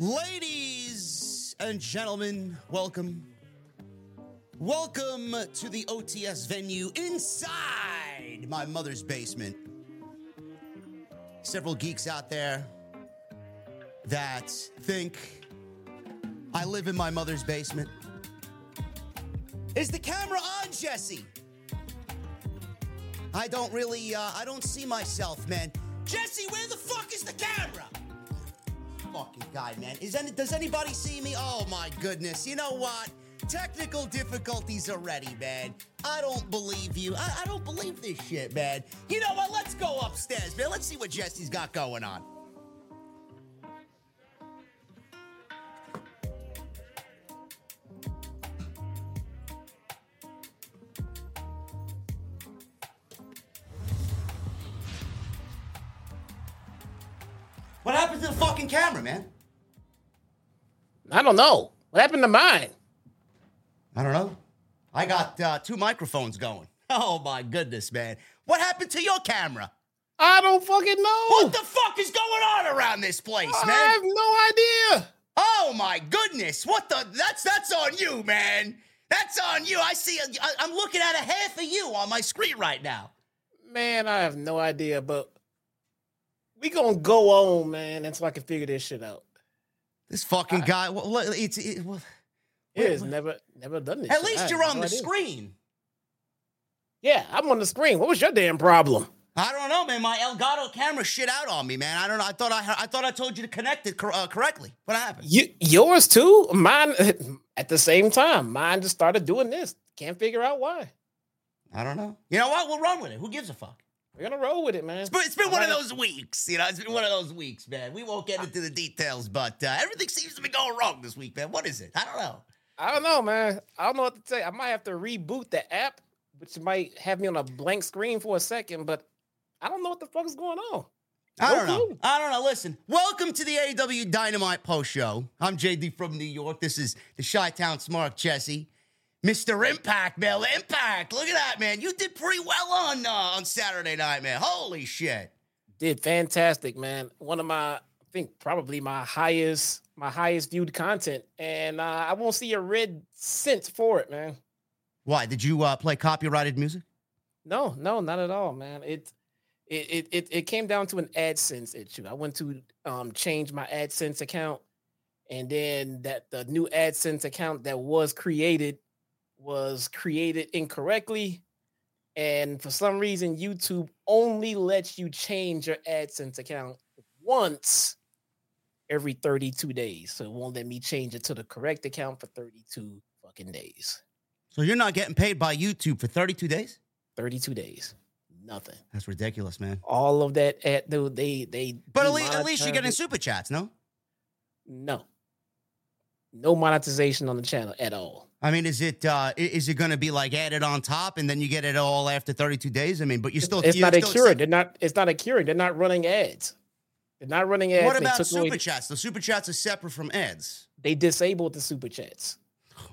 Ladies and gentlemen, welcome. Welcome to the OTS venue inside my mother's basement. Several geeks out there that think I live in my mother's basement. Is the camera on, Jesse? I don't really, uh, I don't see myself, man. Jesse, where the fuck is the camera? Fucking guy, man. Is any, does anybody see me? Oh my goodness. You know what? Technical difficulties already, man. I don't believe you. I, I don't believe this shit, man. You know what? Let's go upstairs, man. Let's see what Jesse's got going on. What happened to the fucking camera, man? I don't know. What happened to mine? I don't know. I got uh, two microphones going. Oh my goodness, man. What happened to your camera? I don't fucking know. What the fuck is going on around this place, I man? I have no idea. Oh my goodness. What the that's that's on you, man. That's on you. I see I, I'm looking at a half of you on my screen right now. Man, I have no idea, but we gonna go on, man, until I can figure this shit out. This fucking guy. Well, it's it, well, It Wait, what- never never done this. at shit. Least you're on no the idea. screen. Yeah, I'm on the screen. What was your damn problem? I don't know, man. My Elgato camera shit out on me, man. I don't know. I thought I I thought I told you to connect it cor- uh, correctly. What happened? You yours too? Mine at the same time. Mine just started doing this. Can't figure out why. I don't know. You know what? We'll run with it. Who gives a fuck? We're gonna roll with it, man. It's been, it's been one of those weeks, you know. It's been one of those weeks, man. We won't get into the details, but uh, everything seems to be going wrong this week, man. What is it? I don't know. I don't know, man. I don't know what to say. I might have to reboot the app, which might have me on a blank screen for a second, but I don't know what the fuck is going on. I don't know. I don't know. Listen, welcome to the AEW Dynamite Post Show. I'm JD from New York. This is the Chi Town Smark Jesse. Mr. Impact, man. Impact. Look at that, man. You did pretty well on uh, on Saturday night, man. Holy shit. Did fantastic, man. One of my, I think probably my highest, my highest viewed content, and uh, I won't see a red cent for it, man. Why? Did you uh, play copyrighted music? No, no, not at all, man. It it it it, it came down to an AdSense issue. I went to um change my AdSense account, and then that the new AdSense account that was created was created incorrectly. And for some reason, YouTube only lets you change your AdSense account once every 32 days. So it won't let me change it to the correct account for 32 fucking days. So you're not getting paid by YouTube for 32 days? 32 days. Nothing. That's ridiculous, man. all of that at the they they But at least, at least you're getting super chats, no? no No monetization on the channel at all. I mean, is it uh is it going to be like added on top and then you get it all after 32 days? I mean, but you still It's you're not a cure. accept- They're not. It's not a cure. They're not running ads. They're not running ads. What They about took away- super chats? The super chats are separate from ads. They disabled the super chats. Oh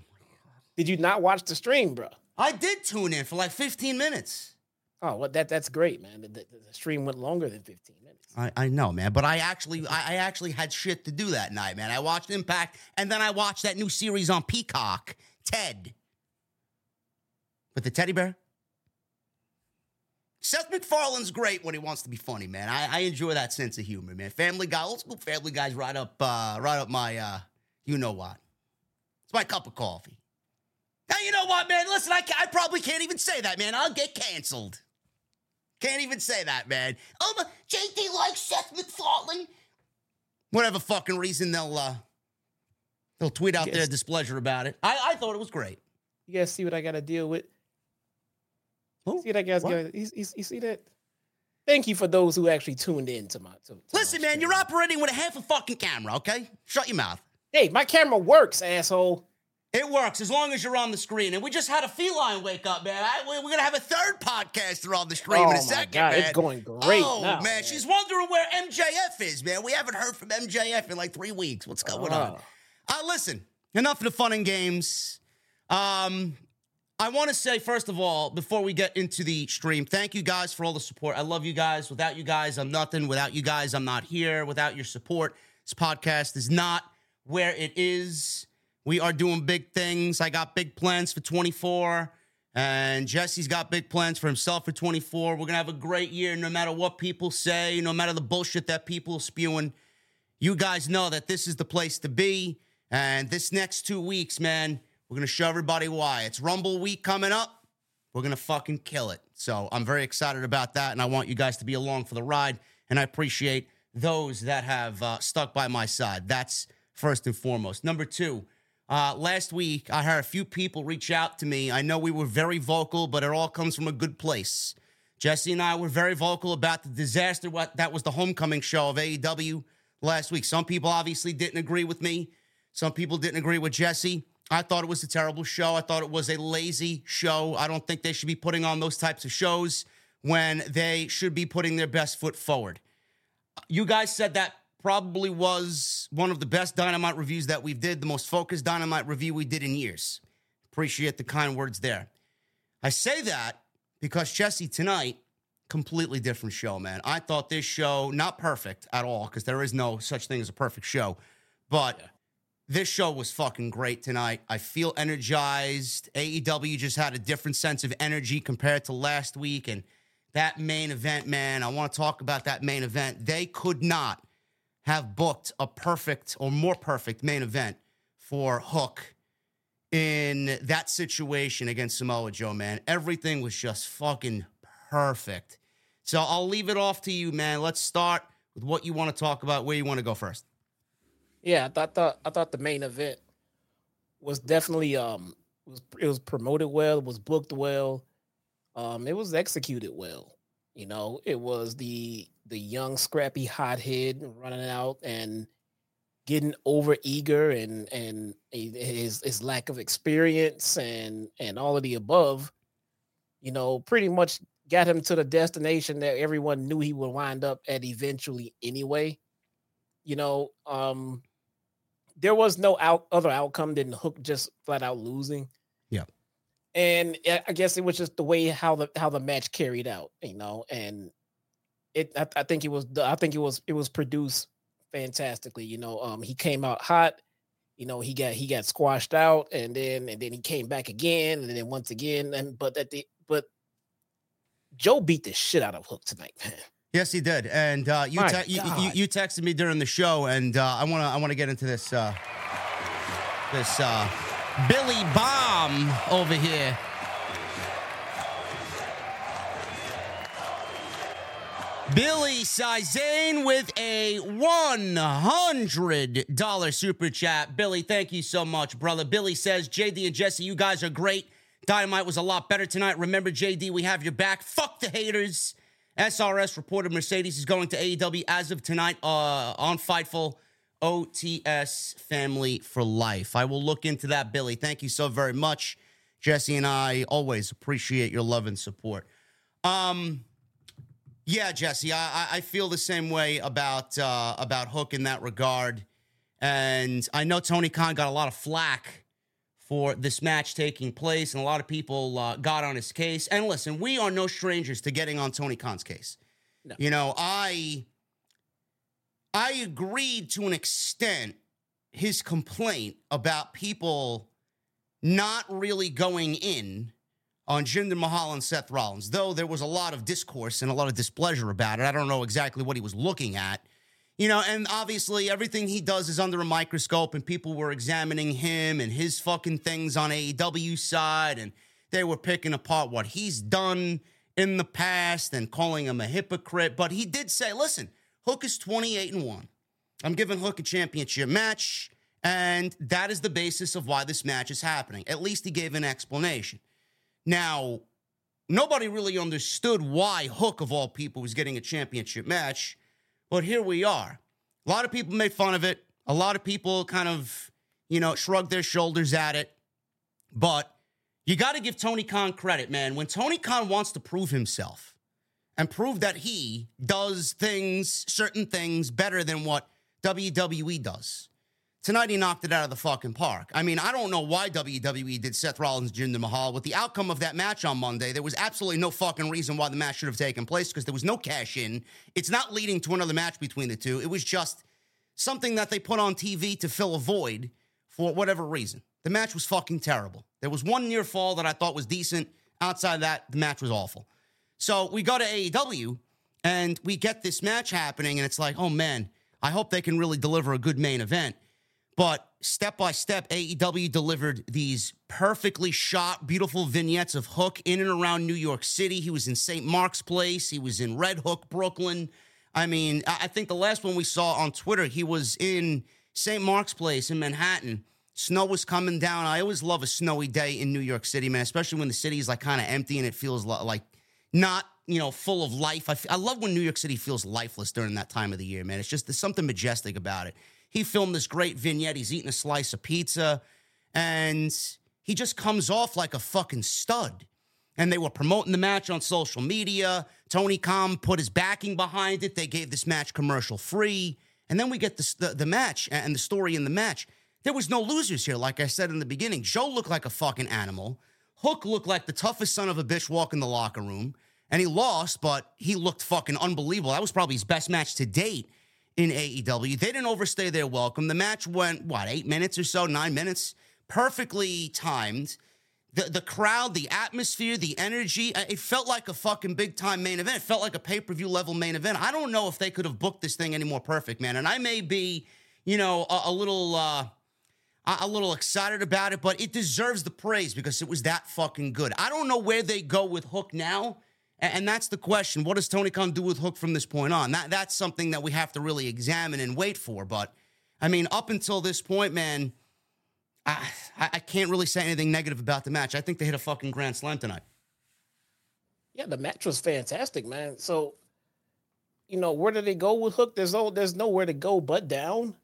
Did you not watch the stream, bro? I did tune in for like 15 minutes. Oh, well, that that's great, man. The, the, the stream went longer than 15 minutes. I, I know, man, but I actually I, I actually had shit to do that night, man. I watched Impact and then I watched that new series on Peacock, Ted. With the teddy bear. Seth MacFarlane's great when he wants to be funny, man. I, I enjoy that sense of humor, man. Family Guy, old school Family Guy's right up, uh, right up my, uh, you know what? It's my cup of coffee. Now you know what, man? Listen, I, I probably can't even say that, man. I'll get canceled. Can't even say that, man. Oh, but JD likes Seth MacFarlane. Whatever fucking reason they'll uh they'll tweet out their displeasure about it. I, I thought it was great. You guys see what I got to deal with? Who? See what I guys What? got? You, you, you see that? Thank you for those who actually tuned in to my. To, to my Listen, man, stream. you're operating with a half a fucking camera, okay? Shut your mouth. Hey, my camera works, asshole. It works as long as you're on the screen. And we just had a feline wake up, man. I, we- we're gonna have a third podcaster on the stream oh in a my second, god, man. it's going great oh now, man, she's wondering where MJF is, man. We haven't heard from MJF in like three weeks. What's going on? Oh. Uh, listen, enough of the fun and games. Um, I want to say, first of all, before we get into the stream, thank you guys for all the support. I love you guys. Without you guys, I'm nothing. Without you guys, I'm not here. Without your support, this podcast is not where it is. We are doing big things. I got big plans for 24, and Jesse's got big plans for himself for 24. We're going to have a great year no matter what people say, no matter the bullshit that people are spewing you guys know that this is the place to be. And this next two weeks, man, we're going to show everybody why. It's Rumble Week coming up. We're going to fucking kill it. So I'm very excited about that. And I want you guys to be along for the ride. And I appreciate those that have uh, stuck by my side. That's first and foremost. Number two, uh, last week, I had a few people reach out to me. I know we were very vocal, but it all comes from a good place. Jesse and I were very vocal about the disaster what that was the homecoming show of AEW last week. Some people obviously didn't agree with me. Some people didn't agree with Jesse. I thought it was a terrible show. I thought it was a lazy show. I don't think they should be putting on those types of shows when they should be putting their best foot forward. You guys said that probably was one of the best dynamite reviews that we've did, the most focused dynamite review we did in years. Appreciate the kind words there. I say that because Jesse tonight, completely different show, man. I thought this show not perfect at all because there is no such thing as a perfect show, but this show was fucking great tonight. I feel energized. AEW just had a different sense of energy compared to last week, and that main event, man. I want to talk about that main event. They could not have booked a perfect or more perfect main event for Hook in that situation against Samoa Joe, man. Everything was just fucking perfect. So I'll leave it off to you, man. Let's start with what you want to talk about. Where you want to go first? Yeah, I thought, thought I thought the main event was definitely um was it was promoted well, it was booked well, um it was executed well. You know, it was the the young scrappy hothead running out and getting over eager and and his his lack of experience and and all of the above. You know, pretty much got him to the destination that everyone knew he would wind up at eventually anyway. You know, um there was no out other outcome than Hook just flat out losing. Yeah. And I I guess it was just the way how the how the match carried out, you know, and it I, I think it was I think it was it was produced fantastically. You know, um he came out hot, you know, he got he got squashed out and then and then he came back again and then once again and but at the but Joe beat the shit out of Hook tonight, man. Yes, he did. And uh, you, te- you, you you texted me during the show, and uh, I want to I want to get into this uh, this uh, Billy Bomb over here. Billy Sizane with a $100 super chat. Billy, thank you so much, brother. Billy says, JD and Jesse, you guys are great. Dynamite was a lot better tonight. Remember, JD, we have your back. Fuck the haters. SRS reported Mercedes is going to AEW as of tonight uh, on Fightful. OTS family for life. I will look into that, Billy. Thank you so very much. Jesse and I always appreciate your love and support. Um, yeah, Jesse, I, I feel the same way about uh, about Hook in that regard, and I know Tony Khan got a lot of flack for this match taking place, and a lot of people uh, got on his case. And listen, we are no strangers to getting on Tony Khan's case. No. You know, I I agreed to an extent his complaint about people not really going in on Jinder Mahal and Seth Rollins, though there was a lot of discourse and a lot of displeasure about it. I don't know exactly what he was looking at. You know, and obviously everything he does is under a microscope, and people were examining him and his fucking things on AEW side, and they were picking apart what he's done in the past and calling him a hypocrite. But he did say, listen, Hook is 28 and 1. I'm giving Hook a championship match, and that is the basis of why this match is happening. At least he gave an explanation. Now, nobody really understood why Hook, of all people, was getting a championship match, but here we are. A lot of people made fun of it. A lot of people kind of, you know, shrugged their shoulders at it. But you got to give Tony Khan credit, man. When Tony Khan wants to prove himself, and prove that he does things, certain things, better than what WWE does. Tonight he knocked it out of the fucking park. I mean, I don't know why WWE did Seth Rollins, Jinder Mahal. With the outcome of that match on Monday, there was absolutely no fucking reason why the match should have taken place because there was no cash in. It's not leading to another match between the two. It was just something that they put on TV to fill a void for whatever reason. The match was fucking terrible. There was one near fall that I thought was decent. Outside of that, the match was awful. So we go to AEW and we get this match happening, and it's like, oh man, I hope they can really deliver a good main event. But step by step, AEW delivered these perfectly shot, beautiful vignettes of Hook in and around New York City. He was in St. Mark's Place, he was in Red Hook, Brooklyn. I mean, I think the last one we saw on Twitter, he was in St. Mark's Place in Manhattan. Snow was coming down. I always love a snowy day in New York City, man, especially when the city is like kind of empty and it feels like not you know full of life. I, f- I love when New York City feels lifeless during that time of the year, man. It's just there's something majestic about it. He filmed this great vignette. He's eating a slice of pizza, and he just comes off like a fucking stud. And they were promoting the match on social media. Tony Khan put his backing behind it. They gave this match commercial free. And then we get the, the, the match and the story in the match. There was no losers here, like I said in the beginning. Joe looked like a fucking animal. Hook looked like the toughest son of a bitch walking the locker room. And he lost, but he looked fucking unbelievable. That was probably his best match to date in AEW. They didn't overstay their welcome. The match went, what, eight minutes or so, nine minutes? Perfectly timed. The, the crowd, the atmosphere, the energy, uh, it felt like a fucking big time main event. It felt like a pay per view level main event. I don't know if they could have booked this thing any more perfect, man. And I may be, you know, a, a little. Uh, a little excited about it, but it deserves the praise because it was that fucking good. I don't know where they go with Hook now. And that's the question. What does Tony Khan do with Hook from this point on? That that's something that we have to really examine and wait for. But I mean, up until this point, man, I I can't really say anything negative about the match. I think they hit a fucking grand slam tonight. Yeah, the match was fantastic, man. So, you know, where do they go with Hook? There's no there's nowhere to go but down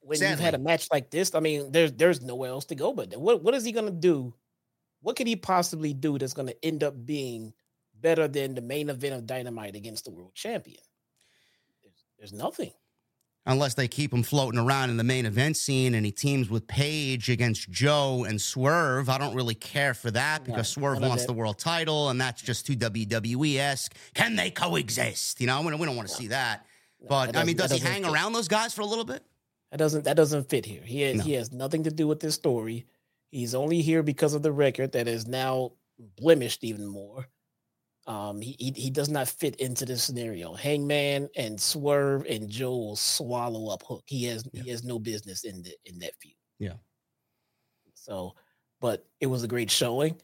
when Sadly. you've had a match like this, I mean, there's there's nowhere else to go but what what is he gonna do? What could he possibly do that's gonna end up being better than the main event of Dynamite against the world champion? There's, there's nothing. Unless they keep him floating around in the main event scene and he teams with Page against Joe and Swerve. I don't really care for that because no, Swerve wants the world title and that's just too WWE esque. Can they coexist? You know, we don't, don't want to no. see that. No, but I mean, does he hang around those guys for a little bit? That doesn't that doesn't fit here. He has, he has nothing to do with this story. He's only here because of the record that is now blemished even more. Um, he, he, he does not fit into this scenario. Hangman and Swerve and Joe will swallow up Hook. He has yeah. he has no business in the in that feud. Yeah. So, but it was a great showing.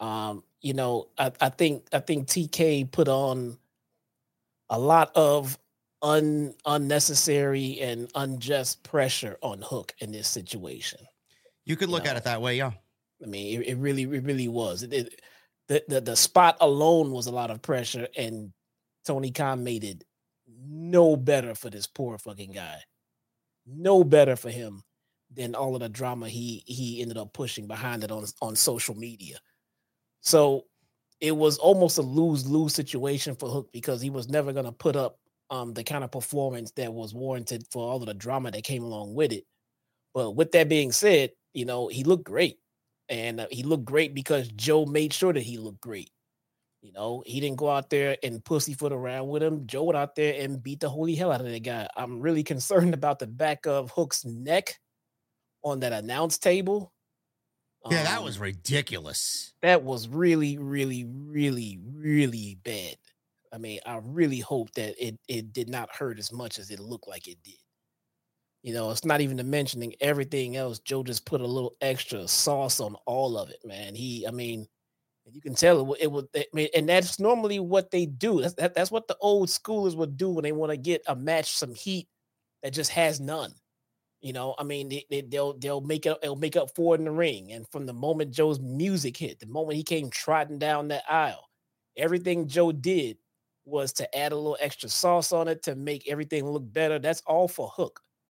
Um, you know, I, I think I think TK put on a lot of un, unnecessary and unjust pressure on Hook in this situation. You could look you know? at it that way, yeah. I mean, it, it really, it really was. It, it, the, the the spot alone was a lot of pressure, and Tony Khan made it no better for this poor fucking guy. no better for him than all of the drama he he ended up pushing behind it on on social media. So it was almost a lose lose situation for Hook because he was never going to put up um, the kind of performance that was warranted for all of the drama that came along with it. But with that being said, you know he looked great, and uh, he looked great because Joe made sure that he looked great. You know, he didn't go out there and pussyfoot around with him. Joe went out there and beat the holy hell out of that guy. I'm really concerned about the back of Hook's neck on that announce table. Yeah, that um, was ridiculous. That was really, really, really, really bad. I mean, I really hope that it it did not hurt as much as it looked like it did. You know, it's not even mentioning everything else. Joe just put a little extra sauce on all of it, man. He, I mean, you can tell it, it would, I mean, and that's normally what they do. That's that, that's what the old schoolers would do when they want to get a match some heat that just has none. You know, I mean, they, they, they'll they'll make it they'll make up for it in the ring. And from the moment Joe's music hit, the moment he came trotting down that aisle, everything Joe did was to add a little extra sauce on it to make everything look better. That's all for Hook.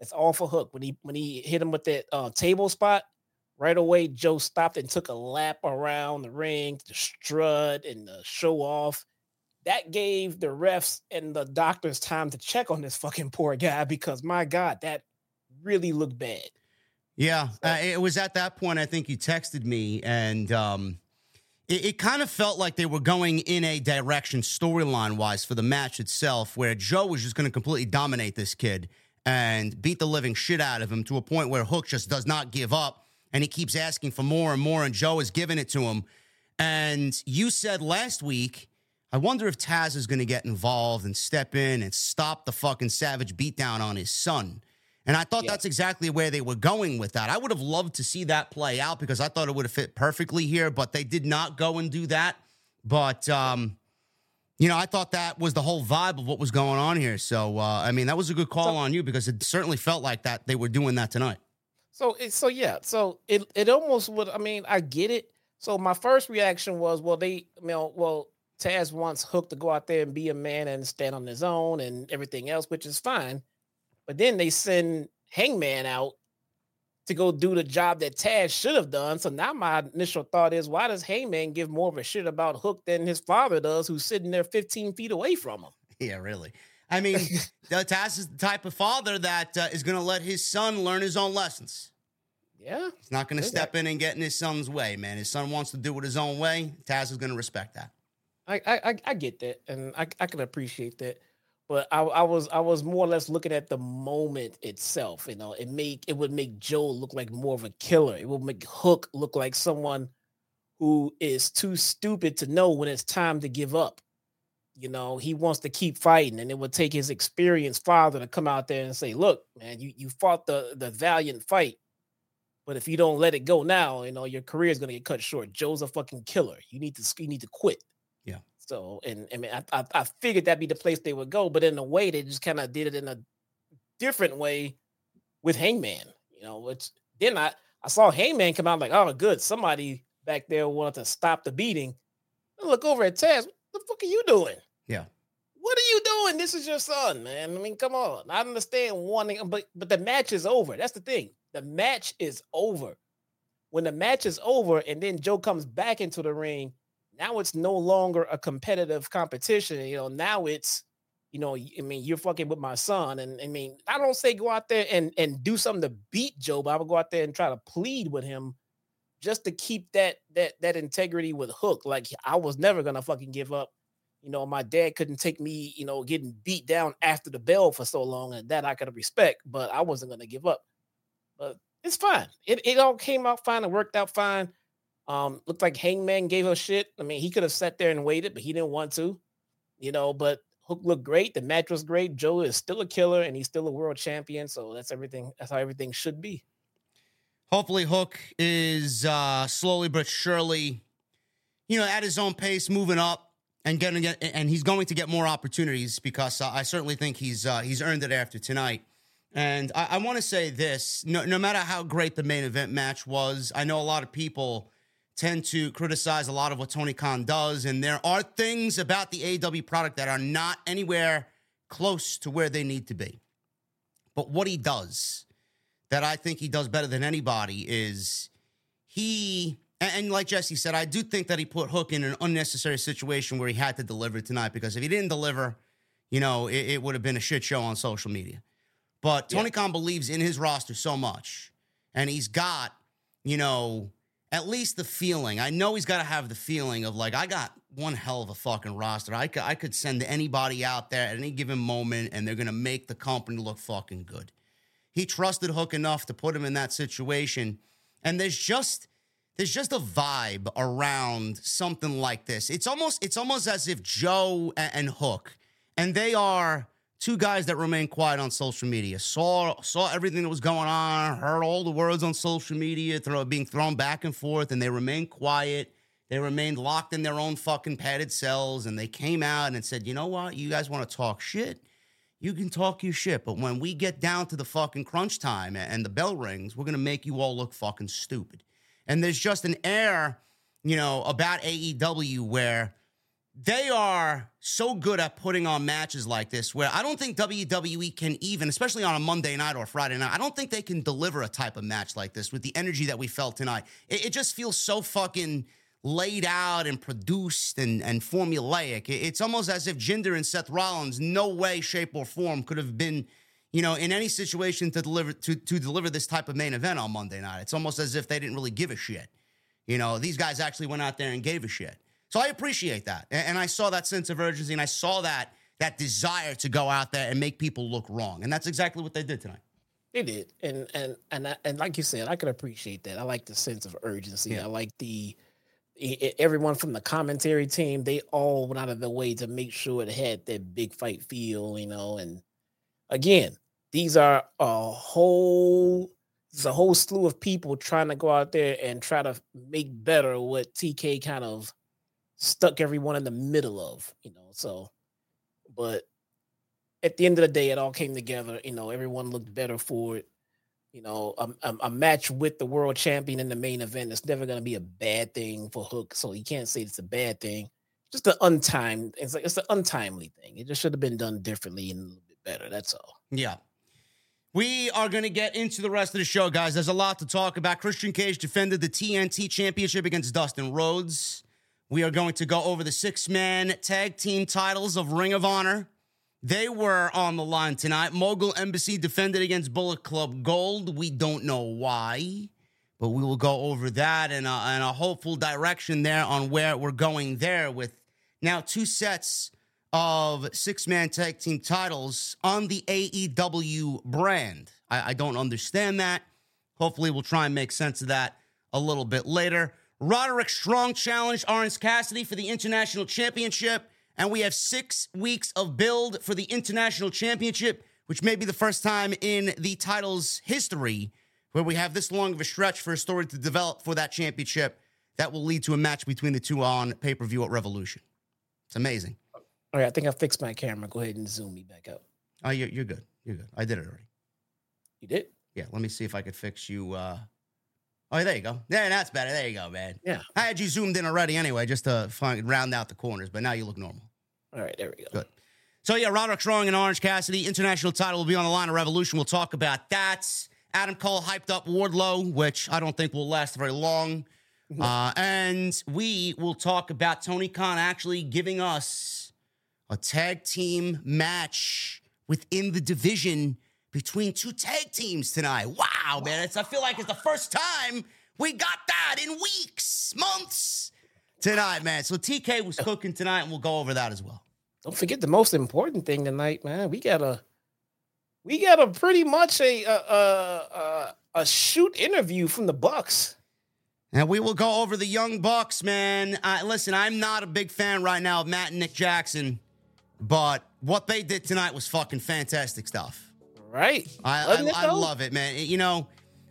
It's all for Hook. When he when he hit him with that uh, table spot, right away Joe stopped and took a lap around the ring to strut and uh, show off. That gave the refs and the doctors time to check on this fucking poor guy because my God, that really looked bad. Yeah, uh, it was at that point. I think you texted me, and um, it, it kind of felt like they were going in a direction storyline wise for the match itself, where Joe was just going to completely dominate this kid and beat the living shit out of him to a point where Hook just does not give up, and he keeps asking for more and more, and Joe is giving it to him. And you said last week. I wonder if Taz is going to get involved and step in and stop the fucking savage beatdown on his son. And I thought yeah. that's exactly where they were going with that. I would have loved to see that play out because I thought it would have fit perfectly here, but they did not go and do that. But, um, you know, I thought that was the whole vibe of what was going on here. So, uh, I mean, that was a good call so, on you because it certainly felt like that they were doing that tonight. So, so yeah, so it it almost would. I mean, I get it. So my first reaction was, well, they, you know, well, Taz wants Hook to go out there and be a man and stand on his own and everything else, which is fine. But then they send Hangman out to go do the job that Taz should have done. So now my initial thought is, why does Hangman give more of a shit about Hook than his father does, who's sitting there 15 feet away from him? Yeah, really. I mean, Taz is the type of father that uh, is going to let his son learn his own lessons. Yeah. He's not going to step in and get in his son's way, man. His son wants to do it his own way. Taz is going to respect that. I, I I get that, and I, I can appreciate that but I, I, was I was more or less looking at the moment itself. You know, it make it would make Joe look like more of a killer. It would make Hook look like someone who is too stupid to know when it's time to give up. You know, he wants to keep fighting, and it would take his experienced father to come out there and say, "Look, man, you you fought the the valiant fight, but if you don't let it go now, you know your career is going to get cut short. Joe's a fucking killer. You need to you need to quit." So, and I mean, I, I, I figured that'd be the place they would go, but in a way, they just kind of did it in a different way with Hangman. You know, which then I I saw Hangman come out like, oh, good, somebody back there wanted to stop the beating. I look over at Taz. What the fuck are you doing? Yeah. What are you doing? This is your son, man. I mean, come on. I understand wanting, but but the match is over. That's the thing. The match is over. When the match is over, and then Joe comes back into the ring now it's no longer a competitive competition. You know, now it's, you know, I mean, you're fucking with my son. And I mean, I don't say go out there and, and do something to beat Joe, but I would go out there and try to plead with him just to keep that that that integrity with Hook. Like I was never gonna fucking give up. You know, my dad couldn't take me, you know, getting beat down after the bell for so long, and that I could respect, but I wasn't gonna give up. But it's fine. It it all came out fine. It worked out fine. Um, looked like Hangman gave a shit. I mean, he could have sat there and waited, but he didn't want to, you know. But Hook looked great. The match was great. Joe is still a killer, and he's still a world champion. So that's everything. That's how everything should be. Hopefully, Hook is uh, slowly but surely, you know, at his own pace, moving up and getting and he's going to get more opportunities because uh, I certainly think he's uh, he's earned it after tonight. And I, I want to say this: no, no matter how great the main event match was, I know a lot of people tend to criticize a lot of what Tony Khan does, and there are things about the AEW product that are not anywhere close to where they need to be. But what he does that I think he does better than anybody is he and, like Jesse said, I do think that he put Hook in an unnecessary situation where he had to deliver tonight because if he didn't deliver, you know, it, it would have been a shit show on social media. But Tony yeah. Khan believes in his roster so much, and he's got, you know, at least the feeling. I know he's got to have the feeling of like, I got one hell of a fucking roster. I could, I could send anybody out there at any given moment, and they're to make the company look fucking good. He trusted Hook enough to put him in that situation. And there's just there's just a vibe around something like this. It's almost it's almost as if Joe and Hook, and they are two guys that remain quiet on social media. Saw saw everything that was going on, heard all the words on social media throw, being thrown back and forth, and they remained quiet. They remained locked in their own fucking padded cells, and they came out and said, "You know what? You guys want to talk shit? you can talk your shit, but when we get down to the fucking crunch time and the bell rings, we're gonna make you all look fucking stupid. And there's just an air, you know, about AEW where they are so good at putting on matches like this where I don't think WWE can even, especially on a Monday night or Friday night, I don't think they can deliver a type of match like this with the energy that we felt tonight. It, it just feels so fucking laid out and produced and, and formulaic. It's almost as if Jinder and Seth Rollins, no way, shape, or form could have been, you know, in any situation to deliver to, to deliver this type of main event on Monday night. It's almost as if they didn't really give a shit. You know, these guys actually went out there and gave a shit. So I appreciate that. And, and I saw that sense of urgency and I saw that that desire to go out there and make people look wrong. And that's exactly what they did tonight. They did. And and and and like you said, I can appreciate that. I like the sense of urgency. Yeah. I like the everyone from the commentary team, they all went out of their way to make sure it had that big fight feel, you know. And again, these are a whole there's a whole slew of people trying to go out there and try to make better what TK kind of stuck everyone in the middle of, you know. So, but at the end of the day, it all came together. You know, everyone looked better for it you know, a, a, a, match with the world champion in the main event is never going to be a bad thing for Hook. So you can't say it's a bad thing. Just an untimed. It's like it's an untimely thing. It just should have been done differently and a little bit better. That's all. Yeah. We are going to get into the rest of the show, guys. There's a lot to talk about. Christian Cage defended the TNT Championship against Dustin Rhodes. We are going to go over the six man tag team titles of Ring of Honor. They were on the line tonight. Mogul Embassy defended against Bullet Club Gold. We don't know why, but we will go over that and a, a hopeful direction there on where we're going there with now two sets of six man tag team titles on the AEW brand. I, I don't understand that. Hopefully, we'll try and make sense of that a little bit later. Roderick Strong challenged Orange Cassidy for the International Championship and we have six weeks of build for the International Championship, which may be the first time in the title's history where we have this long of a stretch for a story to develop for that championship that will lead to a match between the two on pay per view at Revolution. It's amazing. All right, I think I fixed my camera. Go ahead and zoom me back out. Oh, you're, you're good. You're good. I did it already. You did? Yeah, let me see if I could fix you. Uh, Oh, there you go. Yeah, that's better. There you go, man. Yeah. I had you zoomed in already anyway, just to find, round out the corners, but now you look normal. All right, there we go. Good. So, yeah, Roderick Strong and Orange Cassidy, international title will be on the line of Revolution. We'll talk about that. Adam Cole hyped up Wardlow, which I don't think will last very long. Mm-hmm. Uh, and we will talk about Tony Khan actually giving us a tag team match within the division between two tag teams tonight. Wow, man. It's, I feel like it's the first time we got that in weeks, months tonight, man. So TK was cooking tonight, and we'll go over that as well. Don't forget the most important thing tonight, man. We got a we got a pretty much a a, a, a shoot interview from the Bucks. And we will go over the young Bucks, man. Uh, listen, I'm not a big fan right now of Matt and Nick Jackson, but what they did tonight was fucking fantastic stuff. Right. I, I, I love it, man. You know,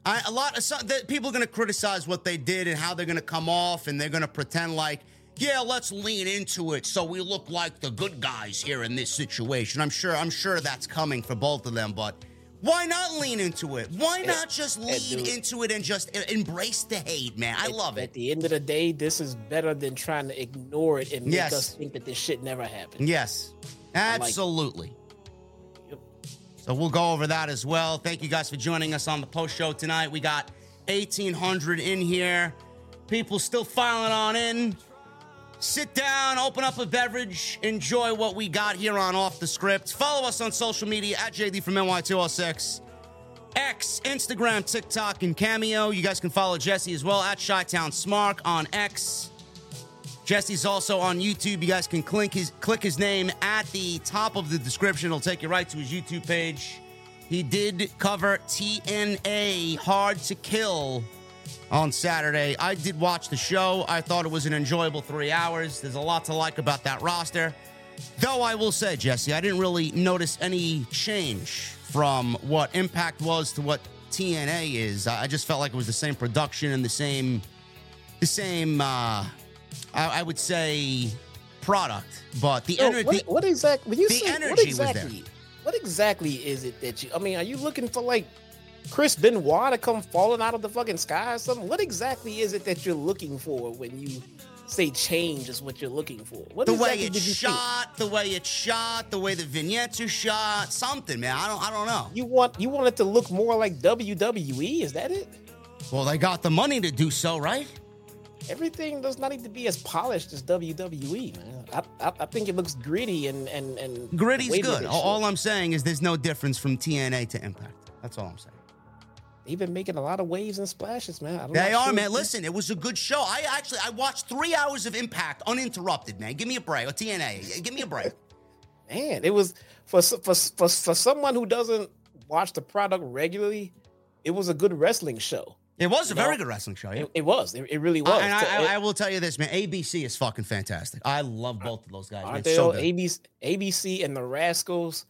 I, a lot of some, the, people are going to criticize what they did and how they're going to come off, and they're going to pretend like, yeah, let's lean into it so we look like the good guys here in this situation. I'm sure, I'm sure that's coming for both of them, but why not lean into it? Why not just lean into it and just embrace the hate, man? I love it. At the end of the day, this is better than trying to ignore it and make yes. us think that this shit never happened. Yes, absolutely. So we'll go over that as well. Thank you guys for joining us on the post show tonight. We got 1,800 in here. People still filing on in. Sit down, open up a beverage, enjoy what we got here on Off the Script. Follow us on social media at JD from NY206. X, Instagram, TikTok, and Cameo. You guys can follow Jesse as well at Chi Town Smark on X. Jesse's also on YouTube. You guys can click his click his name at the top of the description. It'll take you right to his YouTube page. He did cover TNA Hard to Kill on Saturday. I did watch the show. I thought it was an enjoyable three hours. There's a lot to like about that roster. Though I will say, Jesse, I didn't really notice any change from what Impact was to what TNA is. I just felt like it was the same production and the same, the same. Uh, I, I would say product, but the energy. What, what, exactly? you the say, energy what exactly, was there. What exactly is it that you? I mean, are you looking for like Chris Benoit to come falling out of the fucking sky or something? What exactly is it that you're looking for when you say change is what you're looking for? What the exactly way it's shot, the way it's shot, the way the vignettes are shot, something, man. I don't, I don't know. You want you want it to look more like WWE? Is that it? Well, they got the money to do so, right? Everything does not need to be as polished as WWE, man. I, I, I think it looks gritty and and and gritty's good. All, all, I'm saying is there's no difference from TNA to Impact. That's all I'm saying. They've been making a lot of waves and splashes, man. They are, sure man. Listen, it was a good show. I actually I watched three hours of Impact uninterrupted, man. Give me a break. Or TNA, give me a break. man, it was for for for for someone who doesn't watch the product regularly. It was a good wrestling show. It was a know? very good wrestling show. Yeah. It, it was. It, it, really was. Uh, and I, I, I, will tell you this, man. ABC is fucking fantastic. I love both of those guys. Aren't they so ABC, ABC and the Rascalz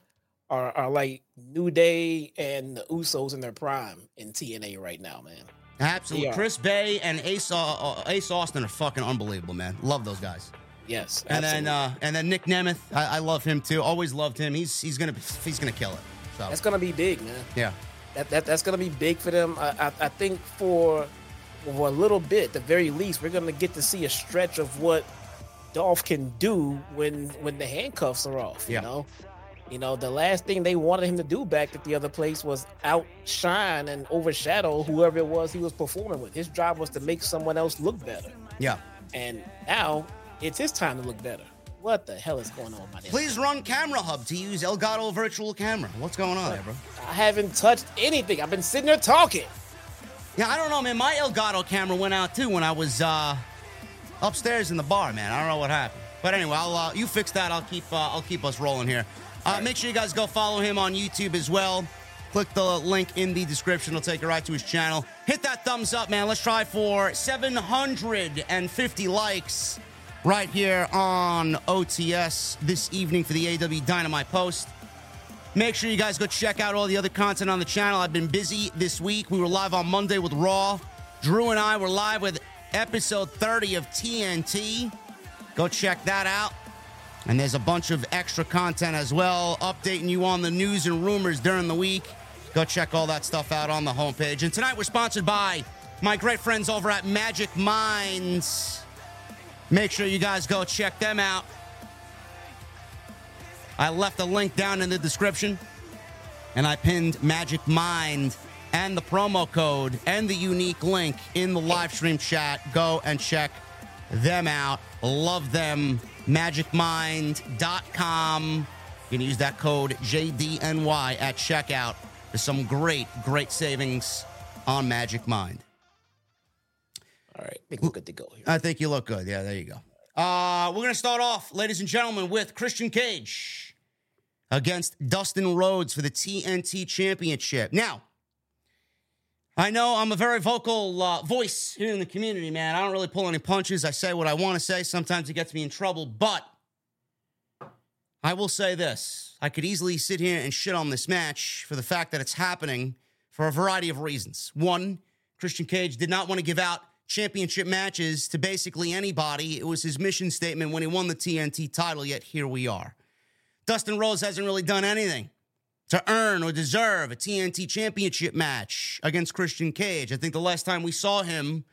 are, are like New Day and the Usos in their prime in TNA right now, man. Absolutely. Chris Bey and Ace, uh, uh, Ace Austin are fucking unbelievable, man. Love those guys. Yes. And then uh, and then Nick Nemeth, I, I, love him too. Always loved him. He's he's gonna he's gonna kill it. So that's gonna be big, man. Yeah that, that that's going to be big for them. I, I, I, think for for a little bit, the very least, we're going to get to see a stretch of what Dolph can do when when the handcuffs are off. You yeah. know, you know, the last thing they wanted him to do back at the other place was outshine and overshadow whoever it was he was performing with. His job was to make someone else look better. Yeah, and now it's his time to look better. What the hell is going on, my Please run Camera Hub to use Elgato Virtual Camera. What's going on there, bro? I haven't touched anything. I've been sitting there talking. Yeah, I don't know, man. My Elgato camera went out too when I was uh, upstairs in the bar, man. I don't know what happened. But anyway, I'll uh, you fix that. I'll keep uh, I'll keep us rolling here. Uh, right. Make sure you guys go follow him on YouTube as well. Click the link in the description. It'll take you right to his channel. Hit that thumbs up, man. Let's try for 750 likes right here on OTS this evening for the AEW Dynamite Post. Make sure you guys go check out all the other content on the channel. I've been busy this week. We were live on Monday with Raw. Drew and I were live with episode 30 of TNT. Go check that out. And there's a bunch of extra content as well, updating you on the news and rumors during the week. Go check all that stuff out on the homepage. And tonight we're sponsored by my great friends over at Magic Minds. Make sure you guys go check them out. I left a link down in the description and I pinned Magic Mind and the promo code and the unique link in the live stream chat. Go and check them out. Love them. MagicMind.com. You can use that code JDNY at checkout for some great, great savings on Magic Mind. All right, I think we're good to go here. I think you look good. Yeah, there you go. Uh, we're going to start off, ladies and gentlemen, with Christian Cage against Dustin Rhodes for the TNT Championship. Now, I know I'm a very vocal uh, voice here in the community, man. I don't really pull any punches. I say what I want to say. Sometimes it gets me in trouble, but I will say this I could easily sit here and shit on this match for the fact that it's happening for a variety of reasons. One, Christian Cage did not want to give out championship matches to basically anybody. It was his mission statement when he won the TNT title, yet here we are. Dustin Rhodes hasn't really done anything to earn or deserve a TNT championship match against Christian Cage. I think the last time we saw him,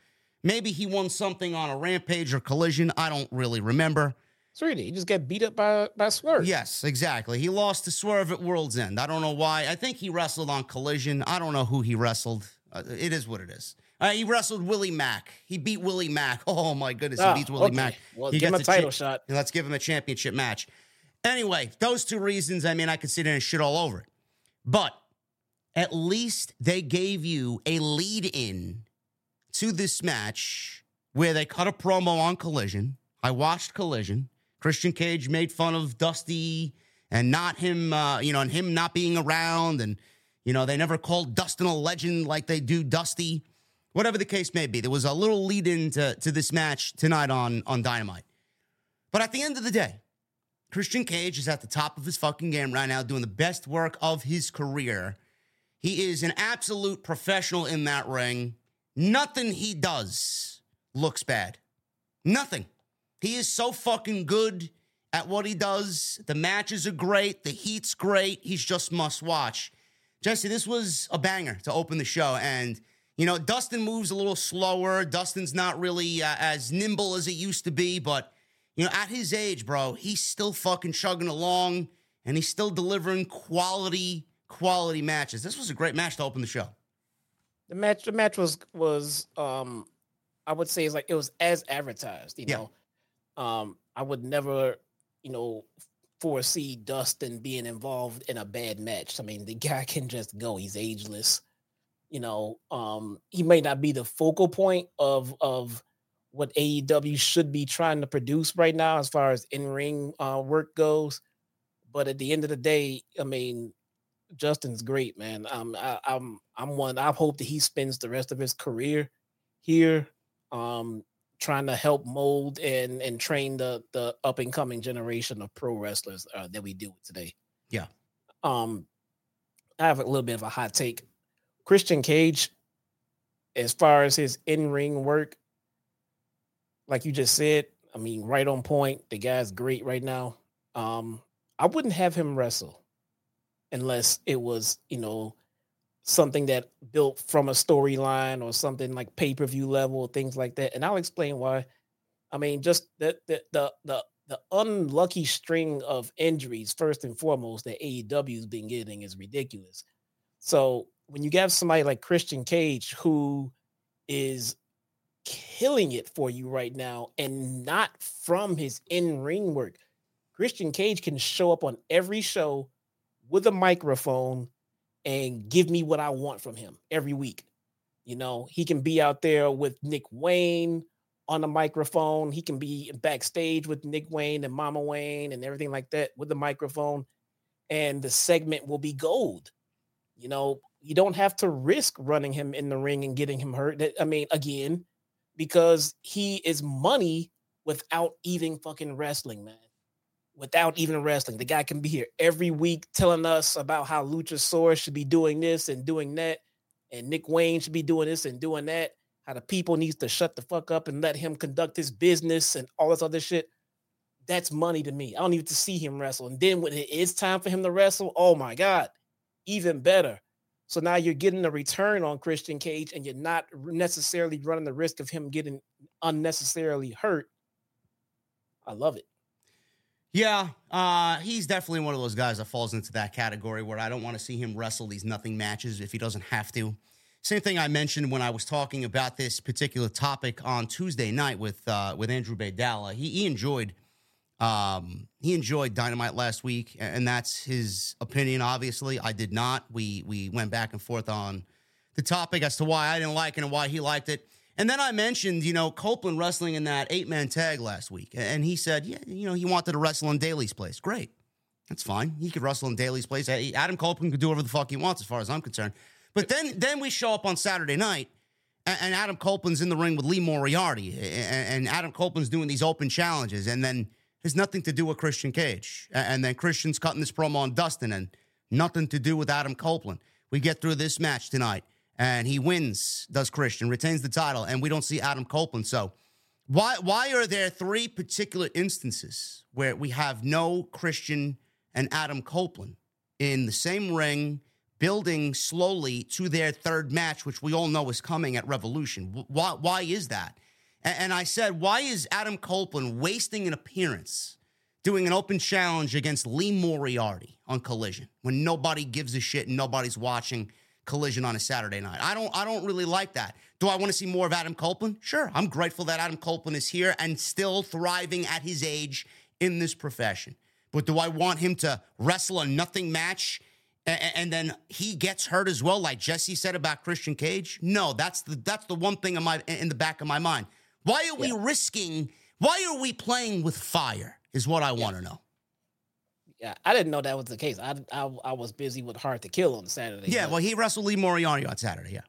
maybe he won something on a rampage or collision. I don't really remember. Sweetie, he just got beat up by by Swerve. Yes, exactly. He lost to Swerve at World's End. I don't know why. I think he wrestled on Collision. I don't know who he wrestled. Uh, it is what it is. Uh, he wrestled Willie Mack. He beat Willie Mack. Oh my goodness, he Oh, beats Willie okay. Mack. Well, he give him a gets cha- title shot. let's give him a championship match. Anyway, those two reasons, I mean, I could sit there and shit all over it. But at least they gave you a lead in to this match where they cut a promo on Collision. I watched Collision. Christian Cage made fun of Dusty and not him, uh, you know, and him not being around. And, you know, they never called Dustin a legend like they do Dusty. Whatever the case may be, there was a little lead in to, to this match tonight on, on Dynamite. But at the end of the day, Christian Cage is at the top of his fucking game right now, doing the best work of his career. He is an absolute professional in that ring. Nothing he does looks bad. Nothing. He is so fucking good at what he does. The matches are great. The heat's great. He's just must watch. Jesse, this was a banger to open the show. And, you know, Dustin moves a little slower. Dustin's not really uh, as nimble as it used to be, but you know, at his age, bro, he's still fucking chugging along and he's still delivering quality, quality matches. This was a great match to open the show. The match, the match was was um, I would say it's like it was as advertised. You Yeah. know, um, I would never, you know, foresee Dustin being involved in a bad match. I mean, the guy can just go. He's ageless. You know, um, he may not be the focal point of of what AEW should be trying to produce right now as far as in ring uh, work goes. But at the end of the day, I mean, Dustin's great, man. Um, I, I'm I'm one. I hope that he spends the rest of his career here, um, trying to help mold and and train the the up and coming generation of pro wrestlers uh, that we deal with today. Yeah. Um, I have a little bit of a hot take. Christian Cage, as far as his in ring work, like you just said, I mean, right on point. The guy's great right now. Um, I wouldn't have him wrestle unless it was, you know, something that built from a storyline or something like pay per view level, things like that. And I'll explain why. I mean, just the the the the, the unlucky string of injuries, first and foremost, that AEW's been getting is ridiculous. So when you have somebody like Christian Cage who is killing it for you right now and not from his in-ring work. Christian Cage can show up on every show with a microphone and give me what I want from him every week. You know, he can be out there with Nick Wayne on the microphone. He can be backstage with Nick Wayne and Mama Wayne and everything like that with the microphone. And the segment will be gold. You know, you don't have to risk running him in the ring and getting him hurt. I mean, again, because he is money without even fucking wrestling, man. Without even wrestling. The guy can be here every week telling us about how Luchasaurus should be doing this and doing that, and Nick Wayne should be doing this and doing that. How the people needs to shut the fuck up and let him conduct his business and all this other shit. That's money to me. I don't need to see him wrestle. And then when it is time for him to wrestle, oh my God, even better. So now you're getting a return on Christian Cage and you're not necessarily running the risk of him getting unnecessarily hurt. I love it. Yeah, uh, he's definitely one of those guys that falls into that category where I don't want to see him wrestle these nothing matches if he doesn't have to. Same thing I mentioned when I was talking about this particular topic on Tuesday night with uh, with Andrew Baydala. He, he enjoyed um, he enjoyed Dynamite last week, and that's his opinion. Obviously, I did not. We we went back and forth on the topic as to why I didn't like it and why he liked it. And then I mentioned, you know, Copeland wrestling in that eight man tag last week. And he said, yeah, you know, he wanted to wrestle in Daly's place. Great. That's fine. He could wrestle in Daly's place. Adam Copeland could do whatever the fuck he wants, as far as I'm concerned. But then, then we show up on Saturday night, and, Adam Copeland's in the ring with Lee Moriarty, and Adam Copeland's doing these open challenges, and then has nothing to do with Christian Cage. And then Christian's cutting this promo on Dustin and nothing to do with Adam Copeland. We get through this match tonight and he wins, does Christian, retains the title, and we don't see Adam Copeland. So why why are there three particular instances where we have no Christian and Adam Copeland in the same ring, building slowly to their third match, which we all know is coming at Revolution? Why why is that? And I said, why is Adam Copeland wasting an appearance doing an open challenge against Lee Moriarty on Collision when nobody gives a shit and nobody's watching Collision on a Saturday night? I don't I don't really like that. Do I want to see more of Adam Copeland? Sure. I'm grateful that Adam Copeland is here and still thriving at his age in this profession. But do I want him to wrestle a nothing match and, then he gets hurt as well, like Jesse said about Christian Cage? No, that's the that's the one thing in my in the back of my mind. Why are we yeah. risking? Why are we playing with fire? Is what I yeah. want to know. Yeah, I didn't know that was the case. I, I, I was busy with Hard to Kill on Saturday. Yeah, well, he wrestled Lee Moriarty on Saturday. Yeah,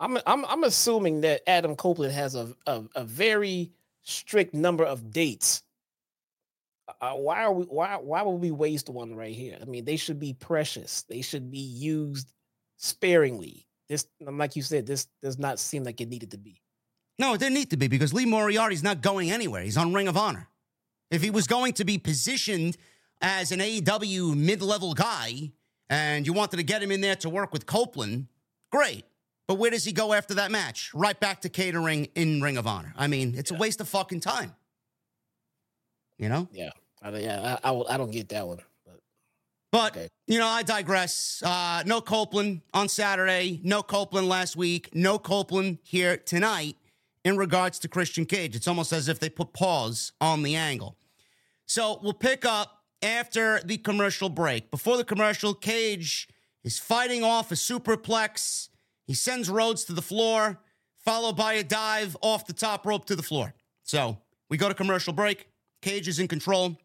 I'm I'm I'm assuming that Adam Copeland has a a, a very strict number of dates. Uh, why are we why why would we waste one right here? I mean, they should be precious. They should be used sparingly. This, like you said, this does not seem like it needed to be. No, it didn't need to be because Lee Moriarty's not going anywhere. He's on Ring of Honor. If he was going to be positioned as an AEW mid level guy and you wanted to get him in there to work with Copeland, great. But where does he go after that match? Right back to catering in Ring of Honor. I mean, it's yeah. a waste of fucking time. You know? Yeah. I, yeah, I, I, I don't get that one. But, but okay. you know, I digress. Uh, no Copeland on Saturday. No Copeland last week. No Copeland here tonight in regards to Christian Cage. It's almost as if they put pause on the angle. So we'll pick up after the commercial break. Before the commercial, Cage is fighting off a superplex. He sends Rhodes to the floor, followed by a dive off the top rope to the floor. So we go to commercial break. Cage is in control,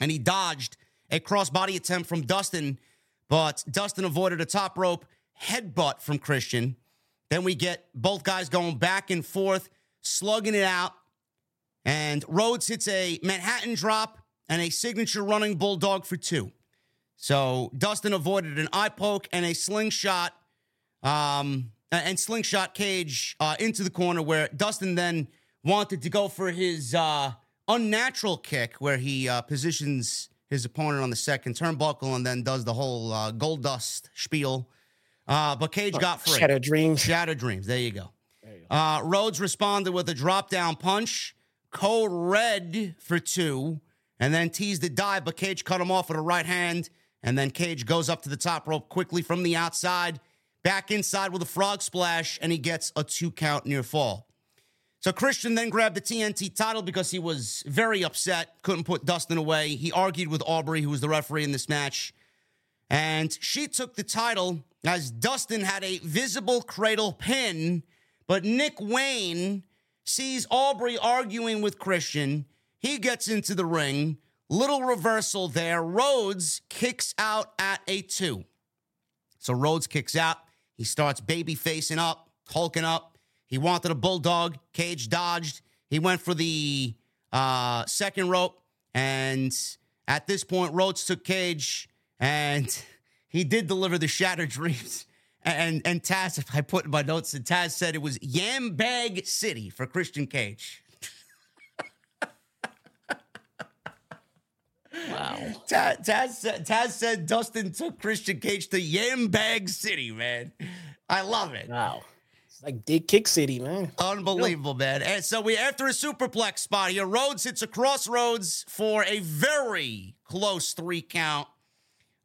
and he dodged a crossbody attempt from Dustin, but Dustin avoided a top rope headbutt from Christian. Then we get both guys going back and forth, slugging it out. And Rhodes hits a Manhattan drop and a signature running bulldog for two. So Dustin avoided an eye poke and a slingshot, um, and slingshot cage uh, into the corner where Dustin then wanted to go for his uh, unnatural kick where he uh, positions his opponent on the second turnbuckle and then does the whole uh, gold dust spiel uh, but Cage oh, got free. Shattered Dreams. Shattered Dreams. There you go. There you go. Uh, Rhodes responded with a drop down punch. Code red for two, and then teased a dive, but Cage cut him off with a right hand. And then Cage goes up to the top rope quickly from the outside, back inside with a frog splash, and he gets a two count near fall. So Christian then grabbed the TNT title because he was very upset, couldn't put Dustin away. He argued with Aubrey, who was the referee in this match, and she took the title as Dustin had a visible cradle pin, but Nick Wayne sees Aubrey arguing with Christian. He gets into the ring. Little reversal there. Rhodes kicks out at a two. So Rhodes kicks out. He starts baby facing up, hulking up. He wanted a bulldog. Cage dodged. He went for the uh, second rope. And at this point, Rhodes took Cage and he did deliver the shattered dreams. And and Taz, I put in my notes, and Taz said it was Yam Bag City for Christian Cage. wow. Taz, Taz, said, Taz said Dustin took Christian Cage to Yam Bag City, man. I love it. Wow. It's like Dick Kick City, man. Unbelievable, man. And so we after a superplex spot here, Rhodes hits a crossroads for a very close three count.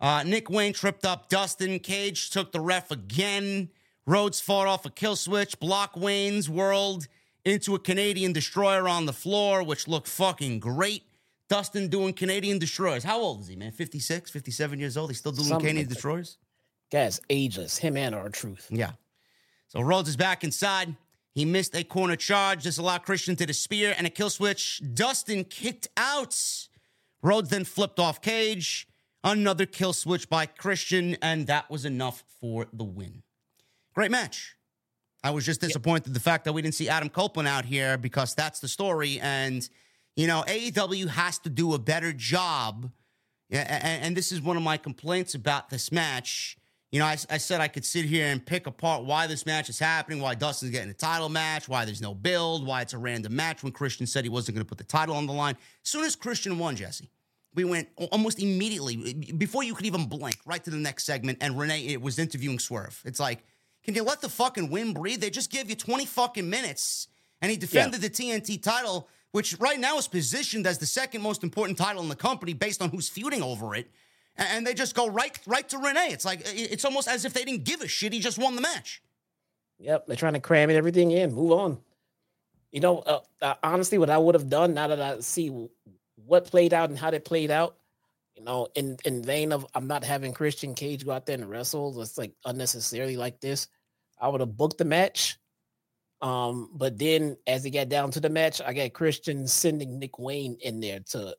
Uh, Nick Wayne tripped up Dustin. Cage took the ref again. Rhodes fought off a kill switch. Block Wayne's world into a Canadian destroyer on the floor, which looked fucking great. Dustin doing Canadian destroyers. How old is he, man? 56, 57 years old? He's still doing Something Canadian like destroyers? Guy's ageless. Him and R-Truth. Yeah. So Rhodes is back inside. He missed a corner charge. This allowed Christian to the spear and a kill switch. Dustin kicked out. Rhodes then flipped off Cage. Another kill switch by Christian, and that was enough for the win. Great match. I was just disappointed yep. the fact that we didn't see Adam Copeland out here because that's the story. And You know, AEW has to do a better job. And, this is one of my complaints about this match. You know, I, I, said I could sit here and pick apart why this match is happening, why Dustin's getting a title match, why there's no build, why it's a random match when Christian said he wasn't going to put the title on the line. As soon as Christian won, Jesse, we went almost immediately, before you could even blink, right to the next segment, and Renee it was interviewing Swerve. It's like, can you let the fucking wind breathe? They just gave you 20 fucking minutes, and he defended yeah. the TNT title, which right now is positioned as the second most important title in the company based on who's feuding over it and they just go right right to Renee. It's like it's almost as if they didn't give a shit. He just won the match. Yep, they're trying to cram everything in. Move on. You know, uh, uh, honestly, what I would have done now that I see what played out and how they played out, you know, in in vain of I'm not having Christian Cage go out there and wrestle. It's like unnecessarily like this. I would have booked the match. Um, but then as it got down to the match, I got Christian sending Nick Wayne in there to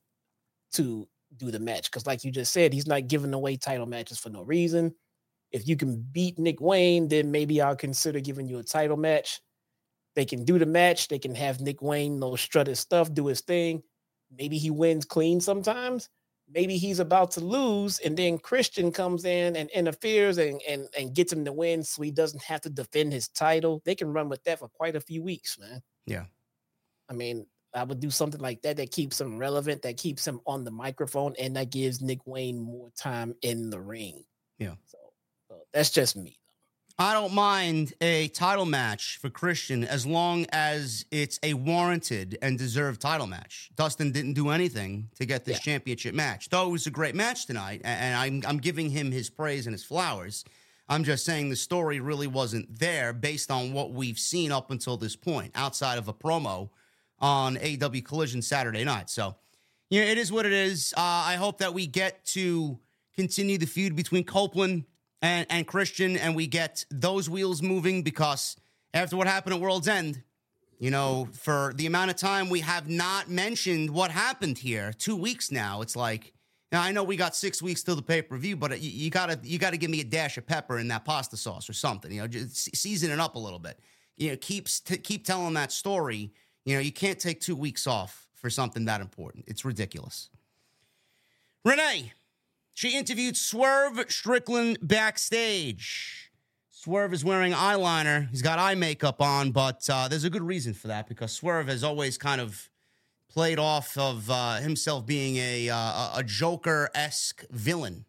to do the match because, like you just said, he's not giving away title matches for no reason. If you can beat Nick Wayne, then maybe I'll consider giving you a title match. They can do the match. They can have Nick Wayne no strut his stuff, do his thing. Maybe he wins clean sometimes. Maybe he's about to lose, and then Christian comes in and interferes and, and, and gets him to win so he doesn't have to defend his title. They can run with that for quite a few weeks, man. Yeah. I mean, I would do something like that that keeps him relevant, that keeps him on the microphone, and that gives Nick Wayne more time in the ring. Yeah. So, so that's just me. I don't mind a title match for Christian as long as it's a warranted and deserved title match. Dustin didn't do anything to get this yeah. championship match, though it was a great match tonight, and I'm, I'm giving him his praise and his flowers. I'm just saying the story really wasn't there based on what we've seen up until this point, outside of a promo on AEW Collision Saturday night. So, you know, it is what it is. Uh, I hope that we get to continue the feud between Copeland and, and Christian and we get those wheels moving because after what happened at World's End, you know, for the amount of time we have not mentioned what happened here, two weeks now, it's like, now I know we got six weeks till the pay per view, but you, you, gotta you gotta give me a dash of pepper in that pasta sauce or something. You know, just season it up a little bit. You know, keeps t- keep telling that story you know, you can't take two weeks off for something that important. It's ridiculous. Renee, she interviewed Swerve Strickland backstage. Swerve is wearing eyeliner. He's got eye makeup on, but uh, there's a good reason for that because Swerve has always kind of played off of uh, himself being a uh, a Joker esque villain.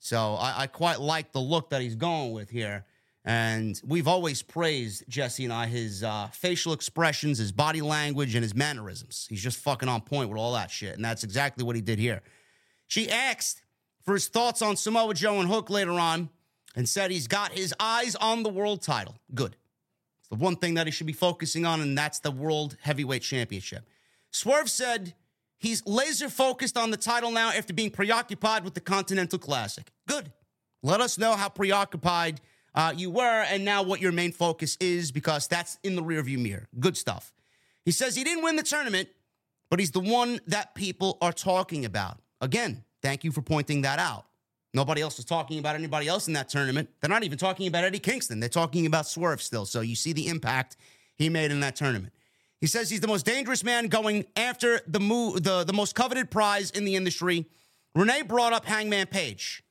So I, I, quite like the look that he's going with here. And we've always praised Jesse and I his uh, facial expressions, his body language, and his mannerisms. He's just fucking on point with all that shit. And that's exactly what he did here. She asked for his thoughts on Samoa Joe and Hook later on and said he's got his eyes on the world title. Good. It's the one thing that he should be focusing on, and that's the World Heavyweight Championship. Swerve said he's laser focused on the title now after being preoccupied with the Continental Classic. Good. Let us know how preoccupied uh, you were and now what your main focus is because that's in the rearview mirror. Good stuff. He says he didn't win the tournament, but he's the one that people are talking about. Again, thank you for pointing that out. Nobody else is talking about anybody else in that tournament. They're not even talking about Eddie Kingston. They're talking about Swerve still. So you see the impact he made in that tournament. He says he's the most dangerous man going after the move, the, the most coveted prize in the industry. Renee brought up Hangman Page.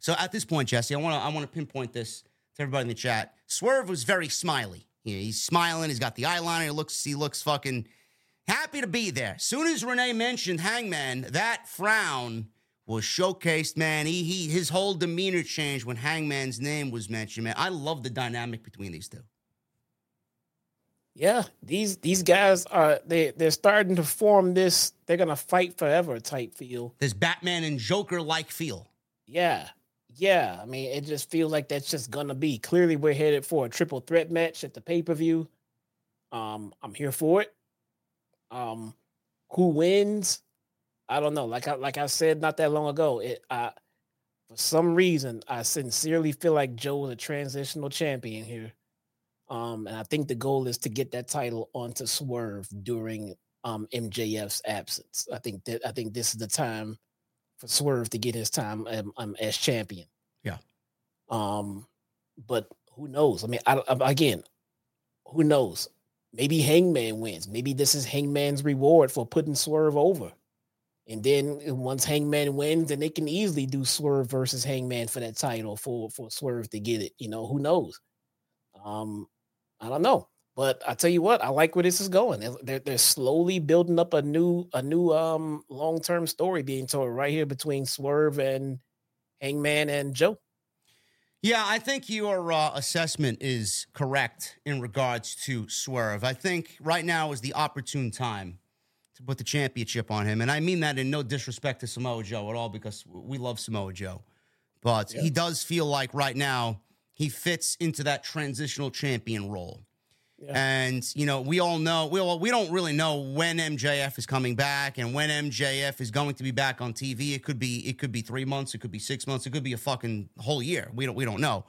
So at this point, Jesse, I want to I want to pinpoint this to everybody in the chat. Swerve was very smiley. he's smiling. He's got the eyeliner. He looks he looks fucking happy to be there. Soon as Renee mentioned Hangman, that frown was showcased. Man, he he his whole demeanor changed when Hangman's name was mentioned. Man, I love the dynamic between these two. Yeah, these these guys are they they're starting to form this they're gonna fight forever type feel. This Batman and Joker like feel. Yeah, yeah, I mean, it just feels like that's just gonna be. Clearly, we're headed for a triple threat match at the pay per view. Um, I'm here for it. Um, who wins? I don't know. Like I like I said not that long ago, it I for some reason I sincerely feel like Joe is a transitional champion here. Um, and I think the goal is to get that title onto Swerve during um MJF's absence. I think that I think this is the time for Swerve to get his time um, um, as champion. Yeah. Um, but who knows? I mean, I, I, again, who knows? Maybe Hangman wins. Maybe this is Hangman's reward for putting Swerve over. And then once Hangman wins, then they can easily do Swerve versus Hangman for that title for for Swerve to get it. You know, who knows? Um, I don't know. But I tell you what, I like where this is going. They're, they're slowly building up a new a new um long term story being told right here between Swerve and Hangman and Joe. Yeah, I think your uh, assessment is correct in regards to Swerve. I think right now is the opportune time to put the championship on him, and I mean that in no disrespect to Samoa Joe at all, because we love Samoa Joe, but yeah. he does feel like right now he fits into that transitional champion role. Yeah. And you know, we all know we all, we don't really know when MJF is coming back and when MJF is going to be back on TV. It could be it could be three months, it could be six months, it could be a fucking whole year. We don't we don't know.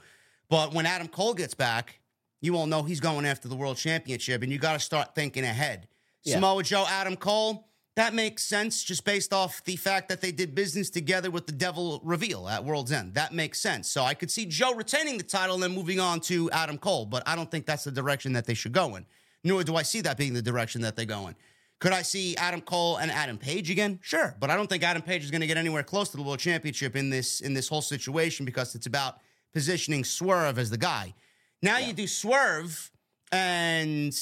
But when Adam Cole gets back, you all know he's going after the world championship, and you got to start thinking ahead. Yeah. Samoa Joe, Adam Cole, that makes sense just based off the fact that they did business together with the Devil Reveal at World's End. That makes sense. So I could see Joe retaining the title and then moving on to Adam Cole, but I don't think that's the direction that they should go in. Nor do I see that being the direction that they go in. Could I see Adam Cole and Adam Page again? Sure, but I don't think Adam Page is going to get anywhere close to the World Championship in this in this whole situation because it's about positioning Swerve as the guy. Now yeah. you do Swerve and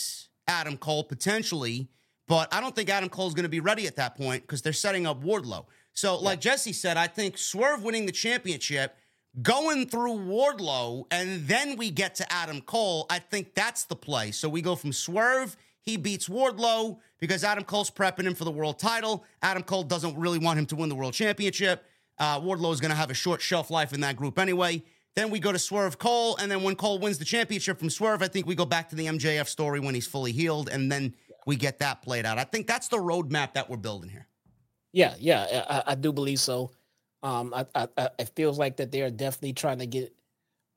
Adam Cole potentially but I don't think Adam Cole's going to be ready at that point because they're setting up Wardlow. So, like yeah. Jesse said, I think Swerve winning the championship, going through Wardlow, and then we get to Adam Cole. I think that's the play. So we go from Swerve, he beats Wardlow because Adam Cole's prepping him for the world title. Adam Cole doesn't really want him to win the world championship. Uh, Wardlow is going to have a short shelf life in that group anyway. Then we go to Swerve Cole, and then when Cole wins the championship from Swerve, I think we go back to the MJF story when he's fully healed, and then we get that played out. I think that's the roadmap that we're building here. Yeah, yeah, I, I do believe so. Um, I, I, I, it feels like that they are definitely trying to get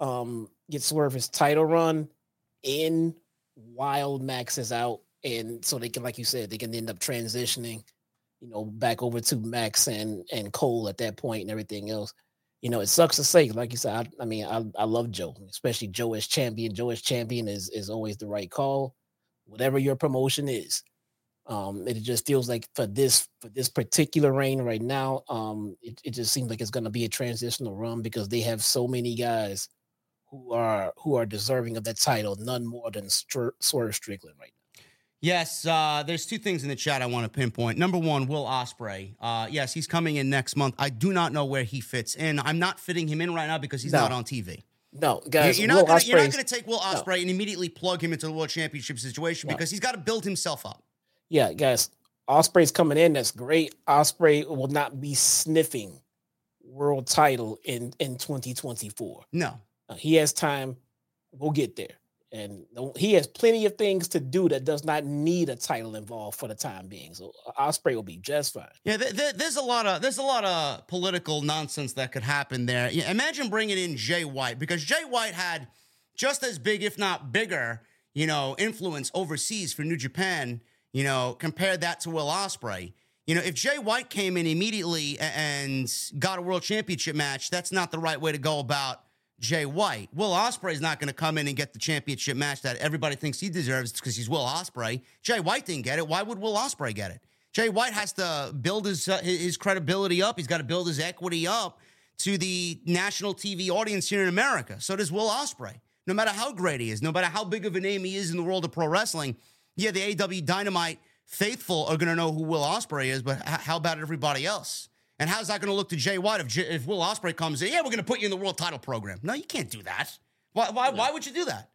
um get Swerve's title run in while Max is out, and so they can, like you said, they can end up transitioning, you know, back over to Max and and Cole at that point and everything else. You know, it sucks to say, like you said. I, I mean, I, I love Joe, especially Joe as champion. Joe as champion is is always the right call whatever your promotion is. Um, it just feels like for this for this particular reign right now, um, it, it just seems like it's going to be a transitional run because they have so many guys who are who are deserving of that title, none more than Str- Swerve Strickland right now. Yes, uh, there's two things in the chat I want to pinpoint. Number one, Will Ospreay. Uh, yes, he's coming in next month. I do not know where he fits in. I'm not fitting him in right now because he's no. not on TV. No, guys, you're, not gonna, you're not going to take Will Ospreay no. and immediately plug him into the world championship situation no. because he's got to build himself up. Yeah, guys, Ospreay's coming in. That's great. Ospreay will not be sniffing world title in in 2024. No, uh, he has time. We'll get there and he has plenty of things to do that does not need a title involved for the time being. So uh, Ospreay will be just fine. Yeah, th- th- there's a lot of there's a lot of political nonsense that could happen there. Yeah, imagine bringing in Jay White because Jay White had just as big, if not bigger, you know, influence overseas for New Japan. You know, compare that to Will Ospreay. You know, if Jay White came in immediately and got a world championship match, that's not the right way to go about Jay White. Will Ospreay is not going to come in and get the championship match that everybody thinks he deserves because he's Will Ospreay. Jay White didn't get it. Why would Will Ospreay get it? Jay White has to build his uh, his credibility up. He's got to build his equity up to the national TV audience here in America. So does Will Ospreay. No matter how great he is, no matter how big of a name he is in the world of pro wrestling, yeah, the AEW Dynamite faithful are going to know who Will Ospreay is, but how about everybody else? And how's that going to look to Jay White if, if Will Ospreay comes in? Yeah, we're going to put you in the world title program. No, you can't do that. Why? Why, no. why would you do that?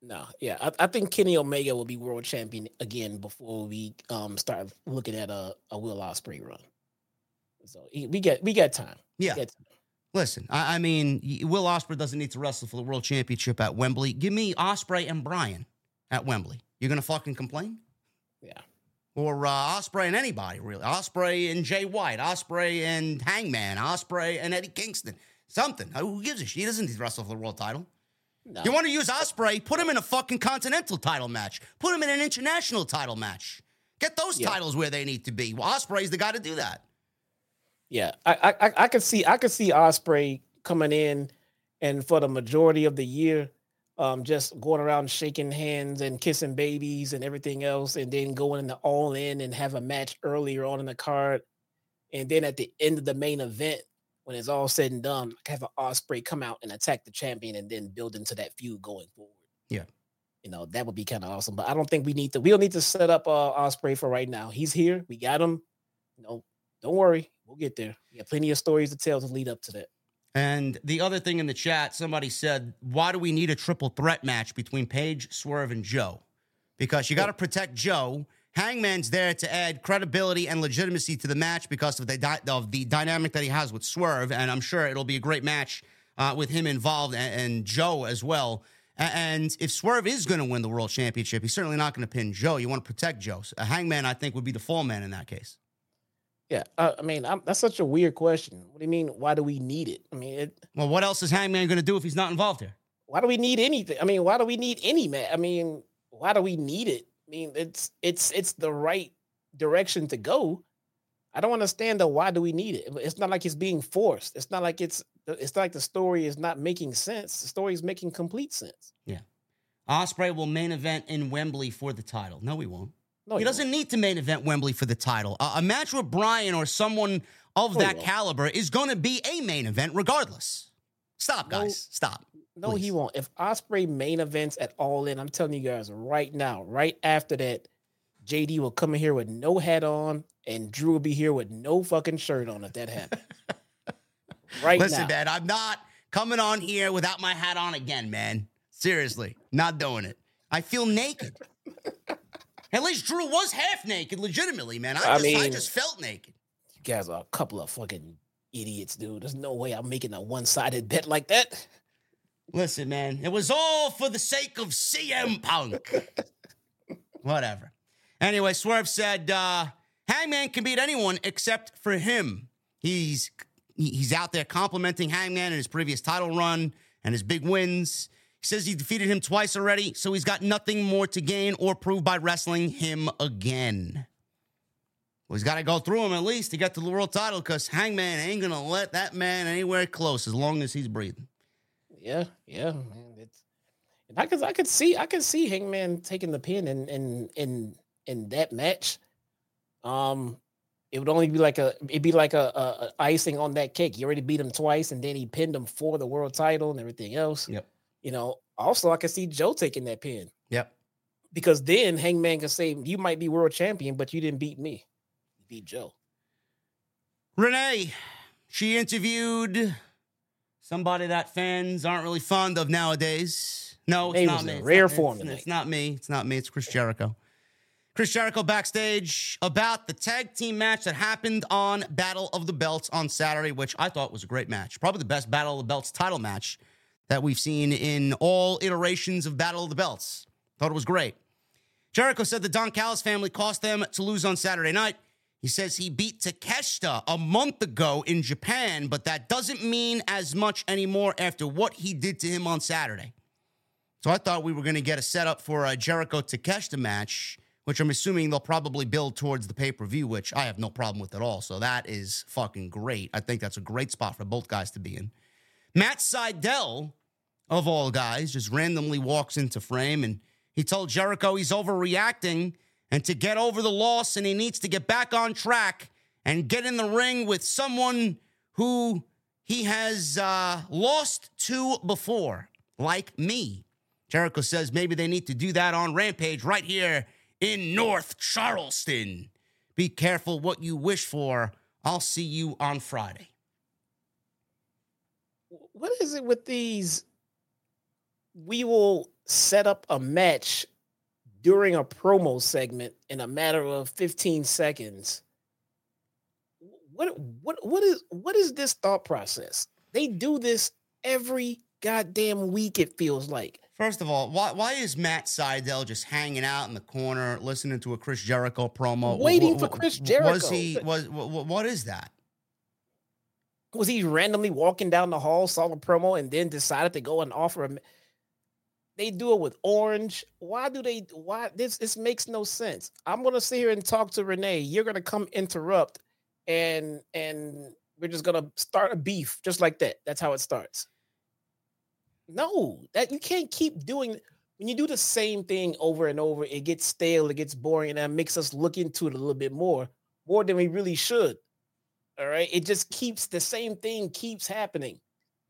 No, yeah, I, I, think Kenny Omega will be world champion again before we um start looking at a, a Will Ospreay run. So we get we got time. Yeah. Time. Listen, I, I, mean, Will Ospreay doesn't need to wrestle for the world championship at Wembley. Give me Ospreay and Bryan at Wembley. You're gonna fucking complain? Yeah or uh, Ospreay and anybody really. Ospreay and Jay White, Ospreay and Hangman, Ospreay and Eddie Kingston. Something. Who gives a shit? He doesn't need to wrestle for the world title. No. You want to use Ospreay? Put him in a fucking continental title match. Put him in an international title match. Get those yeah. titles where they need to be. Well, Ospreay's the guy to do that. Yeah, I I I could see I could see Ospreay coming in, and for the majority of the year, um, just going around shaking hands and kissing babies and everything else, and then going into all in and have a match earlier on in the card, and then at the end of the main event, when it's all said and done, have an Ospreay come out and attack the champion, and then build into that feud going forward. Yeah, you know that would be kind of awesome. But I don't think we need to. We don't need to set up uh, Ospreay for right now. He's here. We got him. You know, don't worry, we'll get there. We got plenty of stories to tell to lead up to that. And the other thing in the chat, somebody said, why do we need a triple threat match between Page, Swerve, and Joe? Because you got to protect Joe. Hangman's there to add credibility and legitimacy to the match because of the, di- of the dynamic that he has with Swerve. And I'm sure it'll be a great match uh, with him involved and, and Joe as well. And if Swerve is going to win the world championship, he's certainly not going to pin Joe. You want to protect Joe. So Hangman, I think, would be the fall man in that case. Yeah, uh, I mean, I'm, that's such a weird question. What do you mean? Why do we need it? I mean, it, well, what else is Hangman going to do if he's not involved here? Why do we need anything? I mean, why do we need any man? I mean, why do we need it? I mean, it's it's it's the right direction to go. I don't understand though. Why do we need it? It's not like it's being forced. It's not like it's it's not like the story is not making sense. The story is making complete sense. Yeah, Ospreay will main event in Wembley for the title. No, he won't. No, he doesn't need to main event Wembley for the title. Uh, a match with Bryan or someone of No, that caliber is going to be a main event regardless. Stop, No. guys. Stop. No, he won't. If Ospreay main events at All In, I'm telling you guys right now, right after that, JD will come in here with no hat on, and Drew will be here with no fucking shirt on if that happens. right Listen, now. man, I'm not coming on here without my hat on again, man. Seriously, not doing it. I feel naked. At least Drew was half naked, legitimately, man. I, I just, I just felt naked. You guys are a couple of fucking idiots, dude. There's no way I'm making a one-sided bet like that. Listen, man, it was all for the sake of CM Punk. Whatever. Anyway, Swerve said uh, Hangman can beat anyone except for him. He's he's out there complimenting Hangman in his previous title run and his big wins. He says he defeated him twice already, so he's got nothing more to gain or prove by wrestling him again. Well, he's got to go through him at least to get to the world title because Hangman ain't going to let that man anywhere close as long as he's breathing. Yeah, yeah, man. It's I could I could see I could see Hangman taking the pin in in in in that match. Um, it would only be like a it'd be like a, a, a icing on that cake. He already beat him twice, and then he pinned him for the world title and everything else. Yep. You know. Also, I could see Joe taking that pin Yep. because then Hangman can say, "You might be world champion, but you didn't beat me. You beat Joe." Renee, she interviewed somebody that fans aren't really fond of nowadays. No, it's Renee not me. in It's not- form It's, it's not me. It's not me. It's Chris Jericho. Chris Jericho backstage about the tag team match that happened on Battle of the Belts on Saturday, which I thought was a great match. Probably the best Battle of the Belts title match that we've seen in all iterations of Battle of the Belts. Thought it was great. Jericho said the Don Callis family cost them to lose on Saturday night. He says he beat Takeshita a month ago in Japan, but that doesn't mean as much anymore after what he did to him on Saturday. So I thought we were going to get a setup for a Jericho Takeshita match, which I'm assuming they'll probably build towards the pay per view, which I have no problem with at all. So that is fucking great. I think that's a great spot for both guys to be in. Matt Sydal, of all guys, just randomly walks into frame and he told Jericho he's overreacting and to get over the loss and he needs to get back on track and get in the ring with someone who he has uh, lost to before, like me. Jericho says maybe they need to do that on Rampage right here in North Charleston. Be careful what you wish for. I'll see you on Friday. what is it with these? We will set up a match during a promo segment in a matter of 15 seconds. What what what is what is this thought process? They do this every goddamn week, it feels like. First of all, why, why is Matt Sydal just hanging out in the corner listening to a Chris Jericho promo? Waiting for Chris Jericho. Was he was wh- wh- what is that? Was he randomly walking down the hall, saw a promo, and then decided to go and offer him? They do it with Orange. Why do they? Why this? This makes no sense. I'm gonna sit here and talk to Renee. You're gonna come interrupt, and and we're just gonna start a beef just like that. That's how it starts. No, that you can't keep doing. When you do the same thing over and over, it gets stale, it gets boring, and that makes us look into it a little bit more, more than we really should. All right, it just keeps the same thing keeps happening.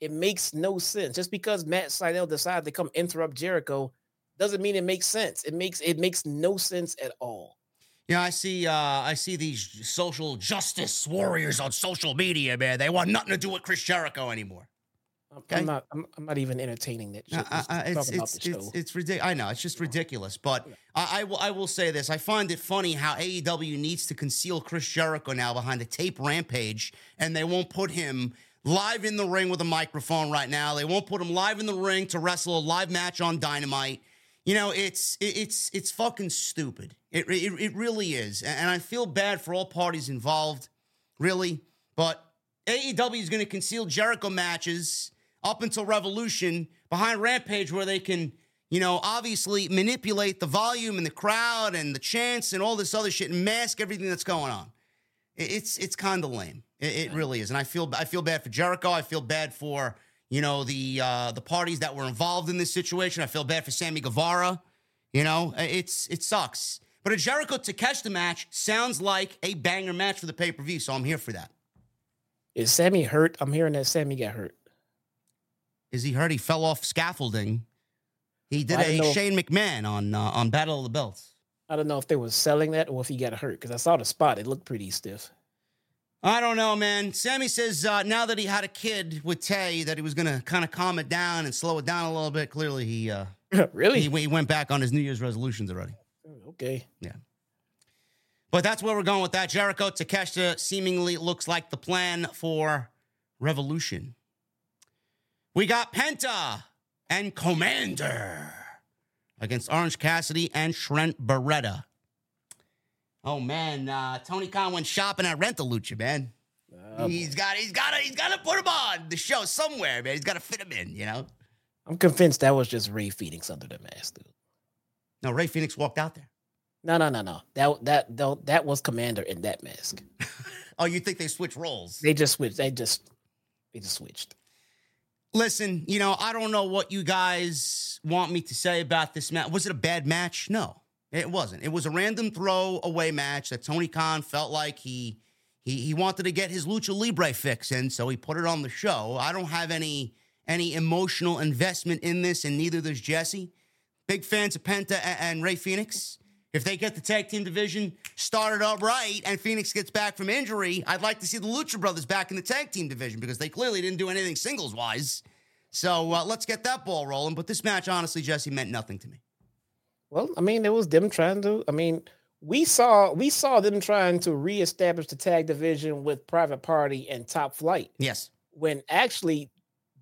It makes no sense. Just because Matt Sydal decided to come interrupt Jericho doesn't mean it makes sense. It makes it makes no sense at all. Yeah, I see. Uh, I see these social justice warriors on social media, man. They want nothing to do with Chris Jericho anymore. I'm, I'm not. I'm, I'm, not even entertaining that. Shit. Uh, uh, it's it's it's, it's ridiculous. I know it's just ridiculous. But I, I, will I will say this. I find it funny how AEW needs to conceal Chris Jericho now behind a tape rampage, and they won't put him live in the ring with a microphone right now. They won't put him live in the ring to wrestle a live match on Dynamite. You know, it's it's it's fucking stupid. It it, it really is, and I feel bad for all parties involved, really. But AEW is going to conceal Jericho matches up until Revolution behind Rampage, where they can, you know, obviously manipulate the volume and the crowd and the chants and all this other shit and mask everything that's going on. It's it's kind of lame. It, it really is, and I feel I feel bad for Jericho. I feel bad for you know the uh, the parties that were involved in this situation. I feel bad for Sammy Guevara. You know, it's it sucks. But a Jericho Takeshita match sounds like a banger match for the pay per view, so I'm here for that. Is Sammy hurt? I'm hearing that Sammy got hurt. Is he hurt? He fell off scaffolding. He did a Shane McMahon on uh, on Battle of the Belts. I don't know if they were selling that or if he got hurt because I saw the spot. It looked pretty stiff. I don't know, man. Sammy says uh, now that he had a kid with Tay, that he was going to kind of calm it down and slow it down a little bit. Clearly, he uh, really he, he, went back on his New Year's resolutions already. Okay, yeah. But that's where we're going with that. Jericho Takeshita seemingly looks like the plan for Revolution. We got Penta and Komander against Orange Cassidy and Trent Beretta. Oh man, uh, Tony Khan went shopping at Rental Lucha, man. Oh, he's got, he's got he's got to put him on the show somewhere, man. He's got to fit him in, you know. I'm convinced that was just Rey Fenix under the mask, dude. No, Rey Fenix walked out there. No, no, no, no. That that that, that was Komander in that mask. oh, you think they switched roles? They just switched. They just they just switched. Listen, you know, I don't know what you guys want me to say about this match. Was it a bad match? No. It wasn't. It was a random throwaway match that Tony Khan felt like he he he wanted to get his lucha libre fix in, so he put it on the show. I don't have any any emotional investment in this, and neither does Jesse. Big fans of Penta and, and Rey Fenix. If they get the tag team division started up right and Fenix gets back from injury, I'd like to see the Lucha Brothers back in the tag team division because they clearly didn't do anything singles wise. So uh, let's get that ball rolling. But this match, honestly, Jesse, meant nothing to me. Well, I mean, it was them trying to. I mean, we saw we saw them trying to reestablish the tag division with Private Party and Top Flight. Yes. When actually,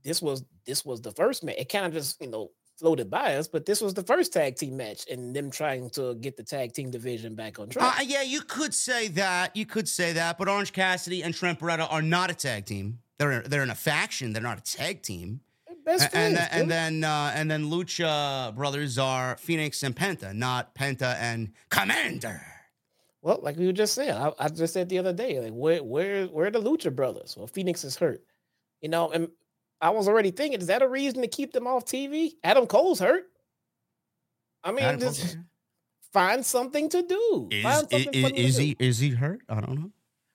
this was this was the first match. It kind of just you know floated by us, but this was the first tag team match, and them trying to get the tag team division back on track. Uh, yeah, you could say that. You could say that, but Orange Cassidy and Trent Beretta are not a tag team. They're they're in a faction. They're not a tag team. Best friends, and, and then uh, and then Lucha Brothers are Fenix and Penta, not Penta and Komander. Well, like we were just saying, I, I, just said the other day, like where where where are the Lucha Brothers? Well, Fenix is hurt, you know, and I was already thinking, is that a reason to keep them off TV? Adam Cole's hurt. I mean, just find something to do. Is, something is, is he do. is he hurt? I don't know.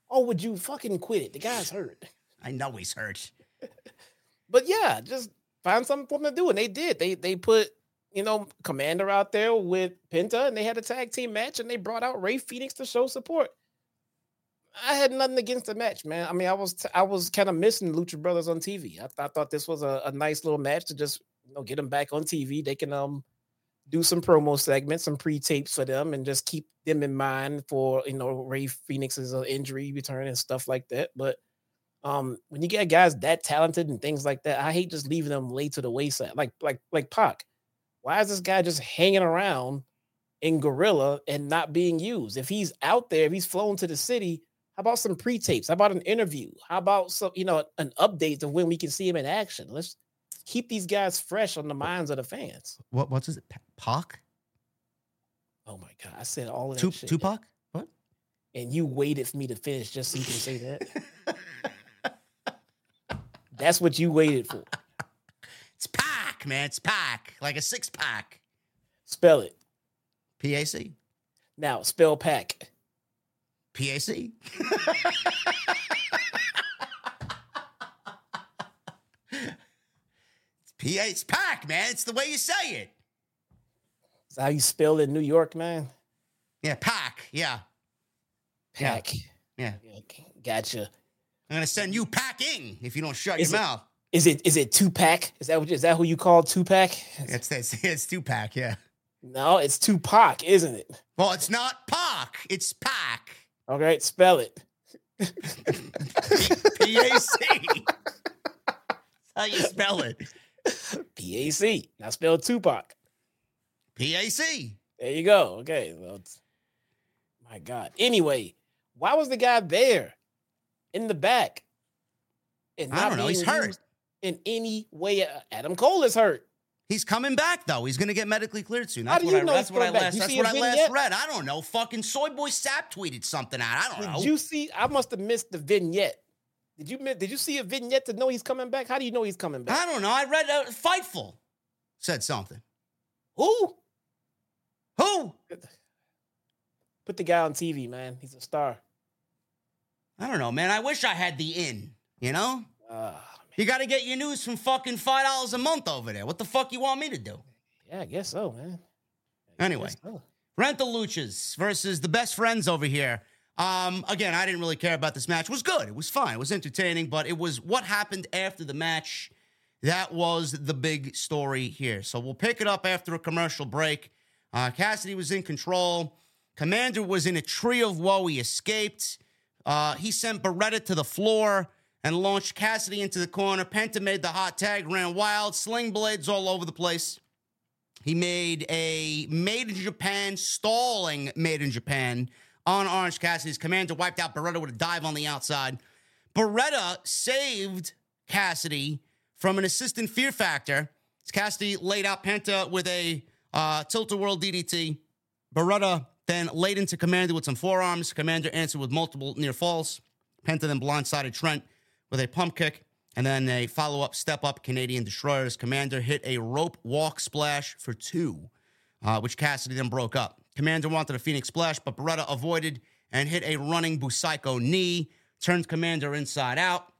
Oh, would you fucking quit it? The guy's hurt. I know he's hurt. but yeah, just find something for them to do. And they did. They they put, you know, Komander out there with Penta and they had a tag team match and they brought out Rey Fenix to show support. I had nothing against the match, man. I mean, I was t- I was kind of missing Lucha Brothers on TV. I, th- I thought this was a, a, nice little match to just you know get them back on TV. They can um do some promo segments, some pre tapes for them, and just keep them in mind for you know Rey Fenix's uh, injury return and stuff like that. But um, when you get guys that talented and things like that, I hate just leaving them laid to the wayside. Like like like Pac, why is this guy just hanging around in Gorilla and not being used? If he's out there, if he's flown to the city, how about some pre-tapes? How about an interview? How about some, you know, an update of when we can see him in action? Let's keep these guys fresh on the minds of the fans. What what's it? Pac? Oh my god, I said all of that. Tup- shit. Tupac? What? And you waited for me to finish just so you can say that. That's what you waited for. It's Pac. man. It's pack, like a six pack. Spell it. P A C. Now, spell pack. P A C. It's P. It's pack, man. It's the way you say it. Is that how you spell it in New York, man? Yeah, pack. Yeah. Pack. yeah. Yeah, Gotcha. I'm gonna send you packing if you don't shut Is your it- mouth. Is it is it Tupac? Is that what is that who you call Tupac? It's it's, it's two pack. Yeah. No, it's Tupac, isn't it? Well, it's not pack. It's pack. All right, spell it. P A C. How you spell it. P A C. Now spell Tupac. P A C. There you go. Okay. Well, my God. Anyway, why was the guy there in the back? And I don't know. He's hurt. In any way, Uh, Adam Cole is hurt. He's coming back though. He's gonna get medically cleared soon. How That's do what you I. know That's what I back? last. You That's what I last read. I don't know. Fucking Soy Boy Sap tweeted something out. I don't Did know. you see? I must have missed the vignette. Did you did you see a vignette to know he's coming back? How do you know he's coming back? I don't know. I read uh, Fightful said something. Who? Who? Put the guy on TV, man. He's a star. I don't know, man. I wish I had the in. You know, Ah, you got to get your news from fucking five dollars a month over there. What the fuck you want me to do? yeah, I guess so, man. Anyway. so. Rental Luchas versus the best friends over here. Um, again, I didn't really care about this match. It was good. It was fine. It was entertaining, but it was what happened after the match that was the big story here. So we'll pick it up after a commercial break. Uh, Cassidy was in control. Komander was in a tree of woe. He escaped. Uh, he sent Beretta to the floor and launched Cassidy into the corner. Penta made the hot tag, ran wild, sling blades all over the place. He made a made in Japan, stalling made in Japan on Orange Cassidy's Komander, wiped out Beretta with a dive on the outside. Beretta saved Cassidy from an assistant fear factor. Cassidy laid out Penta with a uh, tilt a whirl DDT. Beretta then laid into Komander with some forearms. Komander answered with multiple near falls. Penta then blindsided Trent with a pump kick. And then a follow up step up Canadian Destroyers. Komander hit a rope walk splash for two, uh, which Cassidy then broke up. Komander wanted a Phoenix splash, but Beretta avoided and hit a running Busaiku knee, turned Komander inside out.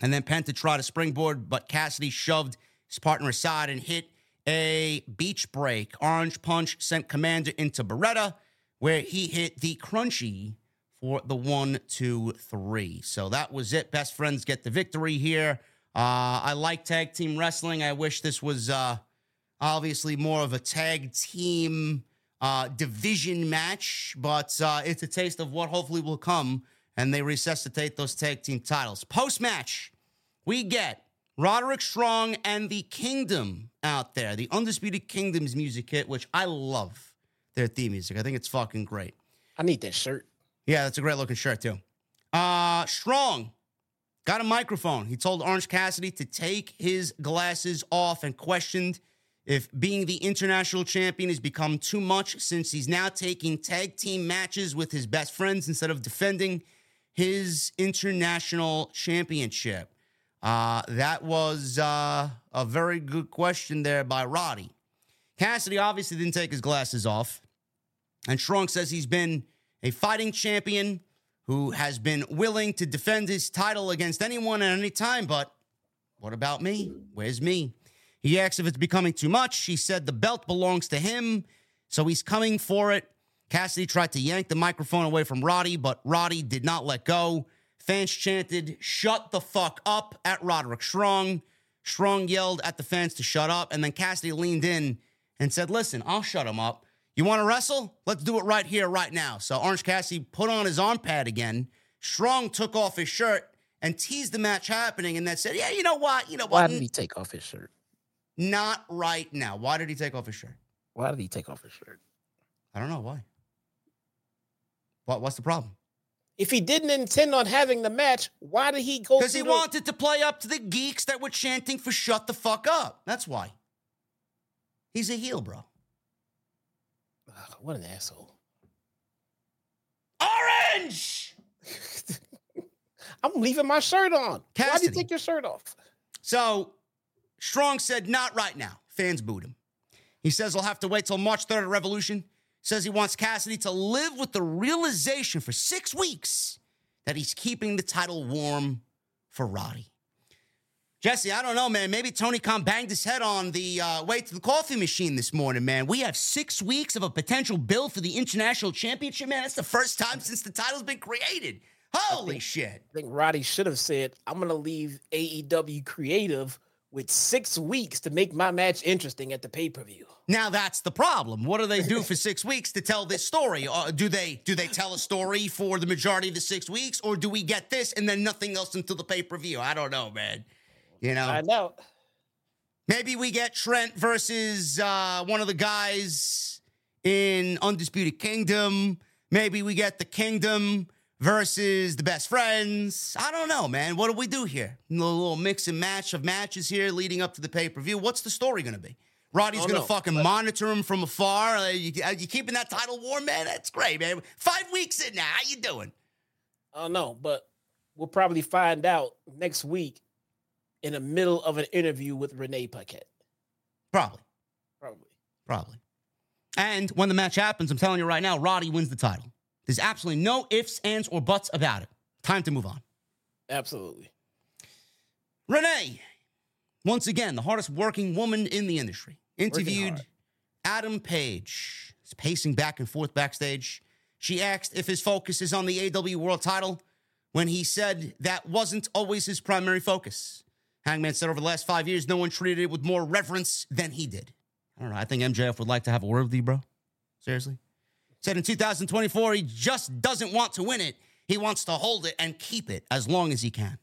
And then Penta tried a springboard, but Cassidy shoved his partner aside and hit a beach break. Orange punch sent Komander into Beretta, where he hit the crunchy for the one, two, three. So that was it. Best friends get the victory here. Uh, I like tag team wrestling. I wish this was uh, obviously more of a tag team uh, division match, but uh, it's a taste of what hopefully will come, and they resuscitate those tag team titles. Post match, we get Roderick Strong and the Kingdom out there, the Undisputed Kingdom's music hit, which I love their theme music. I think it's fucking great. I need that shirt. Yeah, that's a great looking shirt too. Uh Strong got a microphone. He told Orange Cassidy to take his glasses off and questioned if being the international champion has become too much since he's now taking tag team matches with his best friends instead of defending his international championship. Uh, that was uh, a very good question there by Roddy. Cassidy obviously didn't take his glasses off. And Strong says he's been a fighting champion who has been willing to defend his title against anyone at any time. But what about me? Where's me? He asked if it's becoming too much. He said the belt belongs to him, so he's coming for it. Cassidy tried to yank the microphone away from Roddy, but Roddy did not let go. Fans chanted, Shut the fuck up at Roderick Strong. Strong yelled at the fans to shut up, and then Cassidy leaned in and said, Listen, I'll shut him up. You want to wrestle? Let's do it right here, right now. So Orange Cassidy put on his arm pad again. Strong took off his shirt and teased the match happening, and then said, Yeah, you know what? You know Why what? did he take off his shirt? Not right now. Why did he take off his shirt? Why did he take off his shirt? I don't know why. What, what's the problem? If he didn't intend on having the match, why did he go? Because he the- wanted to play up to the geeks that were chanting for shut the fuck up. That's why. He's a heel, bro. What an asshole! Orange! I'm leaving my shirt on. Why did Cassidy. you take your shirt off? So Strong said, not right now. Fans booed him. He says he'll have to wait till March 3rd at Revolution. Says he wants Cassidy to live with the realization for six weeks that he's keeping the title warm for Roddy. Jesse, I don't know, man. Maybe Tony Khan banged his head on the uh, way to the coffee machine this morning, man. We have six weeks of a potential build for the international championship, man. That's the first time since the title's been created. Holy think, shit. I think Roddy should have said, I'm going to leave AEW creative with six weeks to make my match interesting at the pay per view. Now that's the problem. What do they do for six weeks to tell this story? Uh, do they do they tell a story for the majority of the six weeks, or do we get this and then nothing else until the pay per view? I don't know, man. You know, I know. Maybe we get Trent versus uh, one of the guys in Undisputed Kingdom. Maybe we get the Kingdom versus the best friends. I don't know, man. What do we do here? A little mix and match of matches here leading up to the pay per view. What's the story going to be? Roddy's going to fucking but- monitor him from afar. Uh, you, are you keeping that title warm, man? That's great, man. Five weeks in now. How you doing? I don't know, but we'll probably find out next week in the middle of an interview with Renee Paquette. Probably. Probably. Probably. And when the match happens, I'm telling you right now, Roddy wins the title. There's absolutely no ifs, ands, or buts about it. Time to move on. Absolutely. Renee, once again, the hardest working woman in the industry, interviewed Adam Page. He's pacing back and forth backstage. She asked if his focus is on the AEW World title when he said that wasn't always his primary focus. Hangman said over the last five years, no one treated it with more reverence than he did. I don't know. I think MJF would like to have a word with you, bro. Seriously. Said in 2024, he just doesn't want to win it. He wants to hold it and keep it as long as he can.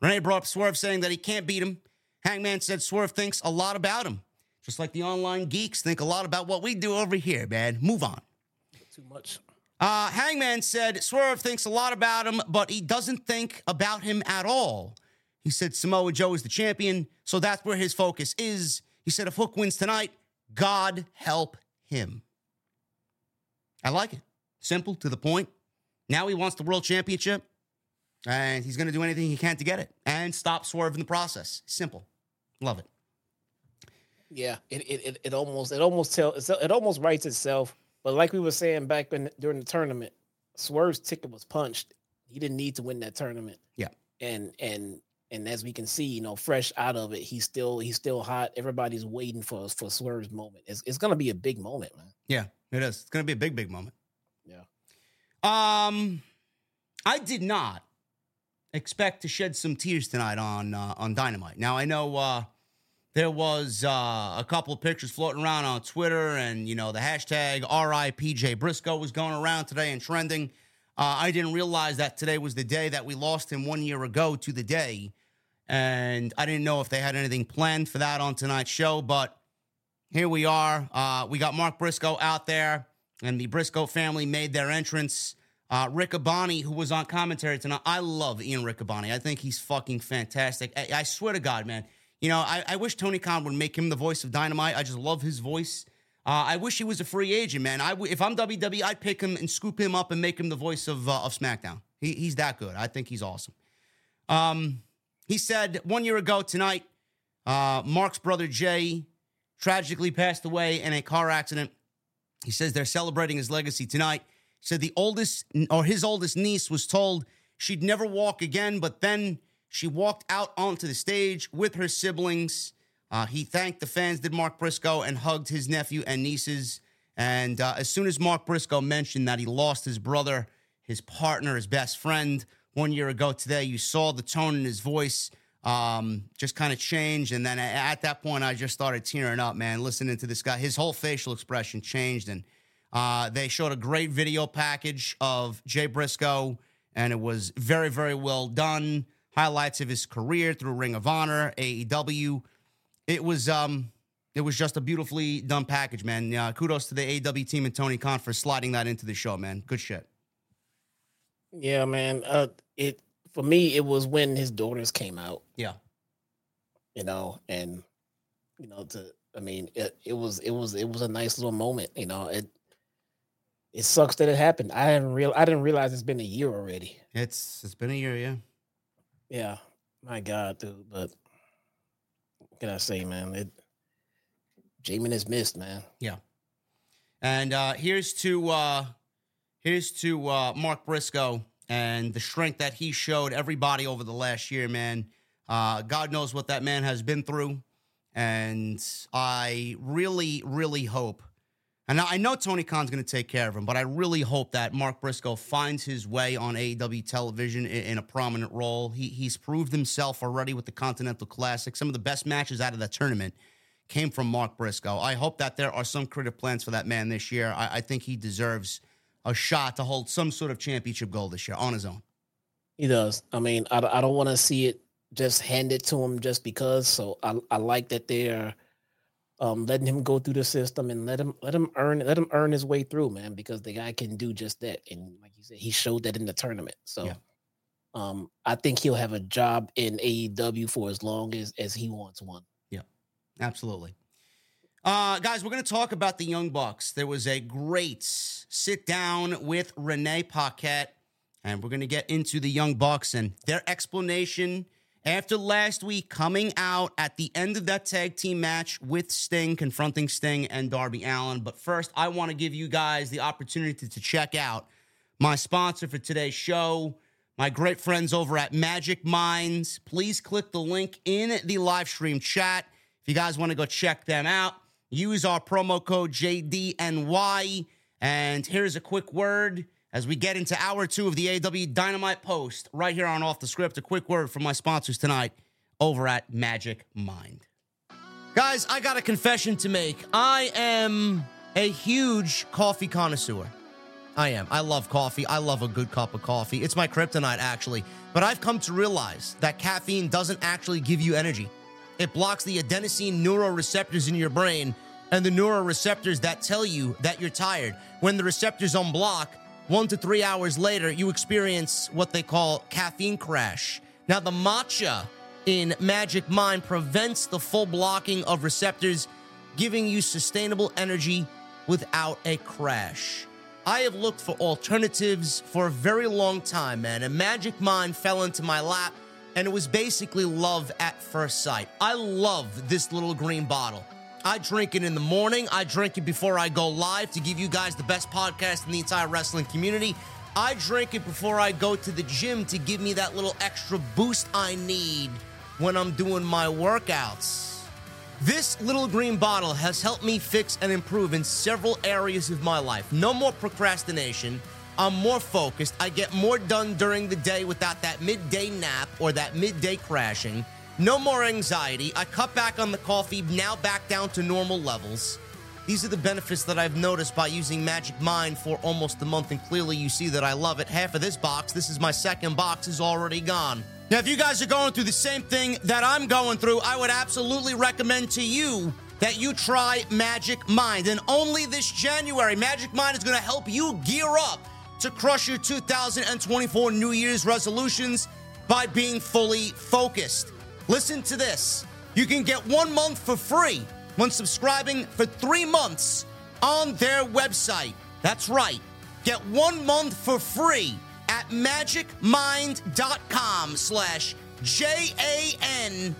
Renee brought up Swerve saying that he can't beat him. Hangman said Swerve thinks a lot about him, just like the online geeks think a lot about what we do over here, man. Move on. Too much. Uh, Hangman said Swerve thinks a lot about him, but he doesn't think about him at all. He said Samoa Joe is the champion, so that's where his focus is. He said if Hook wins tonight, God help him. I like it. Simple, to the point. Now he wants the world championship, and he's going to do anything he can to get it and stop Swerve in the process. Simple. Love it. Yeah, it it, it, almost it almost tell it almost writes itself. But like we were saying back when during the tournament, Swerve's ticket was punched. He didn't need to win that tournament. Yeah. And and and as we can see, you know, fresh out of it, he's still he's still hot. Everybody's waiting for for Swerve's moment. It's it's gonna be a big moment, man. Yeah, it is. It's gonna be a big, big moment. Yeah. Um, I did not expect to shed some tears tonight on uh, on Dynamite. Now I know uh, there was uh, a couple of pictures floating around on Twitter, and you know the hashtag RIPJ Briscoe was going around today and trending. Uh, I didn't realize that today was the day that we lost him one year ago to the day and I didn't know if they had anything planned for that on tonight's show, but here we are. Uh, we got Mark Briscoe out there, and the Briscoe family made their entrance. Uh, Riccaboni, who was on commentary tonight, I love Ian Riccaboni. I think he's fucking fantastic. I, I swear to God, man. You know, I, I, wish Tony Khan would make him the voice of Dynamite. I just love his voice. Uh, I wish he was a free agent, man. I, if I'm WWE, I'd pick him and scoop him up and make him the voice of, uh, of SmackDown. He, he's that good. I think he's awesome. Um, he said one year ago tonight, uh, Mark's brother Jay tragically passed away in a car accident. He says they're celebrating his legacy tonight. He said the oldest or his oldest niece was told she'd never walk again, but then she walked out onto the stage with her siblings. Uh, he thanked the fans, did Mark Briscoe, and hugged his nephew and nieces. And uh, as soon as Mark Briscoe mentioned that he lost his brother, his partner, his best friend, one year ago today. You saw the tone in his voice um, just kind of change. And then at that point, I just started tearing up, man, listening to this guy. His whole facial expression changed. And uh, they showed a great video package of Jay Briscoe, and it was very, very well done. Highlights of his career through Ring of Honor, AEW. It was um, it was just a beautifully done package, man. Uh, kudos to the AEW team and Tony Khan for sliding that into the show, man. Good shit. Yeah, man. Uh, it for me, it was when his daughters came out. Yeah, you know, and you know, to I mean, it, it was it was it was a nice little moment. You know, it it sucks that it happened. I didn't real I didn't realize it's been a year already. It's it's been a year, yeah. Yeah, my God, dude. But can I say, man? It Jamin is missed, man. Yeah. And uh, here's to uh, here's to uh, Mark Briscoe and the strength that he showed everybody over the last year, man. Uh, God knows what that man has been through, and I really, really hope. And I know Tony Khan's going to take care of him, but I really hope that Mark Briscoe finds his way on AEW television in, in a prominent role. He, he's proved himself already with the Continental Classic. Some of the best matches out of that tournament came from Mark Briscoe. I hope that there are some creative plans for that man this year. I, I think he deserves a shot to hold some sort of championship goal this year on his own. He does. I mean, I, I don't want to see it just handed to him just because. So I, I like that they're um, letting him go through the system and let him let him earn let him earn his way through, man, because the guy can do just that. And like you said, he showed that in the tournament. So yeah. um, I think he'll have a job in AEW for as long as as he wants one. Yeah, absolutely. Uh, guys, we're going to talk about the Young Bucks. There was a great sit down with Renee Paquette, and we're going to get into the Young Bucks and their explanation after last week coming out at the end of that tag team match with Sting, confronting Sting and Darby Allin. But first, I want to give you guys the opportunity to check out my sponsor for today's show, my great friends over at Magic Minds. Please click the link in the live stream chat if you guys want to go check them out, use our promo code JDNY. And here's a quick word as we get into hour two of the AEW Dynamite Post right here on Off the Script. A quick word from my sponsors tonight over at Magic Mind. Guys, I got a confession to make. I am a huge coffee connoisseur. I am. I love coffee. I love a good cup of coffee. It's my kryptonite, actually. But I've come to realize that caffeine doesn't actually give you energy. It blocks the adenosine neuroreceptors in your brain and the neuroreceptors that tell you that you're tired. When the receptors unblock, one to three hours later, you experience what they call caffeine crash. Now, the matcha in Magic Mind prevents the full blocking of receptors, giving you sustainable energy without a crash. I have looked for alternatives for a very long time, man, and Magic Mind fell into my lap and it was basically love at first sight. I love this little green bottle. I drink it in the morning. I drink it before I go live to give you guys the best podcast in the entire wrestling community. I drink it before I go to the gym to give me that little extra boost I need when I'm doing my workouts. This little green bottle has helped me fix and improve in several areas of my life. No more procrastination I'm more focused. I get more done during the day without that midday nap or that midday crashing. No more anxiety. I cut back on the coffee, now back down to normal levels. These are the benefits that I've noticed by using Magic Mind for almost a month, and clearly you see that I love it. Half of this box, this is my second box, is already gone. Now, if you guys are going through the same thing that I'm going through, I would absolutely recommend to you that you try Magic Mind. And only this January, Magic Mind is going to help you gear up to crush your 2024 New Year's resolutions by being fully focused. Listen to this. You can get one month for free when subscribing for three months on their website. That's right. Get one month for free at magicmind.com slash J-A-N-J-D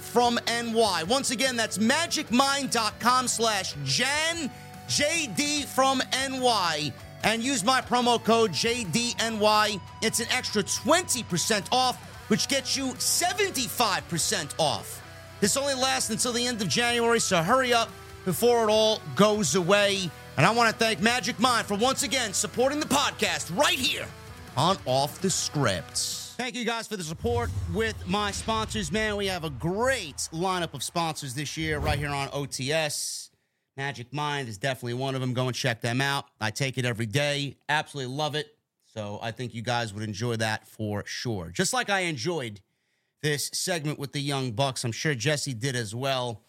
from NY. Once again, that's magicmind.com slash Jan J-D from NY and use my promo code JDNY. It's an extra 20% off, which gets you 75% off. This only lasts until the end of January, so hurry up before it all goes away. And I want to thank Magic Mind for once again supporting the podcast right here on Off the Scripts. Thank you guys for the support with my sponsors, man. We have a great lineup of sponsors this year right here on OTS. Magic Mind is definitely one of them. Go and check them out. I take it every day. Absolutely love it. So I think you guys would enjoy that for sure. Just like I enjoyed this segment with the Young Bucks, I'm sure Jesse did as well.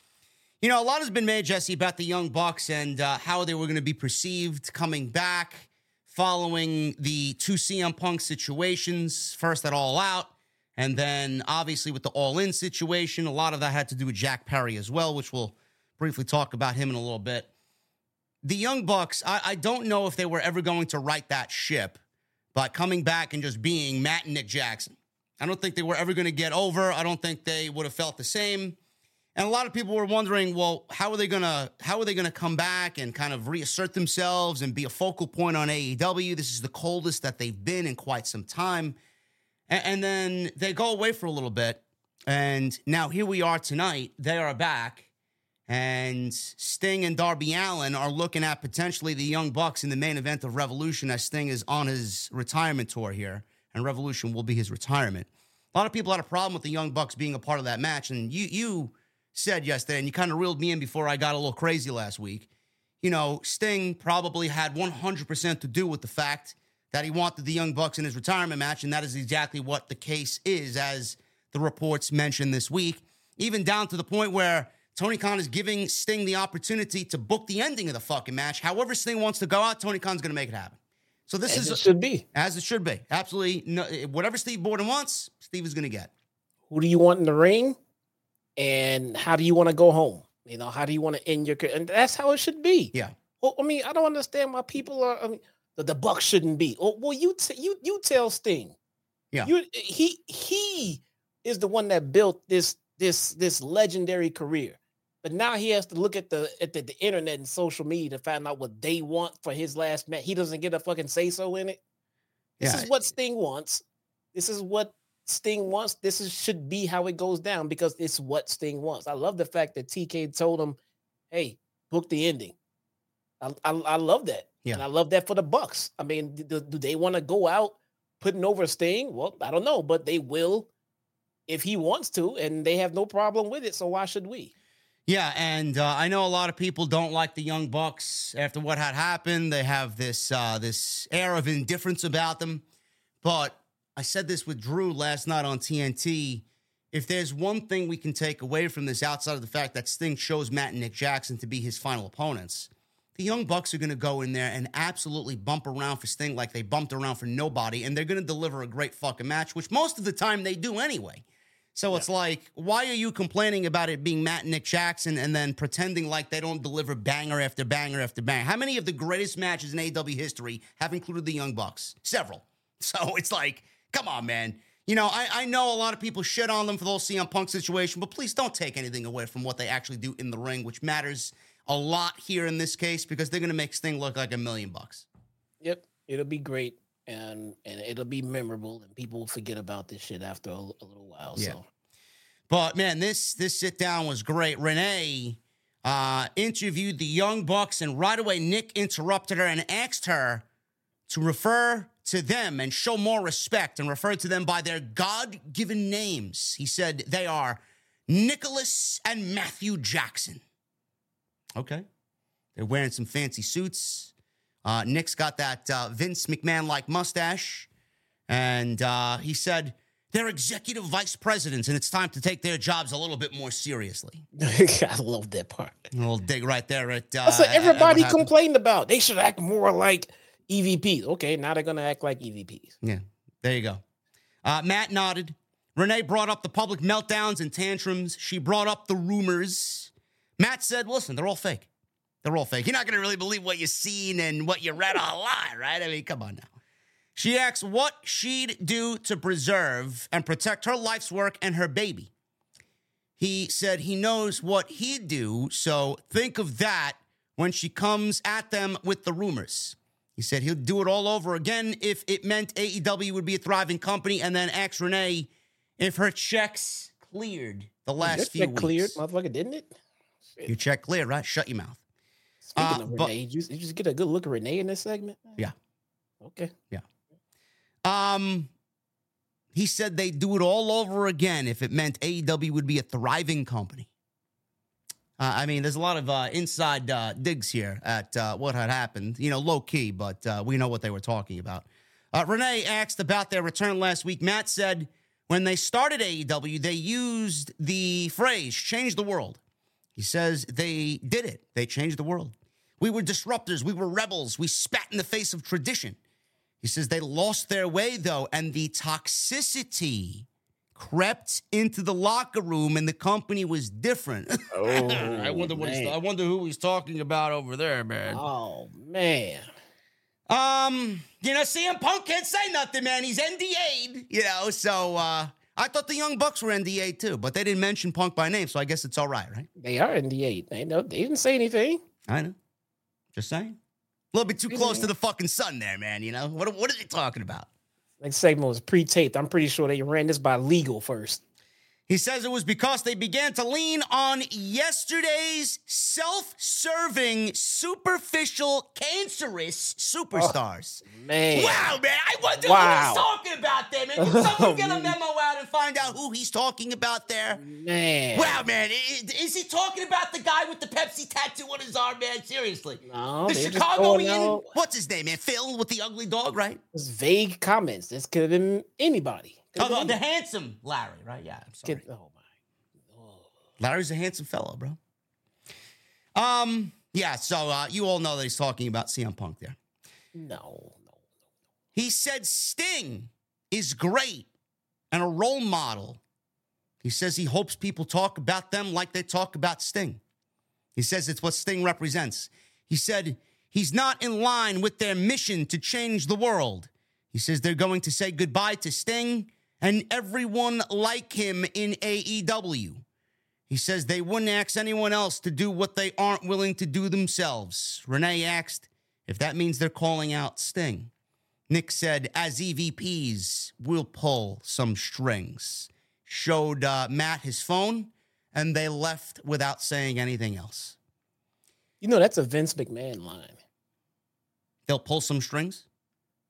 You know, a lot has been made, Jesse, about the Young Bucks and uh, how they were going to be perceived coming back following the two CM Punk situations, first at All Out, and then obviously with the All In situation. A lot of that had to do with Jack Perry as well, which we'll briefly talk about him in a little bit. The Young Bucks, I, I don't know if they were ever going to right that ship by coming back and just being Matt and Nick Jackson. I don't think they were ever going to get over. I don't think they would have felt the same. And a lot of people were wondering, well, how are they gonna how are they gonna come back and kind of reassert themselves and be a focal point on AEW? This is the coldest that they've been in quite some time. And, and then they go away for a little bit, and now here we are tonight. They are back, and Sting and Darby Allin are looking at potentially the Young Bucks in the main event of Revolution as Sting is on his retirement tour here, and Revolution will be his retirement. A lot of people had a problem with the Young Bucks being a part of that match, and you you said yesterday, and you kind of reeled me in before I got a little crazy last week. You know, Sting probably had 100% to do with the fact that he wanted the Young Bucks in his retirement match, and that is exactly what the case is, as the reports mentioned this week, even down to the point where Tony Khan is giving Sting the opportunity to book the ending of the fucking match. However, Sting wants to go out, Tony Khan's going to make it happen. So this As is it should be. as it should be. Absolutely, no, eh, whatever Steve Borden wants, Steve is going to get. Who do you want in the ring? And how do you want to go home? You know, how do you want to end your career? And that's how it should be. Yeah. Well, I mean, I don't understand why people are. I mean, the, the Bucks shouldn't be. Oh, well, you t- you you tell Sting. Yeah. You he he is the one that built this this this legendary career. But now he has to look at the at the, the internet and social media to find out what they want for his last match. He doesn't get a fucking say so in it. This Yeah. is what Sting wants. This is what Sting wants. This is should be how it goes down because it's what Sting wants. I love the fact that TK told him, "Hey, book the ending." I I, I love that, Yeah. and I love that for the Bucks. I mean, do, do they want to go out putting over Sting? Well, I don't know, but they will if he wants to, and they have no problem with it. So why should we? Yeah, and uh, I know a lot of people don't like the Young Bucks after what had happened. They have this uh, this air of indifference about them. But I said this with Drew last night on TNT. If there's one thing we can take away from this, outside of the fact that Sting chose Matt and Nick Jackson to be his final opponents, the Young Bucks are going to go in there and absolutely bump around for Sting like they bumped around for nobody, and they're going to deliver a great fucking match, which most of the time they do anyway. So it's like, why are you complaining about it being Matt and Nick Jackson and then pretending like they don't deliver banger after banger after banger? How many of the greatest matches in AEW history have included the Young Bucks? Several. So it's like, come on, man. You know, I, I know a lot of people shit on them for the whole CM Punk situation, but please don't take anything away from what they actually do in the ring, which matters a lot here in this case because they're going to make Sting look like a million bucks. Yep, it'll be great, and and it'll be memorable, and people will forget about this shit after a, a little while. Yeah. So But man, this this sit down was great. Renee uh, interviewed the Young Bucks, and right away Nick interrupted her and asked her to refer to them and show more respect and refer to them by their God given names. He said they are Nicholas and Matthew Jackson. Okay. They're wearing some fancy suits. Uh, Nick's got that uh, Vince McMahon like mustache. And uh, he said, they're executive vice presidents, and it's time to take their jobs a little bit more seriously. I love that part. A little dig right there at. Uh, That's what at- at everybody complained about. They should act more like EVPs. Okay, now they're gonna act like EVPs. Yeah, there you go. Uh, Matt nodded. Renee brought up the public meltdowns and tantrums. She brought up the rumors. Matt said, listen, they're all fake. They're all fake. You're not going to really believe what you've seen and what you read online, right? I mean, come on now. She asks what she'd do to preserve and protect her life's work and her baby. He said he knows what he'd do, so think of that when she comes at them with the rumors. He said he'll do it all over again if it meant AEW would be a thriving company, and then ask Renee if her checks cleared the last Your few check weeks. cleared, motherfucker, didn't it? Your check cleared, right? Shut your mouth. Speaking Uh, of Renee, did you, you just get a good look at Renee in this segment? Yeah. Okay. Yeah. Um, he said they'd do it all over again if it meant AEW would be a thriving company. Uh, I mean, there's a lot of uh, inside uh, digs here at uh, what had happened, you know, low key, but uh, we know what they were talking about. Uh, Renee asked about their return last week. Matt said when they started AEW, they used the phrase change the world. He says they did it, they changed the world. We were disruptors, we were rebels, we spat in the face of tradition. He says they lost their way though, and the toxicity crept into the locker room, and the company was different. Oh, I wonder what he's. I wonder who he's talking about over there, man. Oh man. Um, you know, CM Punk can't say nothing, man. He's NDA'd, you know. So uh, I thought the Young Bucks were NDA'd too, but they didn't mention Punk by name, so I guess it's all right, right? They are NDA. They know they didn't say anything. I know. Just saying. A little bit too close to the fucking sun there, man. You know what? What are they talking about? Next segment was pre-taped. I'm pretty sure they ran this by legal first. He says it was because they began to lean on yesterday's self serving, superficial, cancerous superstars. Oh, Man. Wow, man. I wonder Wow. what he's talking about there, man. Can someone get a memo out and find out who he's talking about there? Man. Wow, man. I- i- Is he talking about the guy with the Pepsi tattoo on his arm, man? Seriously. No, the Chicagoan, what's his name, man? Phil with the ugly dog, right? It's vague comments. This could have been anybody. Oh, the, the handsome Larry, right? Yeah, I'm sorry. Oh my. Larry's a handsome fellow, bro. Um, yeah, so uh, you all know that he's talking about CM Punk there. No. No, no. He said Sting is great and a role model. He says he hopes people talk about them like they talk about Sting. He says it's what Sting represents. He said he's not in line with their mission to change the world. He says they're going to say goodbye to Sting and everyone like him in AEW. He says they wouldn't ask anyone else to do what they aren't willing to do themselves. Renee asked if that means they're calling out Sting. Nick said, as EVPs, we'll pull some strings. Showed uh, Matt his phone, and they left without saying anything else. You know that's a Vince McMahon line. They'll pull some strings?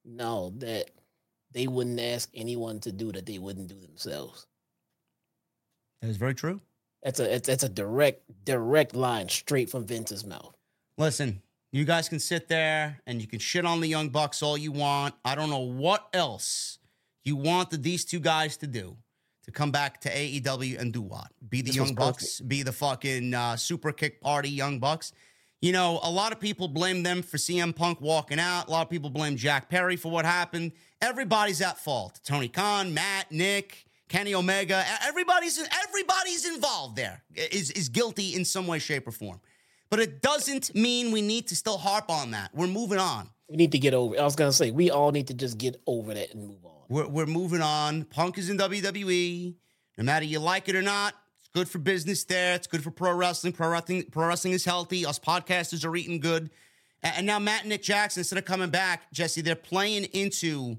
No, that they wouldn't ask anyone to do that they wouldn't do themselves. That is very true. That's a it's, that's a direct direct line straight from Vince's mouth. Listen, you guys can sit there and you can shit on the Young Bucks all you want. I don't know what else you wanted these two guys to do to come back to AEW and do what? Be the This Young Bucks, be the fucking uh, super kick party Young Bucks. You know, a lot of people blame them for CM Punk walking out. A lot of people blame Jack Perry for what happened. Everybody's at fault. Tony Khan, Matt, Nick, Kenny Omega, everybody's everybody's involved there. Is is guilty in some way, shape, or form. But it doesn't mean we need to still harp on that. We're moving on. We need to get over. I was gonna say we all need to just get over that and move on. We're, we're moving on. Punk is in WWE. No matter you like it or not, good for business there. It's good for pro wrestling. Pro wrestling, pro wrestling is healthy. Us podcasters are eating good. And now Matt and Nick Jackson, instead of coming back, Jesse, they're playing into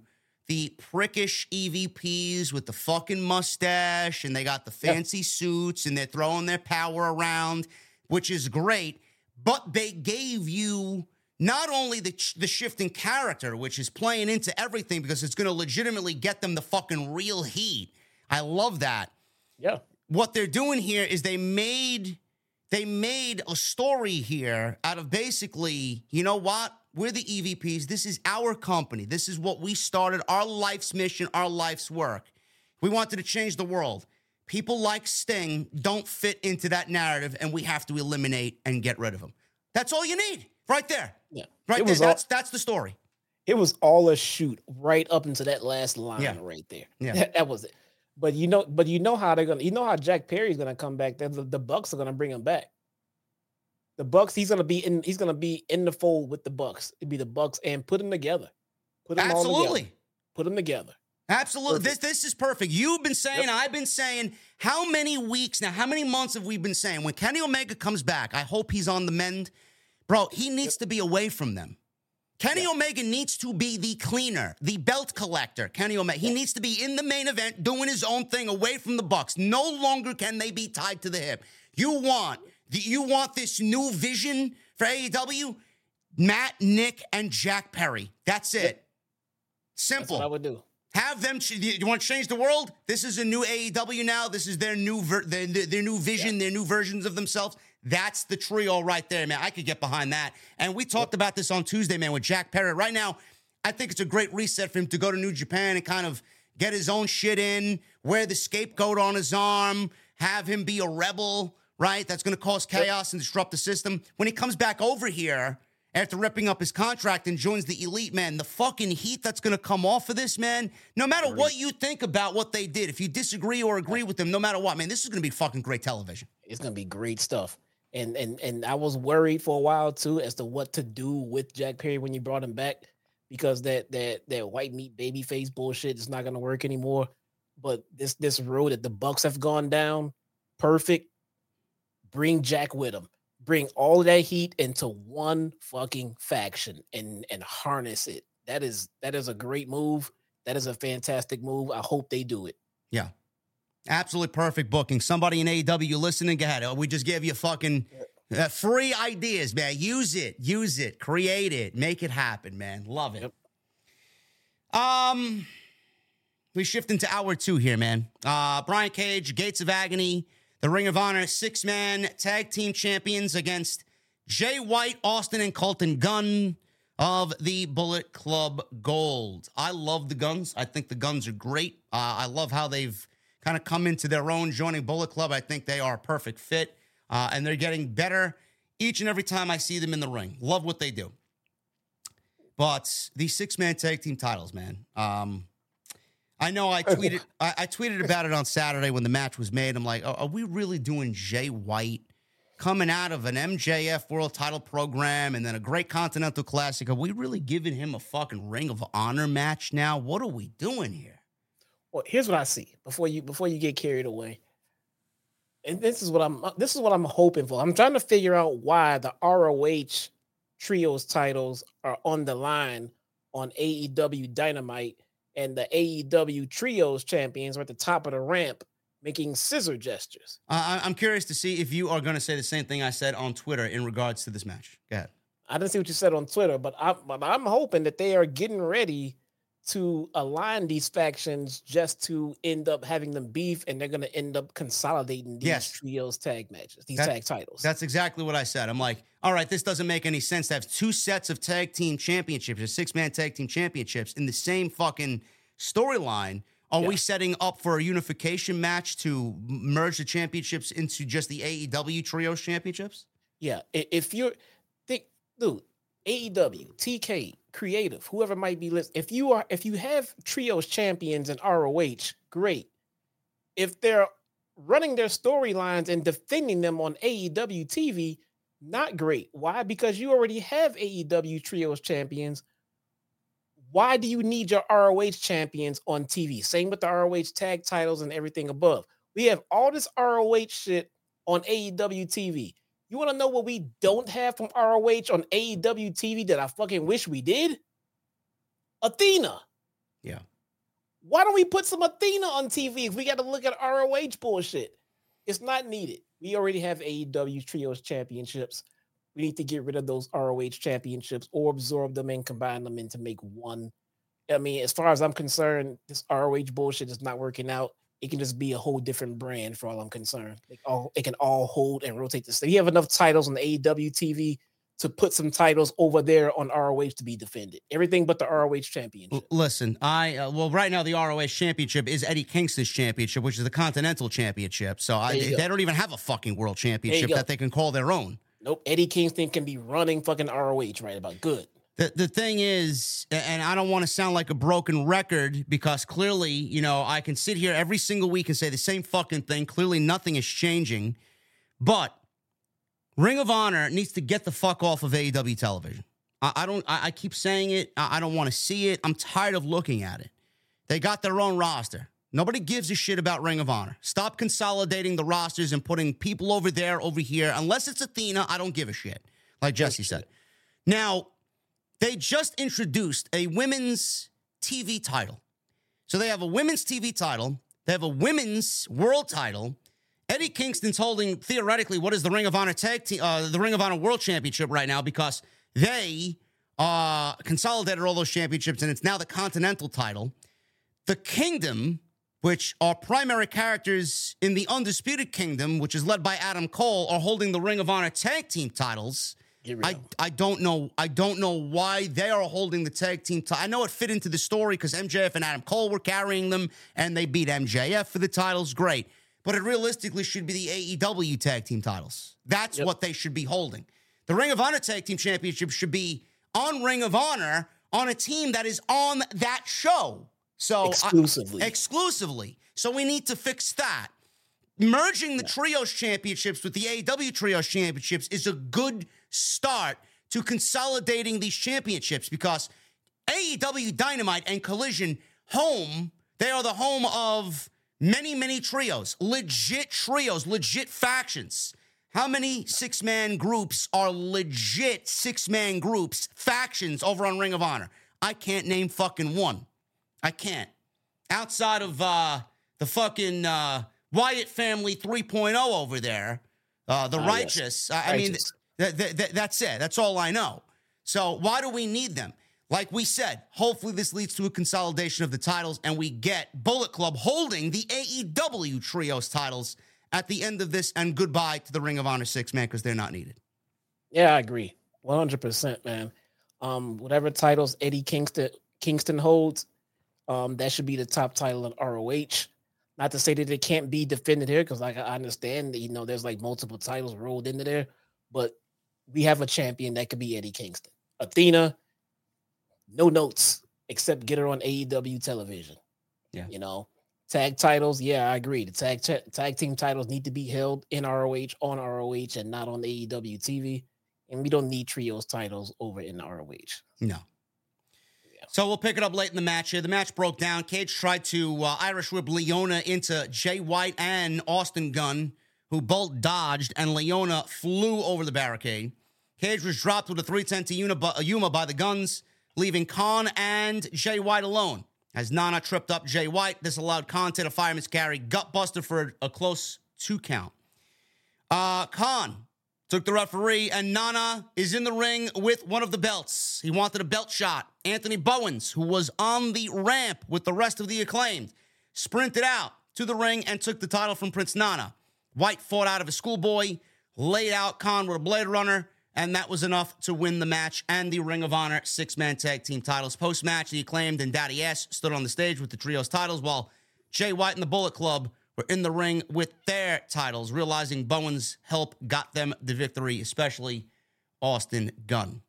the prickish EVPs with the fucking mustache and they got the fancy suits and they're throwing their power around, which is great. But they gave you not only the, the shift in character, which is playing into everything because it's going to legitimately get them the fucking real heat. I love that Yeah. What they're doing here is they made they made a story here out of basically, you know what? We're the EVPs. This is our company. This is what we started, our life's mission, our life's work. We wanted to change the world. People like Sting don't fit into that narrative, and we have to eliminate and get rid of them. That's all you need, right there. Yeah. Right there. all- That's that's the story. It was all a shoot right up into that last line Yeah. right there. Yeah. That, that was it. But you know, but you know how they're gonna you know how Jack Perry's gonna come back. The, the, Bucks are gonna bring him back. The Bucks, he's gonna be in he's gonna be in the fold with the Bucks. It'd be the Bucks and put them together. Put them all Absolutely. together. Put them together. Absolutely. Perfect. This this is perfect. You've been saying, Yep. I've been saying, how many weeks now, how many months have we been saying when Kenny Omega comes back? I hope he's on the mend. Bro, he needs to be away from them. Kenny Omega needs to be the cleaner, the belt collector. Kenny Omega, he needs to be in the main event doing his own thing away from the Bucks. No longer can they be tied to the hip. You want you want this new vision for AEW? Matt, Nick, and Jack Perry. That's it. That's Simple. what I would do. Have them. You want to change the world? This is a new AEW now. This is their new ver- their, their new vision, their new versions of themselves. That's the trio right there, man. I could get behind that. And we talked about this on Tuesday, man, with Jack Perry. Right now, I think it's a great reset for him to go to New Japan and kind of get his own shit in, wear the scapegoat on his arm, have him be a rebel, right? That's going to cause chaos and disrupt the system. When he comes back over here after ripping up his contract and joins the elite, man, the fucking heat that's going to come off of this, man, no matter what you think about what they did, if you disagree or agree with them, no matter what, man, this is going to be fucking great television. It's gonna be great stuff. And and and I was worried for a while too as to what to do with Jack Perry when you brought him back. because that that that white meat baby face bullshit is not gonna work anymore. But this this road that the Bucks have gone down, perfect. Bring Jack with them. Bring all that heat into one fucking faction and and harness it. That is that is a great move. That is a fantastic move. I hope they do it. Yeah. Absolutely perfect booking. Somebody in AEW listening, go ahead. We just gave you fucking uh, free ideas, man. Use it, use it, create it, make it happen, man. Love it. Yep. Um, we shift into hour two here, man. Uh, Brian Cage, Gates of Agony, the Ring of Honor six man tag team champions against Jay White, Austin, and Colton Gunn of the Bullet Club Gold. I love the Gunns. I think the Gunns are great. Uh, I love how they've kind of come into their own joining Bullet Club. I think they are a perfect fit, uh, and they're getting better each and every time I see them in the ring. Love what they do. But these six man tag team titles, man. Um, I know I tweeted I, I, tweeted about it on Saturday when the match was made. I'm like, are, are we really doing Jay White coming out of an MJF World Title program and then a great Continental Classic? Are we really giving him a fucking Ring of Honor match now? What are we doing here? Well, here's what I see before you before you get carried away. And this is what I'm this is what I'm hoping for. I'm trying to figure out why the ROH trios titles are on the line on AEW Dynamite and the AEW trios champions are at the top of the ramp making scissor gestures. Uh, I'm curious to see if you are going to say the same thing I said on Twitter in regards to this match. Go ahead. I didn't see what you said on Twitter, but, I, but I'm hoping that they are getting ready to align these factions just to end up having them beef and they're going to end up consolidating these yes. trios tag matches, these that, tag titles. That's exactly what I said. I'm like, all right, this doesn't make any sense to have two sets of tag team championships or six man tag team championships in the same fucking storyline. Are yeah. we setting up for a unification match to merge the championships into just the AEW trios championships? Yeah. If you're, think, dude, AEW, TK, creative, whoever might be listening, if you are if you have trios champions in ROH, great. If they're running their storylines and defending them on AEW TV, not great. Why? Because you already have AEW trios champions. Why do you need your ROH champions on TV? Same with the ROH tag titles and everything above. We have all this ROH shit on AEW TV. You want to know what we don't have from ROH on AEW TV that I fucking wish we did? Athena. Yeah. Why don't we put some Athena on TV if we got to look at ROH bullshit? It's not needed. We already have AEW Trios Championships. We need to get rid of those ROH championships or absorb them and combine them into make one. I mean, as far as I'm concerned, this ROH bullshit is not working out it can just be a whole different brand for all I'm concerned. It all it can all hold and rotate the state. You have enough titles on the AEW TV to put some titles over there on ROH to be defended. Everything but the ROH championship. Listen, I uh, well right now the ROH championship is Eddie Kingston's championship, which is the Continental Championship. So I, they don't even have a fucking world championship that they can call their own. Nope, Eddie Kingston can be running fucking ROH right about good. The, the thing is, and I don't want to sound like a broken record because clearly, you know, I can sit here every single week and say the same fucking thing. Clearly, nothing is changing. But Ring of Honor needs to get the fuck off of AEW television. I, I don't, I, I, keep saying it. I, I don't want to see it. I'm tired of looking at it. They got their own roster. Nobody gives a shit about Ring of Honor. Stop consolidating the rosters and putting people over there, over here. Unless it's Athena, I don't give a shit, like Jesse said. Now, they just introduced a women's TV title. So they have a women's TV title, they have a women's world title. Eddie Kingston's holding theoretically what is the Ring of Honor tag team, uh, the Ring of Honor World Championship right now because they uh, consolidated all those championships and it's now the Continental title. The Kingdom, which are primary characters in the Undisputed Kingdom, which is led by Adam Cole, are holding the Ring of Honor tag team titles. I, I don't know I don't know why they are holding the tag team title. I know it fit into the story because MJF and Adam Cole were carrying them and they beat MJF for the titles. Great. But it realistically should be the AEW tag team titles. That's yep. what they should be holding. The Ring of Honor tag team championship should be on Ring of Honor on a team that is on that show. So exclusively. Uh, exclusively. So we need to fix that. Merging the yeah. trios championships with the AEW trios championships is a good start to consolidating these championships because AEW Dynamite and Collision home. They are the home of many, many trios, legit trios, legit factions. How many six man groups are legit six man groups, factions over on Ring of Honor? I can't name fucking one. I can't. Outside of uh, the fucking uh, Wyatt family 3.0 over there, uh, the Ah, righteous. yes. I, I mean, Righteous. Th- th- that's it. That's all I know. So why do we need them? Like we said, hopefully this leads to a consolidation of the titles and we get Bullet Club holding the AEW Trios titles at the end of this and goodbye to the Ring of Honor six man because they're not needed. Yeah, I agree. 100%, man. Um, whatever titles Eddie Kingston Kingston holds, um, that should be the top title in ROH. Not to say that it can't be defended here, because like I understand that you know there's like multiple titles rolled into there, but we have a champion that could be Eddie Kingston. Athena, no notes except get her on AEW television. Yeah. You know, tag titles, yeah, I agree. The tag cha- tag team titles need to be held in ROH on ROH and not on AEW TV. And we don't need trios titles over in ROH. No. So we'll pick it up late in the match here. The match broke down. Cage tried to uh, Irish whip Liona into Jay White and Austin Gunn, who both dodged, and Liona flew over the barricade. Cage was dropped with a 310 to Yuma, bu- Yuma by the Gunns, leaving Kaun and Jay White alone. As Nana tripped up Jay White, this allowed Kaun to the fireman's carry, gut buster for a close two count. Uh, Kaun took the referee, and Nana is in the ring with one of the belts. He wanted a belt shot. Anthony Bowens, who was on the ramp with the rest of the acclaimed, sprinted out to the ring and took the title from Prince Nana. White fought out of a schoolboy, laid out Kaun with a Blade Runner, and that was enough to win the match and the Ring of Honor six man tag team titles. Post match, the acclaimed and Daddy S stood on the stage with the trios titles while Jay White and the Bullet Club were in the ring with their titles, realizing Bowens' help got them the victory, especially Austin Gunn.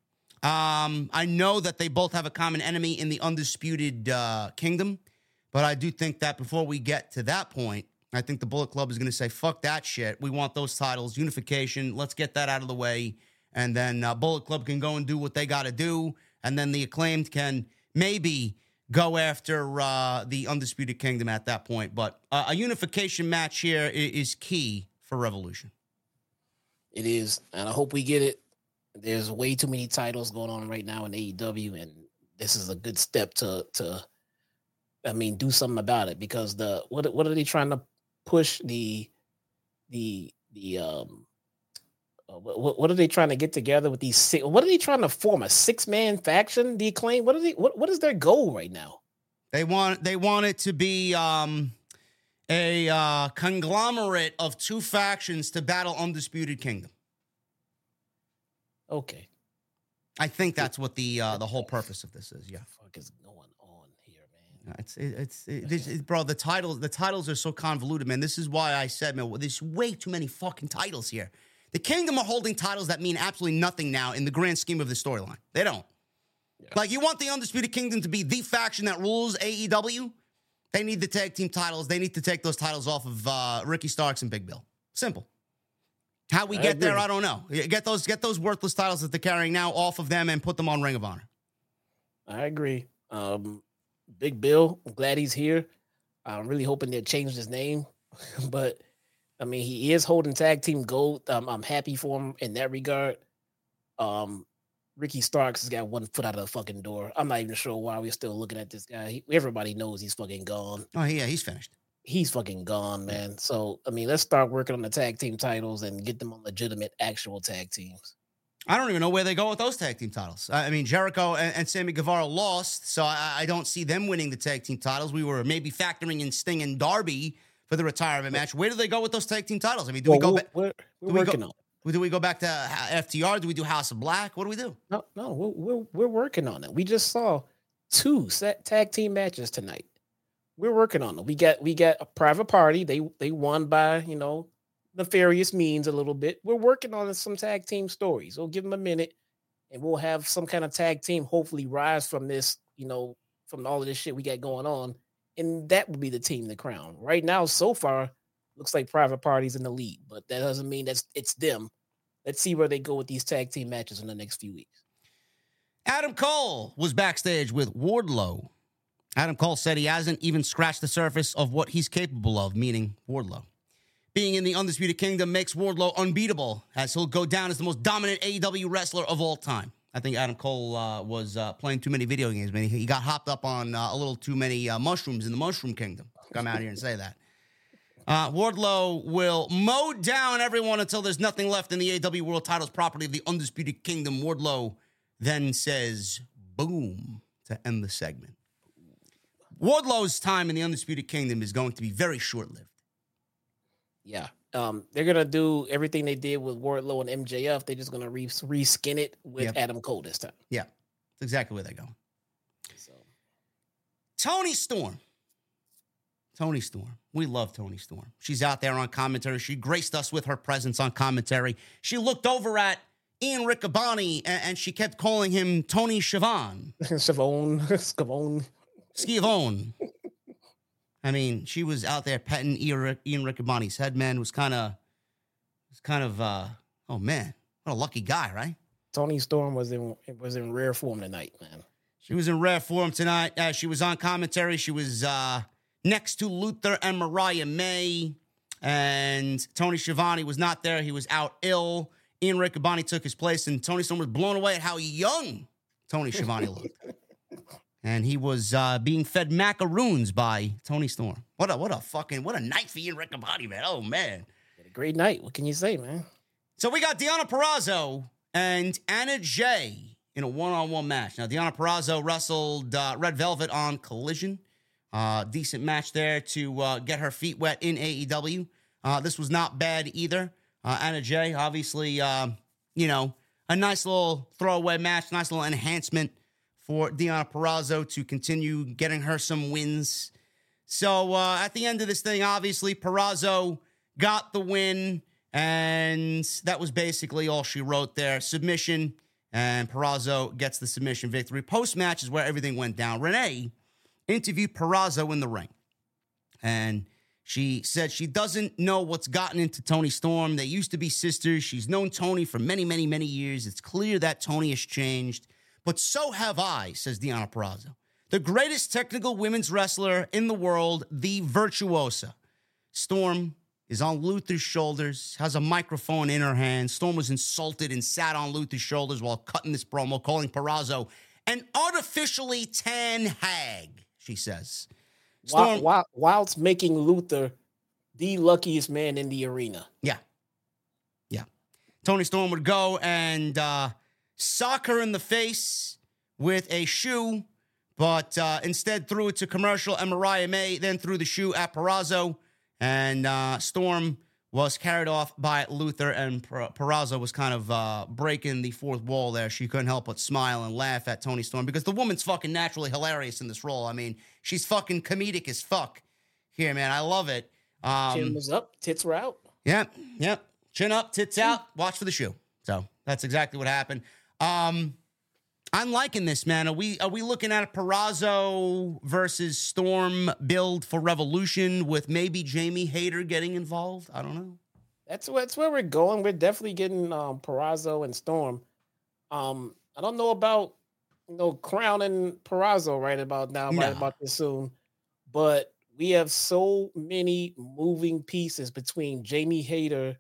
Um, I know that they both have a common enemy in the Undisputed uh, Kingdom, but I do think that before we get to that point, I think the Bullet Club is going to say, fuck that shit. We want those titles, unification. Let's get that out of the way. And then uh, Bullet Club can go and do what they got to do. And then the acclaimed can maybe go after uh, the Undisputed Kingdom at that point. But uh, a unification match here is, key for Revolution. It is, and I hope we get it. There's way too many titles going on right now in AEW, and this is a good step to to, I mean, do something about it because the what what are they trying to push the the the um what, what are they trying to get together with these six, what are they trying to form a six man faction the acclaim what are they what, what is their goal right now They want they want it to be um, a uh, conglomerate of two factions to battle Undisputed Kingdom. okay I think that's what the uh, the whole purpose of this is. Yeah, fuck is going on here man it's it, it's it, this, it- bro. The titles the titles are so convoluted, man. This is why I said, man, there's way too many fucking titles here. The Kingdom are holding titles that mean absolutely nothing now in the grand scheme of the storyline. They don't. Like you want the Undisputed Kingdom to be the faction that rules AEW. They need the tag team titles. They need to take those titles off of uh, Ricky Starks and Big Bill. Simple. How we I get there. I don't know. Get those get those worthless titles that they're carrying now off of them and put them on Ring of Honor. I agree. Um, Big Bill, I'm glad he's here. I'm really hoping they'll change his name, but I mean, he is holding tag team gold. Um, I'm happy for him in that regard. Um, Ricky Starks has got one foot out of the fucking door. I'm not even sure why we're still looking at this guy. He, everybody knows he's fucking gone. Oh yeah, he's finished. He's fucking gone, man. So I mean, let's start working on the tag team titles and get them on legitimate, actual tag teams. I don't even know where they go with those tag team titles. I I mean, Jericho and, and Sammy Guevara lost, so I, I don't see them winning the tag team titles. We were maybe factoring in Sting and Darby for the retirement match. Where do they go with those tag team titles? I mean, do we go back? we're, we're, do we're go- on. it. Do we go back to FTR? Do we do House of Black? What do we do? No, no, we're we're, we're working on it. We just saw two set tag team matches tonight. We're working on it. We got we got a private party. They they won by you know nefarious means a little bit. We're working on some tag team stories. We'll give them a minute, and we'll have some kind of tag team hopefully rise from this. You know, from all of this shit we got going on, and that would be the team to crown. Right now, so far, looks like private parties in the lead, but that doesn't mean that's it's them. Let's see where they go with these tag team matches in the next few weeks. Adam Cole was backstage with Wardlow. Adam Cole said he hasn't even scratched the surface of what he's capable of, meaning Wardlow. Being in the Undisputed Kingdom makes Wardlow unbeatable, as he'll go down as the most dominant AEW wrestler of all time. I think Adam Cole uh, was uh, playing too many video games, man. He got hopped up on uh, a little too many uh, mushrooms in the Mushroom Kingdom. Come out here and say that. Uh, Wardlow will mow down everyone until there's nothing left in the AEW World Titles property of the Undisputed Kingdom. Wardlow then says, boom, to end the segment. Wardlow's time in the Undisputed Kingdom is going to be very short lived. Yeah. Um, they're gonna do everything they did with Wardlow and MJF. They're just gonna re reskin it with Yep. Adam Cole this time. Yeah, that's exactly where they go. So Toni Storm. Toni Storm. We love Toni Storm. She's out there on commentary. She graced us with her presence on commentary. She looked over at Ian Riccaboni and, and she kept calling him Tony Schiavone. Scavone, Scavone. Schiavone. I mean, she was out there petting Ian Riccaboni's head, man. Was kind of, was kind of, uh, oh man, what a lucky guy, right? Toni Storm was in was in rare form tonight, man. She was in rare form tonight. Uh, she was on commentary. She was uh, next to Luther and Mariah May. And Tony Schiavone was not there. He was out ill. Ian Riccaboni took his place, and Toni Storm was blown away at how young Tony Schiavone looked. And he was uh, being fed macaroons by Toni Storm. What a what a fucking what a night for Ian Riccaboni, man. Oh man. A great night. What can you say, man? So we got Deonna Purrazzo and Anna Jay in a one-on-one match. Now, Deonna Purrazzo wrestled uh, Red Velvet on Collision. Uh, decent match there to uh, get her feet wet in AEW. Uh, this was not bad either. Uh, Anna Jay, obviously, um, you know, a nice little throwaway match, nice little enhancement for Deonna Purrazzo to continue getting her some wins. So uh, at the end of this thing, obviously, Purrazzo got the win, and that was basically all she wrote there. Submission, and Purrazzo gets the submission victory. Post match is where everything went down. Renee interviewed Purrazzo in the ring, and she said she doesn't know what's gotten into Toni Storm. They used to be sisters. She's known Tony for many, many, many years. It's clear that Tony has changed, but so have I, says Deonna Purrazzo. The greatest technical women's wrestler in the world, the virtuosa. Storm is on Luther's shoulders, has a microphone in her hand. Storm was insulted and sat on Luther's shoulders while cutting this promo, calling Purrazzo an artificially tan hag, she says. Storm, while, whilst making Luther the luckiest man in the arena. yeah. Yeah. Toni Storm would go and uh, sock her in the face with a shoe, but uh, instead threw it to commercial and Mariah May, then threw the shoe at Purrazzo. And uh, Storm was carried off by Luther, and Purrazzo was kind of uh, breaking the fourth wall there. She couldn't help but smile and laugh at Toni Storm because the woman's fucking naturally hilarious in this role. I mean, she's fucking comedic as fuck here, man. I love it. Um, Chin was up, tits were out. Yep, yep. Chin up, tits out. Watch for the shoe. So that's exactly what happened. Um, I'm liking this, man. Are we are we looking at a Purrazzo versus Storm build for Revolution with maybe Jamie Hayter getting involved? I don't know. That's where that's where we're going. We're definitely getting um Purrazzo and Storm. Um, I don't know about you know crowning Purrazzo right about now, No. right about this soon, but we have so many moving pieces between Jamie Hayter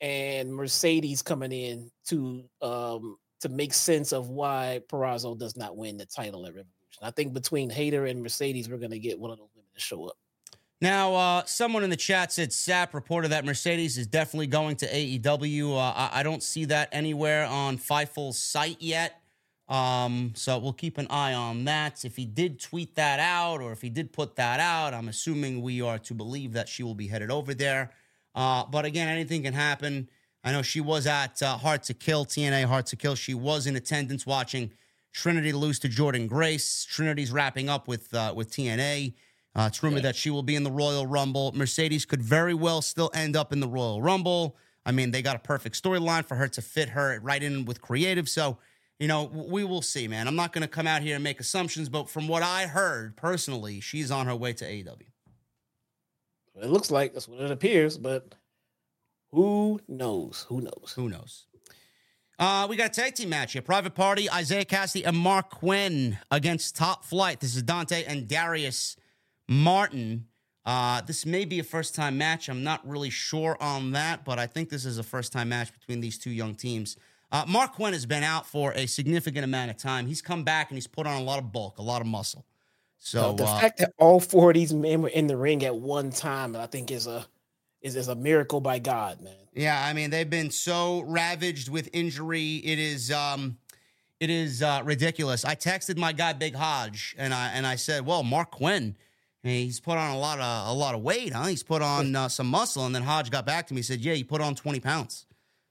and Mercedes coming in to um to make sense of why Purrazzo does not win the title at Revolution. I think between Hayter and Mercedes, we're gonna get one of those women to show up. Now, uh, someone in the chat said Sapp reported that Mercedes is definitely going to AEW. Uh, I, I don't see that anywhere on Fightful's site yet. Um, so we'll keep an eye on that. If he did tweet that out or if he did put that out, I'm assuming we are to believe that she will be headed over there. Uh, but again, anything can happen. I know she was at uh, Hard to Kill, TNA Hard to Kill. She was in attendance watching Trinity lose to Jordynne Grace. Trinity's wrapping up with uh, with TNA. Uh, it's rumored that she will be in the Royal Rumble. Mercedes could very well still end up in the Royal Rumble. I mean, they got a perfect storyline for her to fit her right in with creative. So, you know, we will see, man. I'm not going to come out here and make assumptions, but from what I heard personally, she's on her way to AEW. It looks like that's what it appears, but who knows? Who knows? Who knows? Uh, we got a tag team match here. Private Party, Isiah Kassidy, and Marq Quen against Top Flight. This is Dante and Darius Martin. Uh, this may be a first time match. I'm not really sure on that, but I think this is a first time match between these two young teams. Uh, Marq Quen has been out for a significant amount of time. He's come back and he's put on a lot of bulk, a lot of muscle. So the uh, fact that all four of these men were in the ring at one time, I think is a is, is a miracle by God, man. Yeah, I mean they've been so ravaged with injury. It is um it is uh, ridiculous. I texted my guy Big Hodge and I and I said, "Well, Marq Quen, he's put on a lot of a lot of weight, huh? He's put on uh, some muscle." And then Hodge got back to me and said, "Yeah, he put on 20 pounds."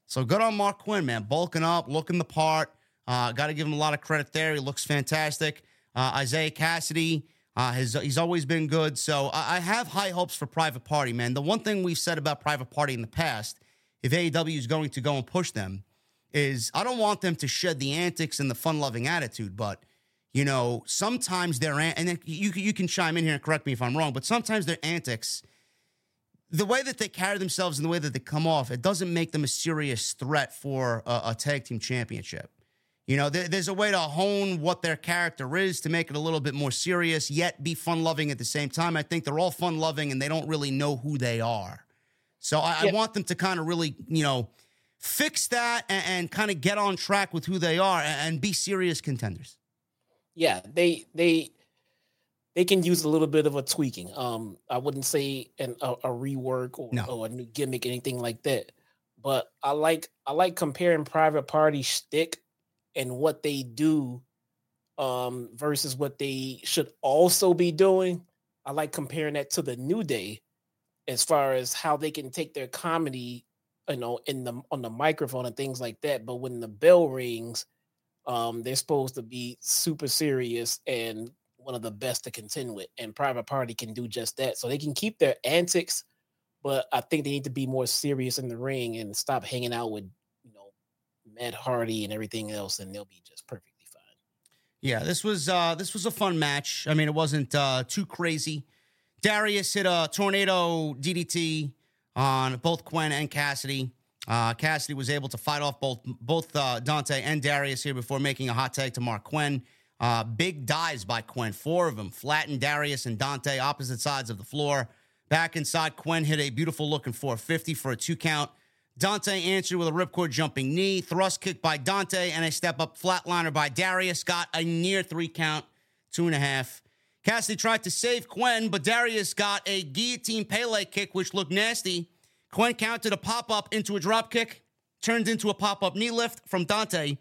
So good on Marq Quen, man, bulking up, looking the part. Uh, Got to give him a lot of credit there. He looks fantastic. Uh, Isiah Kassidy, uh, he's always been good. So I, I have high hopes for Private Party, man. The one thing we've said about Private Party in the past, if AEW is going to go and push them, is I don't want them to shed the antics and the fun loving attitude, but you know, sometimes their an- and then you you can chime in here and correct me if I'm wrong, but sometimes their antics, the way that they carry themselves and the way that they come off, it doesn't make them a serious threat for a, a tag team championship. You know, there, there's a way to hone what their character is to make it a little bit more serious, yet be fun loving at the same time. I think they're all fun loving and they don't really know who they are. So I, Yeah. I want them to kind of really, you know, fix that and, and kind of get on track with who they are and, and be serious contenders. yeah, they they they can use a little bit of a tweaking. Um, I wouldn't say an, a, a rework or, No. or a new gimmick, anything like that. But I like I like comparing Private Party shtick and what they do um versus what they should also be doing. I like comparing that to the New Day as far as how they can take their comedy, you know, in the on the microphone and things like that. But when the bell rings, um, they're supposed to be super serious and one of the best to contend with. And Private Party can do just that. So they can keep their antics, but I think they need to be more serious in the ring and stop hanging out with, Matt Hardy and everything else, and they'll be just perfectly fine. Yeah, this was uh this was a fun match. I mean, it wasn't uh too crazy. Darius hit a tornado DDT on both Quen and Kassidy. Uh, Kassidy was able to fight off both both uh, Dante and Darius here before making a hot tag to Marq Quen. Uh, big dives by Quen, four of them, flattened Darius and Dante opposite sides of the floor. Back inside, Quen hit a beautiful looking 450 for a two count. Dante answered with a ripcord jumping knee, thrust kick by Dante, and a step up flatliner by Darius. Got a near three count, two and a half. Kassidy tried to save Quen, but Darius got a guillotine Pele kick, which looked nasty. Quen counted a pop up into a drop kick, turned into a pop up knee lift from Dante.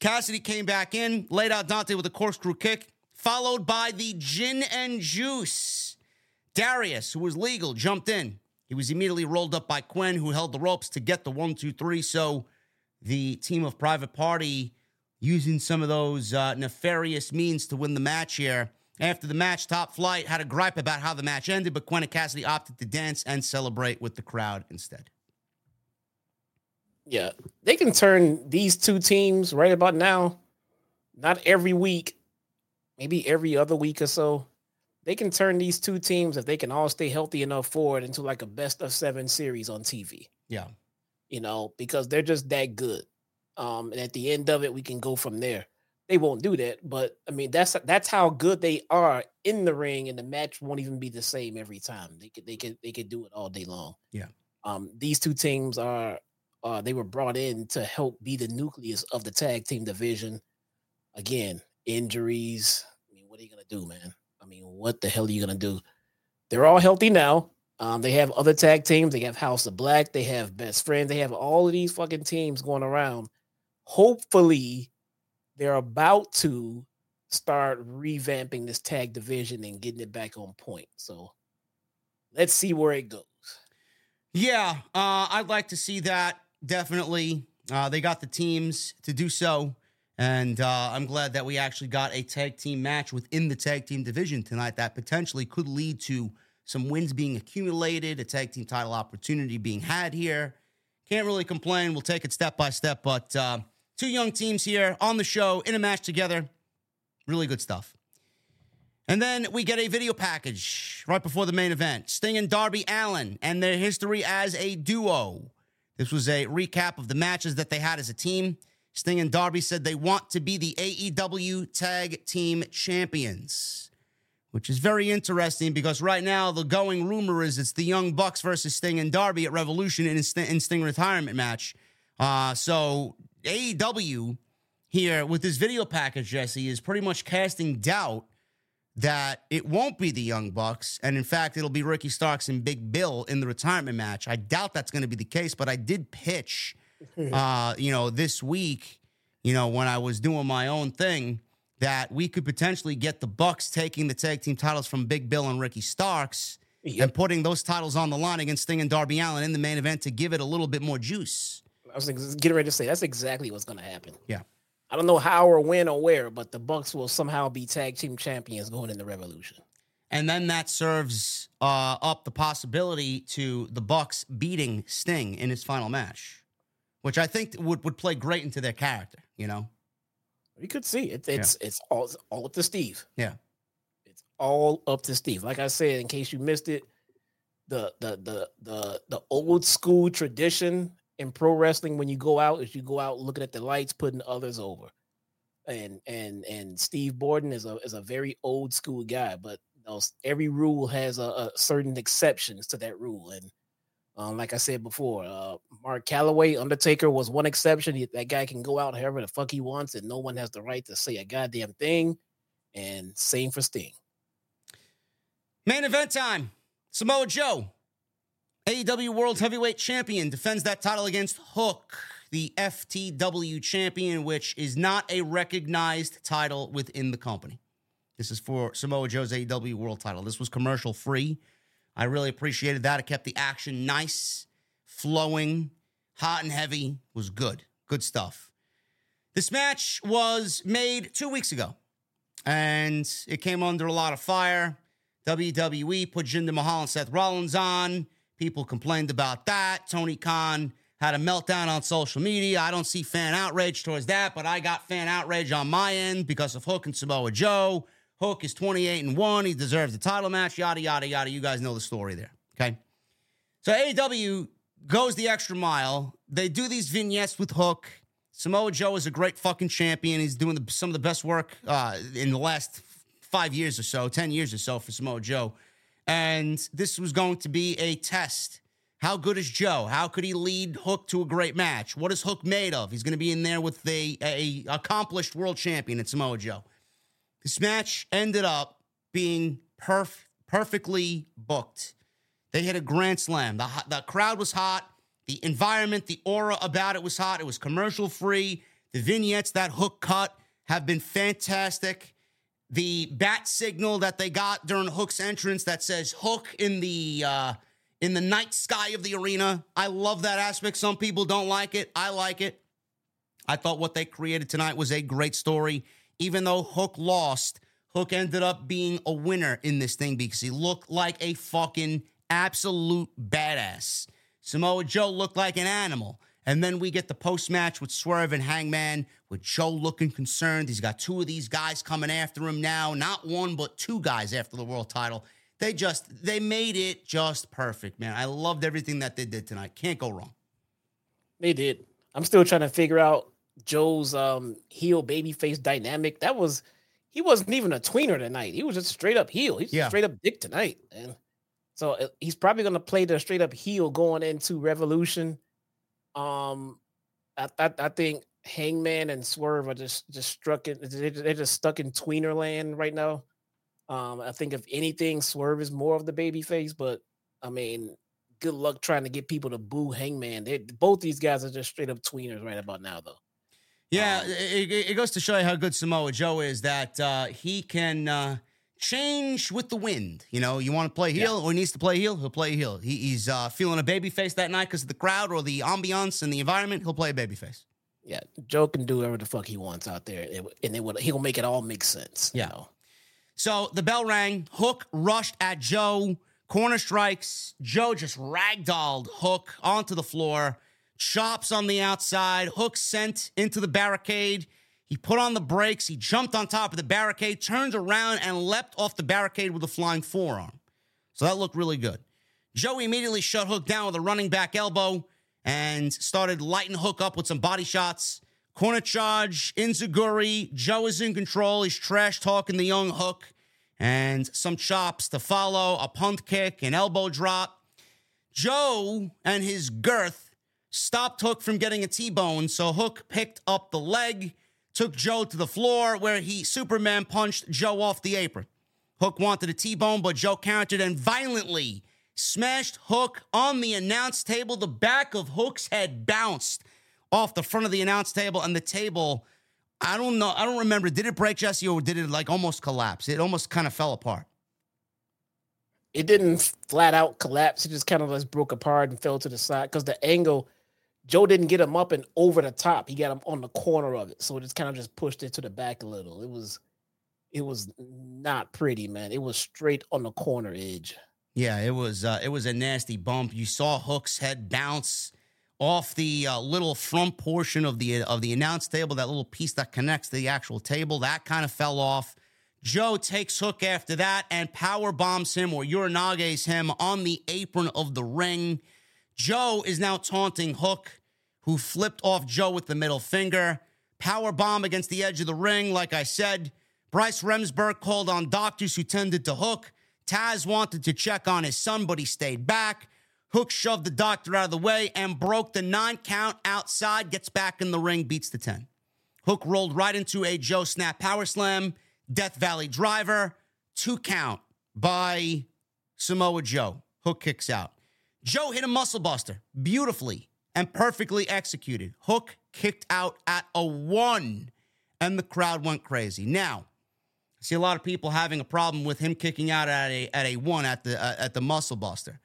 Kassidy came back in, laid out Dante with a corkscrew kick, followed by the gin and juice. Darius, who was legal, jumped in. He was immediately rolled up by Quen, who held the ropes to get the one, two, three. So the team of Private Party using some of those uh, nefarious means to win the match here. After the match, Top Flight had a gripe about how the match ended, but Quen and Kassidy opted to dance and celebrate with the crowd instead. Yeah, they can turn these two teams right about now, not every week, maybe every other week or so. They can turn these two teams if they can all stay healthy enough forward into like a best of seven series on TV. Yeah. you know, because they're just that good. Um, and at the end of it, we can go from there. They won't do that, but I mean, that's that's how good they are in the ring, and the match won't even be the same every time. They could they could they could do it all day long. Yeah. Um, these two teams are uh they were brought in to help be the nucleus of the tag team division. Again, injuries. I mean, what are you gonna do, man? I mean, what the hell are you gonna do? They're all healthy now. Um, they have other tag teams. They have House of Black. They have Best Friends. They have all of these fucking teams going around. Hopefully, they're about to start revamping this tag division and getting it back on point. So let's see where it goes. Yeah, uh, I'd like to see that definitely. Uh, they got the teams to do so, and uh, I'm glad that we actually got a tag team match within the tag team division tonight that potentially could lead to some wins being accumulated, a tag team title opportunity being had here. Can't really complain. We'll take it step by step, but uh, two young teams here on the show in a match together. Really good stuff. And then we get a video package right before the main event. Sting and Darby Allin and their history as a duo. This was a recap of the matches that they had as a team. Sting and Darby said they want to be the AEW Tag Team Champions, which is very interesting because right now the going rumor is it's the Young Bucks versus Sting and Darby at Revolution in Sting, Sting retirement match. Uh, so AEW here with this video package, Jesse, is pretty much casting doubt that it won't be the Young Bucks. And in fact, it'll be Ricky Starks and Big Bill in the retirement match. I doubt that's going to be the case, but I did pitch, uh, you know, this week, you know, when I was doing my own thing, that we could potentially get the Bucks taking the tag team titles from Big Bill and Ricky Starks Yep. and putting those titles on the line against Sting and Darby Allin in the main event to give it a little bit more juice. I was getting ready to say that's exactly what's going to happen. Yeah. I don't know how or when or where, but the Bucks will somehow be tag team champions going into Revolution. and then that serves uh, up the possibility to the Bucks beating Sting in his final match, which I think would would play great into their character. You know, You could see it. It's it's all it's all up to Steve. yeah, It's all up to Steve. Like I said, in case you missed it, the the the the the old school tradition in pro wrestling when you go out is you go out looking at the lights, putting others over. And and and Steve Borden is a is a very old school guy, but you know, every rule has a, a certain exceptions to that rule. And um, like I said before, uh, Mark Calaway, Undertaker was one exception. He- that guy can go out however the fuck he wants, and no one has the right to say a goddamn thing. And same for Sting. main event time. Samoa Joe, AEW World Heavyweight Champion, defends that title against Hook, the FTW champion, which is not a recognized title within the company. This is for Samoa Joe's AEW World title. This was commercial free. I really appreciated that. It kept the action nice, flowing, hot and heavy. Was good. Good stuff. This match was made two weeks ago, and it came under a lot of fire. WWE put Jinder Mahal and Seth Rollins on. People complained about that. Tony Khan had a meltdown on social media. I don't see fan outrage towards that, but I got fan outrage on my end because of Hook and Samoa Joe. Hook is 28 and 1. He deserves the title match, yada, yada, yada. You guys know the story there. Okay. So AEW goes the extra mile. They do these vignettes with Hook. Samoa Joe is a great fucking champion. He's doing the, some of the best work uh, in the last five years or so, 10 years or so for Samoa Joe. And this was going to be a test. How good is Joe? How could he lead Hook to a great match? What is Hook made of? He's going to be in there with a, a accomplished world champion at Samoa Joe. This match ended up being perf- perfectly booked. They hit a grand slam. The, the crowd was hot. The environment, the aura about it was hot. It was commercial free. The vignettes that Hook cut have been fantastic. The bat signal that they got during Hook's entrance that says Hook in the uh, in the night sky of the arena. I love that aspect. Some people don't like it. I like it. I thought what they created tonight was a great story. Even though Hook lost, Hook ended up being a winner in this thing because he looked like a fucking absolute badass. Samoa Joe looked like an animal. And then we get the post match with Swerve and Hangman, with Joe looking concerned. He's got two of these guys coming after him now. Not one, but two guys after the world title. They just, they made it just perfect, man. I loved everything that they did tonight. Can't go wrong. They did. I'm still trying to figure out Joe's um heel babyface dynamic. That was he wasn't even a tweener tonight. He was just straight up heel. He's Yeah. straight up dick tonight, man. So uh, he's probably gonna play the straight up heel going into Revolution. Um, I I, I think Hangman and Swerve are just just struck in. They're just stuck in tweener land right now. Um, I think if anything, Swerve is more of the babyface, but I mean, good luck trying to get people to boo Hangman. They both these guys are just straight up tweeners right about now, though. Yeah, Um, it, it- goes to show you how good Samoa Joe is that uh, he can uh, change with the wind. You know, you want to play heel or he needs to play heel, he'll play heel. He, he's uh, feeling a baby face that night because of the crowd or the ambiance and the environment, he'll play a baby face. Yeah, Joe can do whatever the fuck he wants out there, and and it would he'll make it all make sense. you Yeah. know? So the bell rang. Hook rushed at Joe. Corner strikes. Joe just ragdolled Hook onto the floor. Chops on the outside. Hook sent into the barricade. He put on the brakes. He jumped on top of the barricade, turned around, and leapt off the barricade with a flying forearm. So that looked really good. Joe immediately shut Hook down with a running back elbow. and started lighting Hook up with some body shots. Corner charge, enzuigiri. Joe is in control. He's trash talking the young Hook and some chops to follow, a punt kick, an elbow drop. Joe and his girth stopped Hook from getting a T-bone, so Hook picked up the leg, took Joe to the floor where he Superman punched Joe off the apron. Hook wanted a T-bone, but Joe countered and violently smashed Hook on the announce table. The back of Hook's head bounced off the front of the announce table, and the table I don't know. I don't remember. Did it break, Jesse, or did it like almost collapse? It almost kind of fell apart. It didn't flat out collapse. It just kind of just broke apart and fell to the side because the angle, Joe didn't get him up and over the top. He got him on the corner of it, so it just kind of just pushed it to the back a little. It was, it was not pretty, man. It was straight on the corner edge. Yeah, it was. Uh, it was a nasty bump. You saw Hook's head bounce off the uh, little front portion of the of the announce table, that little piece that connects to the actual table, that kind of fell off. Joe takes Hook after that and power bombs him or Uranage's him on the apron of the ring. Joe is now taunting Hook, who flipped off Joe with the middle finger. Power bomb against the edge of the ring, like I said. Bryce Remsburg called on doctors who tended to Hook. Taz wanted to check on his son, but he stayed back. Hook shoved the doctor out of the way and broke the nine count outside, gets back in the ring, beats the 10. Hook rolled right into a Joe Snap Power Slam, Death Valley Driver, two count by Samoa Joe. Hook kicks out. Joe hit a muscle buster beautifully and perfectly executed. Hook kicked out at a one, and the crowd went crazy. Now, I see a lot of people having a problem with him kicking out at a at a one at the uh, at the muscle buster.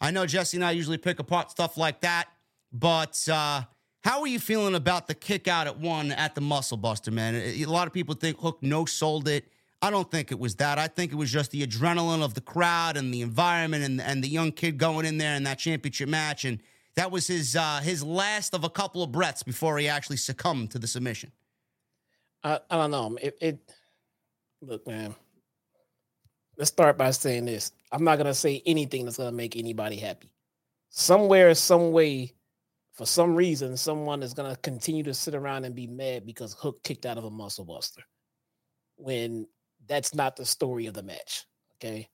I know Jesse and I usually pick apart stuff like that, but uh, how are you feeling about the kick out at one at the Muscle Buster, man? A lot of people think Hook no sold it. I don't think it was that. I think it was just the adrenaline of the crowd and the environment and, and the young kid going in there in that championship match. And that was his uh, his last of a couple of breaths before he actually succumbed to the submission. I, I don't know. It, it look, man. Let's start by saying this. I'm not gonna say anything that's gonna make anybody happy. Somewhere, some way, for some reason, someone is gonna continue to sit around and be mad because Hook kicked out of a muscle buster. When that's not the story of the match. Okay.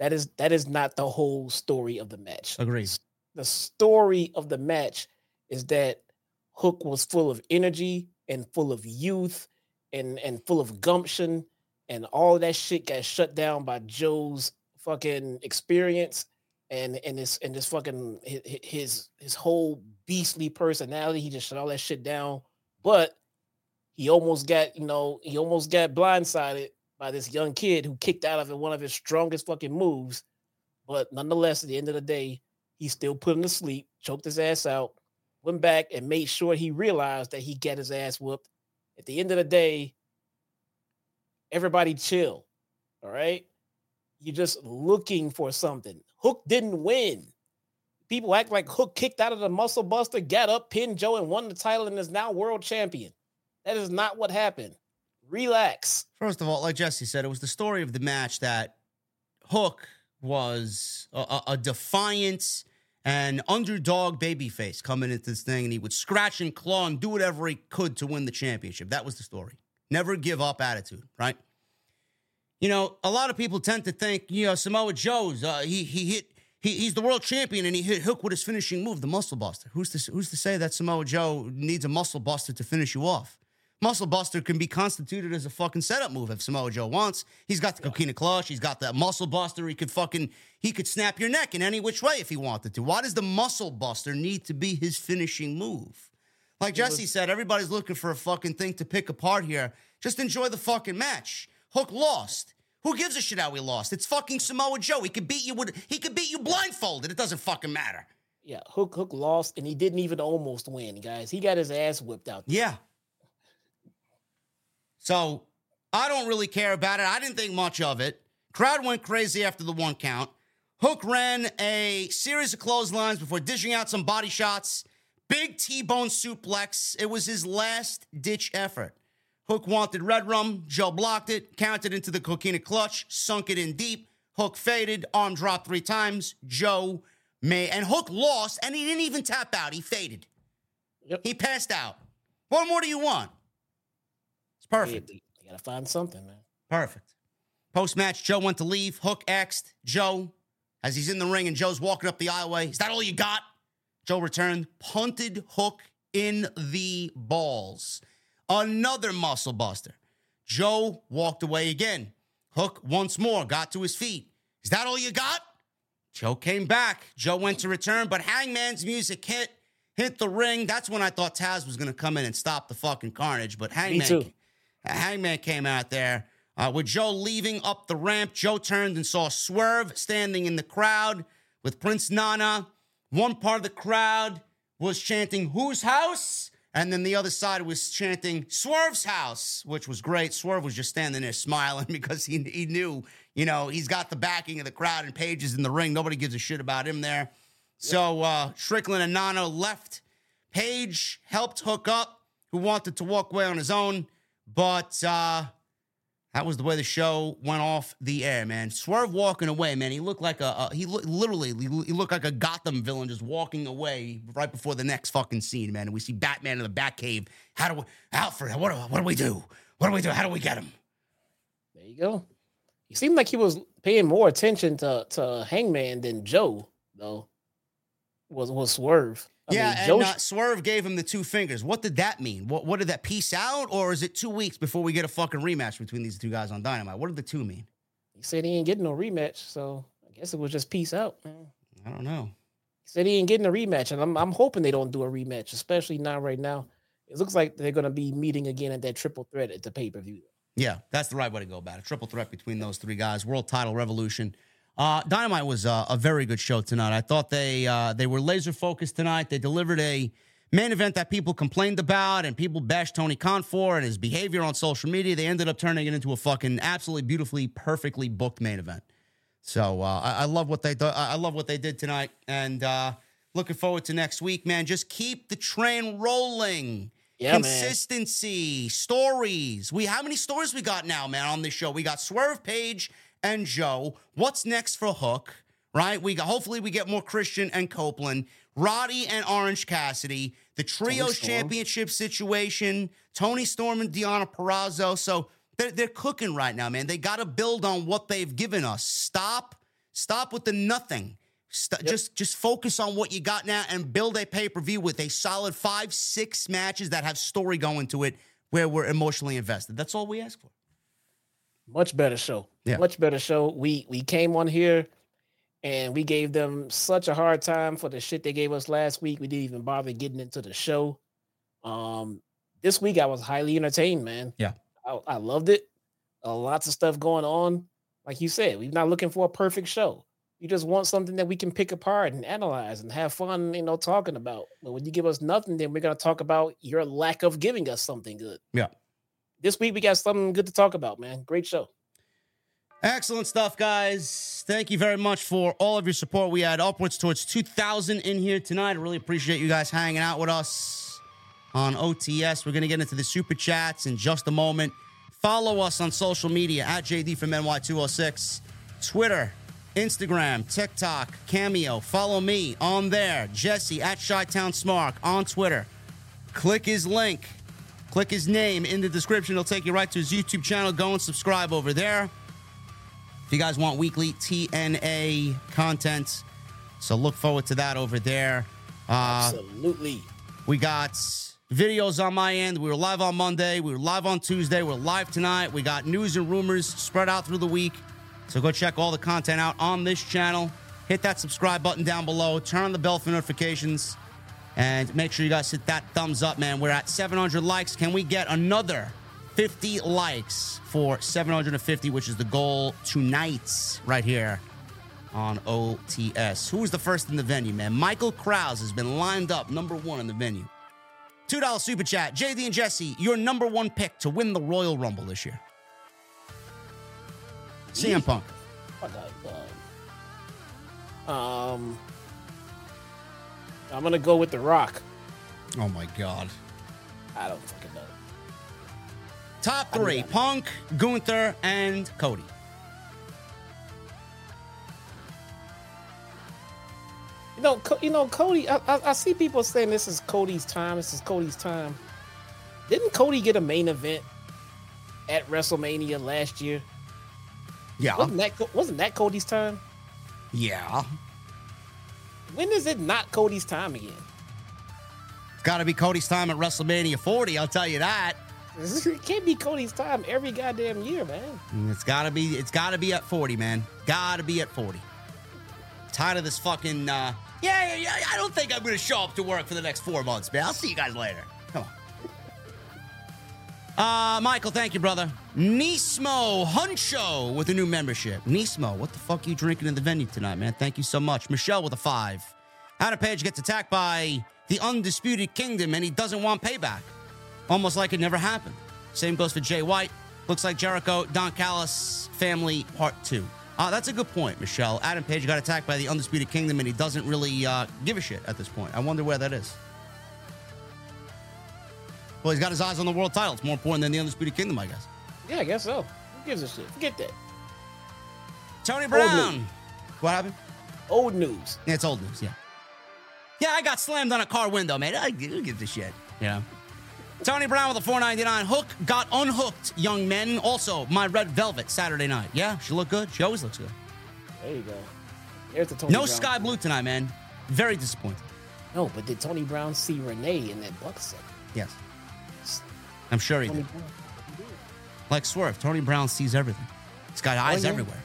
That is that is not the whole story of the match. Agreed. The story of the match is that Hook was full of energy and full of youth and and full of gumption and all that shit got shut down by Joe's fucking experience and and this and this fucking his his whole beastly personality. He just shut all that shit down. But he almost got, you know, he almost got blindsided by this young kid who kicked out of it one of his strongest fucking moves. But nonetheless, at the end of the day, he still put him to sleep, choked his ass out, went back and made sure he realized that he got his ass whooped. At the end of the day, everybody chill. All right. You're just looking for something. Hook didn't win. People act like Hook kicked out of the muscle buster, got up, pinned Joe, and won the title and is now world champion. That is not what happened. Relax. First of all, like Jesse said, it was the story of the match that Hook was a, a, defiant and underdog babyface coming into this thing, and he would scratch and claw and do whatever he could to win the championship. That was the story. Never give up attitude, right? You know, a lot of people tend to think, you know, Samoa Joe's uh, he he hit he, he's the world champion and he hit Hook with his finishing move, the muscle buster. Who's to who's to say that Samoa Joe needs a muscle buster to finish you off? Muscle buster can be constituted as a fucking setup move if Samoa Joe wants. He's got the coquina clutch. He's got the muscle buster. He could fucking he could snap your neck in any which way if he wanted to. Why does the muscle buster need to be his finishing move? Like Jesse said, everybody's looking for a fucking thing to pick apart here. Just enjoy the fucking match. Hook lost. Who gives a shit how he lost? It's fucking Samoa Joe. He could beat you with he could beat you blindfolded. It doesn't fucking matter. Yeah, Hook Hook lost and he didn't even almost win, guys. He got his ass whipped out. There. Yeah. So I don't really care about it. I didn't think much of it. Crowd went crazy after the one count. Hook ran a series of clotheslines before dishing out some body shots. Big T-bone suplex. It was his last ditch effort. Hook wanted red rum. Joe blocked it, counted into the coquina clutch, sunk it in deep. Hook faded, arm dropped three times. Joe May and Hook lost, and he didn't even tap out. He faded. Yep. He passed out. What more do you want? Perfect. You gotta find something, man. Perfect. Post match, Joe went to leave. Hook asked Joe as he's in the ring and Joe's walking up the aisleway. Is that all you got? Joe returned, punted Hook in the balls. Another muscle buster. Joe walked away again. Hook once more got to his feet. Is that all you got? Joe came back. Joe went to return, but Hangman's music hit, hit the ring. That's when I thought Taz was going to come in and stop the fucking carnage. But Hangman, too. Hangman came out there. Uh, with Joe leaving up the ramp, Joe turned and saw Swerve standing in the crowd with Prince Nana. One part of the crowd was chanting, Whose house? And then the other side was chanting Swerve's house, which was great. Swerve was just standing there smiling because he, he knew, you know, he's got the backing of the crowd and Pages in the ring. Nobody gives a shit about him there. So uh, Strickland and Nana left. Page helped hook up, who wanted to walk away on his own, but uh, that was the way the show went off the air, man. Swerve walking away, man. He looked like a, he look, literally he looked like a Gotham villain just walking away right before the next fucking scene, man. And we see Batman in the Batcave. How do we, Alfred? What do, what do we do? What do we do? How do we get him? There you go. He seemed like he was paying more attention to, to Hangman than Joe, though. Was was Swerve. I yeah, mean, and Joe uh, Swerve gave him the two fingers. What did that mean? What what did that peace out, or is it two weeks before we get a fucking rematch between these two guys on Dynamite? What did the two mean? he said he ain't getting no rematch, so I guess it was just peace out, man. I don't know. He said he ain't getting a rematch, and I'm I'm hoping they don't do a rematch, especially not right now. It looks like they're gonna be meeting again at that triple threat at the pay per view. Yeah, that's the right way to go about it. Triple threat between those three guys. World title revolution. Uh, Dynamite was uh, a very good show tonight. I thought they uh, they were laser focused tonight. They delivered a main event that people complained about and people bashed Tony Khan for and his behavior on social media. They ended up turning it into a fucking absolutely beautifully, perfectly booked main event. So uh, I, I love what they th- I love what they did tonight, and uh, looking forward to next week, man. Just keep the train rolling. Yeah, man. Consistency, stories. We how many stories we got now, man, on this show? We got Swerve Page and Joe. What's next for Hook? Right? We got, hopefully we get more Christian and Copeland, Roddy and Orange Cassidy, the trios championship situation, Toni Storm and Deonna Purrazzo. So they're, they're cooking right now, man. They got to build on what they've given us. Stop, stop with the nothing. St- Just, just focus on what you got now and build a pay per view with a solid five, six matches that have story going to it, where we're emotionally invested. That's all we ask for. Much better show. Yeah. Much better show. We we came on here and we gave them such a hard time for the shit they gave us last week. We didn't even bother getting into the show. Um this week I was highly entertained, man. Yeah. I, I loved it. Uh, lots of stuff going on. Like you said, we're not looking for a perfect show. We just want something that we can pick apart and analyze and have fun, you know, talking about. But when you give us nothing, then we're gonna talk about your lack of giving us something good. Yeah. This week we got something good to talk about, man. Great show. Excellent stuff, guys. Thank you very much for all of your support. We had upwards towards 2,000 in here tonight. I really appreciate you guys hanging out with us on OTS. We're going to get into the super chats in just a moment. Follow us on social media at JD from NY206, Twitter, Instagram, TikTok, Cameo. Follow me on there, Jesse at Chi-Town Smark on Twitter. Click his link, click his name in the description. It'll take you right to his YouTube channel. Go and subscribe over there. If you guys want weekly TNA content, so look forward to that over there. Uh, Absolutely. we got videos on my end. We were live on Monday. We were live on Tuesday. We're live tonight. We got news and rumors spread out through the week. So go check all the content out on this channel. Hit that subscribe button down below. Turn on the bell for notifications. And make sure you guys hit that thumbs up, man. We're at 700 likes. Can we get another 50 likes for 750, which is the goal tonight, right here on OTS? Who was the first in the venue, man? Michael Krause has been lined up number one in the venue. $2 super chat. JD and Jesse, your number one pick to win the Royal Rumble this year. CM Punk. Um, I'm gonna go with The Rock. Oh my God. I don't fucking know. Top three Punk, Gunther, and Cody. You No, Co- you know Cody. I, I, I see people saying this is Cody's time. This is Cody's time. Didn't Cody get a main event at WrestleMania last year? Yeah. Wasn't that wasn't that Cody's time? Yeah. When is it not Cody's time again? It's got to be Cody's time at WrestleMania 40. I'll tell you that. It can't be Cody's time every goddamn year, man. It's got to be. It's got to be at 40, man. Got to be at 40. Tired of this fucking. Uh, yeah, yeah, yeah. I don't think I'm to show up to work for the next four months, man. I'll see you guys later. Uh, Michael, thank you, brother. Nismo Huncho with a new membership. Nismo, what the fuck are you drinking in the venue tonight, man? Thank you so much. Michelle with a five. Adam Page gets attacked by the Undisputed Kingdom and he doesn't want payback. Almost like it never happened. Same goes for Jay White. Looks like Jericho, Don Callis family part two. Uh, that's a good point, Michelle. Adam Page got attacked by the Undisputed Kingdom and he doesn't really uh, give a shit at this point. I wonder where that is. Well, he's got his eyes on the world title. It's more important than the Undisputed Kingdom, I guess. Yeah, I guess so. Who gives a shit? Forget that. Tony Brown. What happened? Old news. Yeah, it's old news, yeah. Yeah, I got slammed on a car window, man. I who gives a shit. Yeah. Tony Brown with a 499. Hook got unhooked, young men. Also, my red velvet Saturday night. Yeah, she looked good. She always looks good. There you go. There's the Tony No Brown. sky blue tonight, man. Very disappointed. No, but did Tony Brown see Renee in that buck set? Yes. I'm sure he did. Like Swerve, Tony Brown sees everything. He's got eyes yeah. everywhere.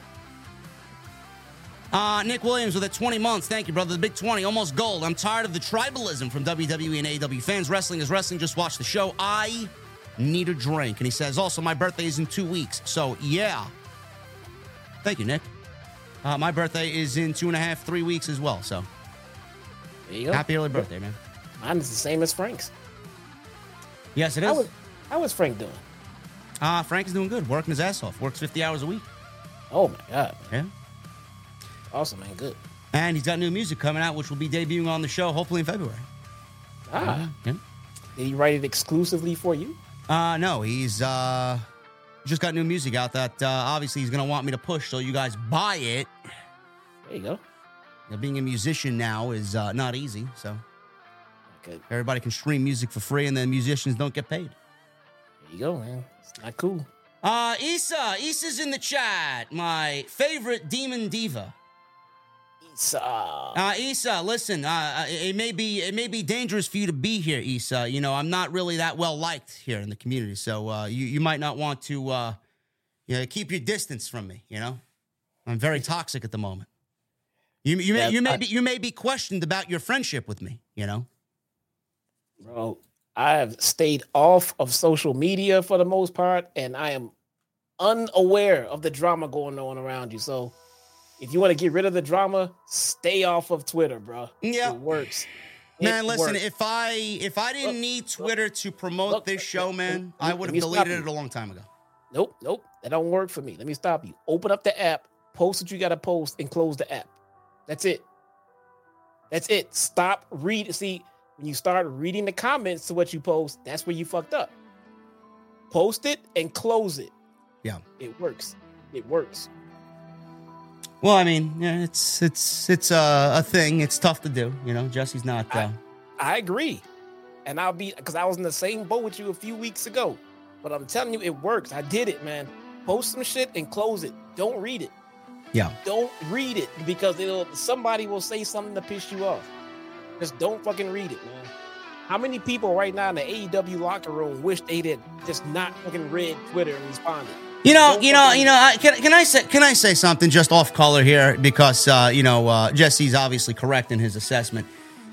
Uh, Nick Williams with it 20 months. Thank you, brother. The big 20, almost gold. I'm tired of the tribalism from WWE and AEW fans. Wrestling is wrestling. Just watch the show. I need a drink. And he says, also, my birthday is in two weeks. So, yeah. Thank you, Nick. Uh, my birthday is in two and a half, three weeks as well. So, There you go. happy early birthday, man. Mine is the same as Frank's. Yes, it is. How is. was, how was Frank doing? Uh, Frank is doing good, working his ass off. Works 50 hours a week. Oh my god. Yeah. Awesome, man. Good. And he's got new music coming out, which will be debuting on the show hopefully in February. Ah, Yeah. did he write it exclusively for you? Uh, no, he's uh, just got new music out that uh, obviously he's gonna want me to push, so you guys buy it. There you go. Know, being a musician now is uh, not easy, so Good. everybody can stream music for free, and then musicians don't get paid. There you go, man. It's not cool. Uh, Issa, Issa's in the chat. My favorite demon diva. Esau. Uh, Issa, listen, uh, it may be it may be dangerous for you to be here, Issa. You know, I'm not really that well liked here in the community, so uh, you you might not want to, uh, you know, keep your distance from me. You know, I'm very toxic at the moment. You you may Yeah, you may I- be you may be questioned about your friendship with me. You know, Bro, I have stayed off of social media for the most part, and I am unaware of the drama going on around you. So if you want to get rid of the drama, stay off of Twitter, bro. Yeah. It works. It man. Listen, works. if I if I didn't Look, need Twitter to promote look, this show, man, I would have deleted it a long time ago. Nope, nope. That don't work for me. Let me stop you. Open up the app, post what you gotta post, and close the app. That's it. That's it. Stop read. See, when you start reading the comments to what you post, that's where you fucked up. Post it and close it. Yeah. It works. It works. Well, I mean, yeah, it's it's it's uh, a thing. It's tough to do. You know, Jesse's not. I- Uh, I agree. And I'll be because I was in the same boat with you a few weeks ago. But I'm telling you, it works. I did it, man. Post some shit and close it. Don't read it. yeah. don't read it because it'll somebody will say something to piss you off. Just don't fucking read it, man. How many people right now in the AEW locker room wish they did just not fucking read Twitter and responded? You know, Don't you know, you know. I, can, can I say can I say something just off color here because uh, you know uh, Jesse's obviously correct in his assessment.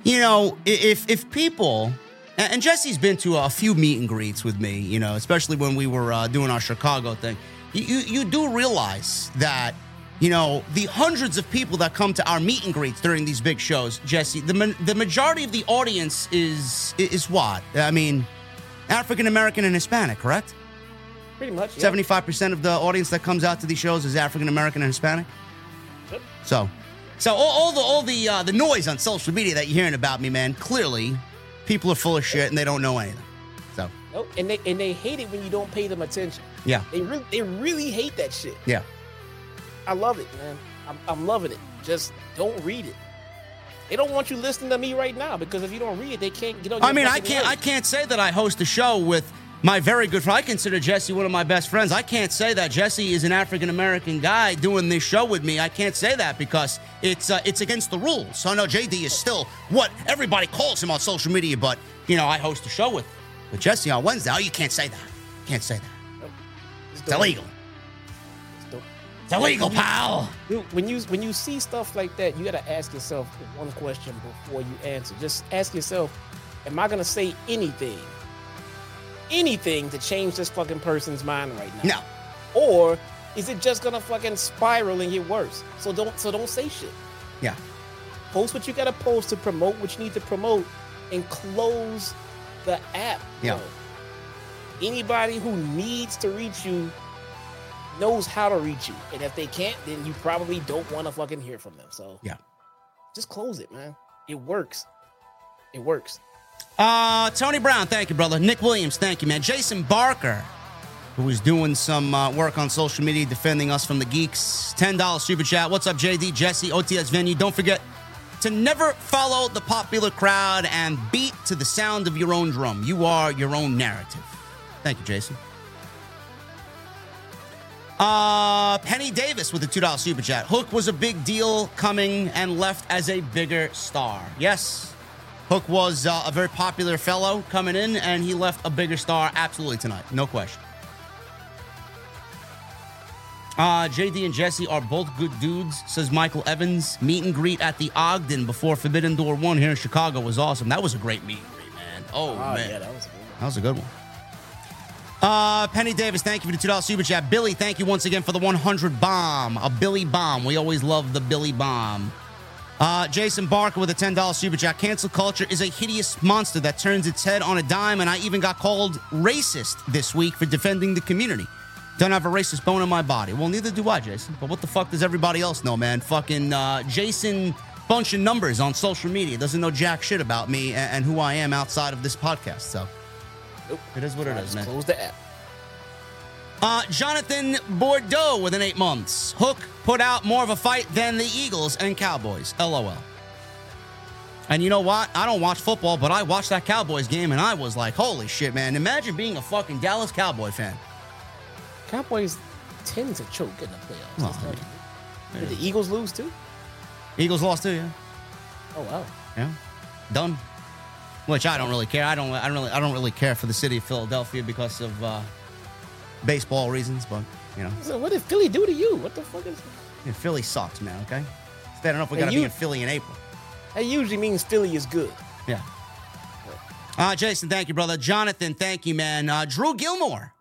You know, if if people and and Jesse's been to a few meet and greets with me, you know, especially when we were uh, doing our Chicago thing. You, you you do realize that you know the hundreds of people that come to our meet and greets during these big shows, Jesse. The the majority of the audience is is what I mean, African American and Hispanic, correct? Pretty much. yeah. Seventy-five percent of the audience that comes out to these shows is African American and Hispanic. Yep. So, so all, all the all the uh, the noise on social media that you're hearing about me, man, clearly people are full of shit and they don't know anything. So, Nope. And they and they hate it when you don't pay them attention. yeah, They really they really hate that shit. yeah. I love it, man. I'm, I'm loving it. Just don't read it. They don't want you listening to me right now because if you don't read it, they can't get on. I mean, I can't. I can't say that I host a show with my very good friend. I consider Jesse one of my best friends. I can't say that Jesse is an African American guy doing this show with me. I can't say that because it's uh, it's against the rules. So no, JD is still what everybody calls him on social media. But you know, I host a show with with Jesse on Wednesday. Oh, you can't say that. Can't say that. It's illegal. It's illegal, pal. Dude, when you when you see stuff like that, you gotta ask yourself one question before you answer. Just ask yourself, am I gonna say anything, anything to change this fucking person's mind right now? No. Or is it just gonna fucking spiral and get worse? So don't so don't say shit. Yeah. Post what you gotta post to promote what you need to promote, and close the app. Yeah. bro. Anybody who needs to reach you knows how to reach you, and if they can't, then you probably don't want to fucking hear from them. So Yeah. just close it, man. It works. It works. Uh, Tony Brown, thank you, brother. Nick Williams, thank you, man. Jason Barker, who is doing some uh, work on social media defending us from the geeks. $10 super chat. What's up, JD, Jesse, OTS venue? Don't forget to never follow the popular crowd and beat to the sound of your own drum. You are your own narrative. Thank you, Jason. Uh, Penny Davis with a $2 super chat. Hook was a big deal coming and left as a bigger star. Yes, Hook was uh, a very popular fellow coming in, and he left a bigger star absolutely tonight. No question. Uh, JD and Jesse are both good dudes, says Michael Evans. Meet and greet at the Ogden before Forbidden Door 1 here in Chicago was awesome. That was a great meet and greet, man. Oh, Oh man. yeah, that was. Good. That was a good one. Uh, Penny Davis, thank you for the $2 super chat. Billy, thank you once again for the 100 bomb. A Billy bomb. We always love the Billy bomb. Uh, Jason Barker with a $10 super chat. Cancel culture is a hideous monster that turns its head on a dime, and I even got called racist this week for defending the community. Don't have a racist bone in my body. Well, neither do I, Jason. But what the fuck does everybody else know, man? Fucking uh, Jason bunch of numbers on social media doesn't know jack shit about me and, and who I am outside of this podcast. So Nope. it is what it I man. close the app. Uh, Jonathan Bordeaux with an eight months. Hook put out more of a fight than the Eagles and Cowboys. LOL. And you know what? I don't watch football, but I watched that Cowboys game and I was like, holy shit, man. Imagine being a fucking Dallas Cowboy fan. Cowboys tend to choke in the playoffs. Not- yeah. Did the Eagles lose too? Eagles lost too, yeah. Oh wow. Yeah. Done. Which I don't really care. I don't I don't really I don't really care for the city of Philadelphia because of uh, baseball reasons, but you know. So what did Philly do to you? What the fuck is? yeah, Philly sucks, man, okay? It's bad enough we gotta you- be in Philly in April. That usually means Philly is good. Yeah. Uh, Jason, thank you, brother. Jonathan, thank you, man. Uh, Drew Gilmore,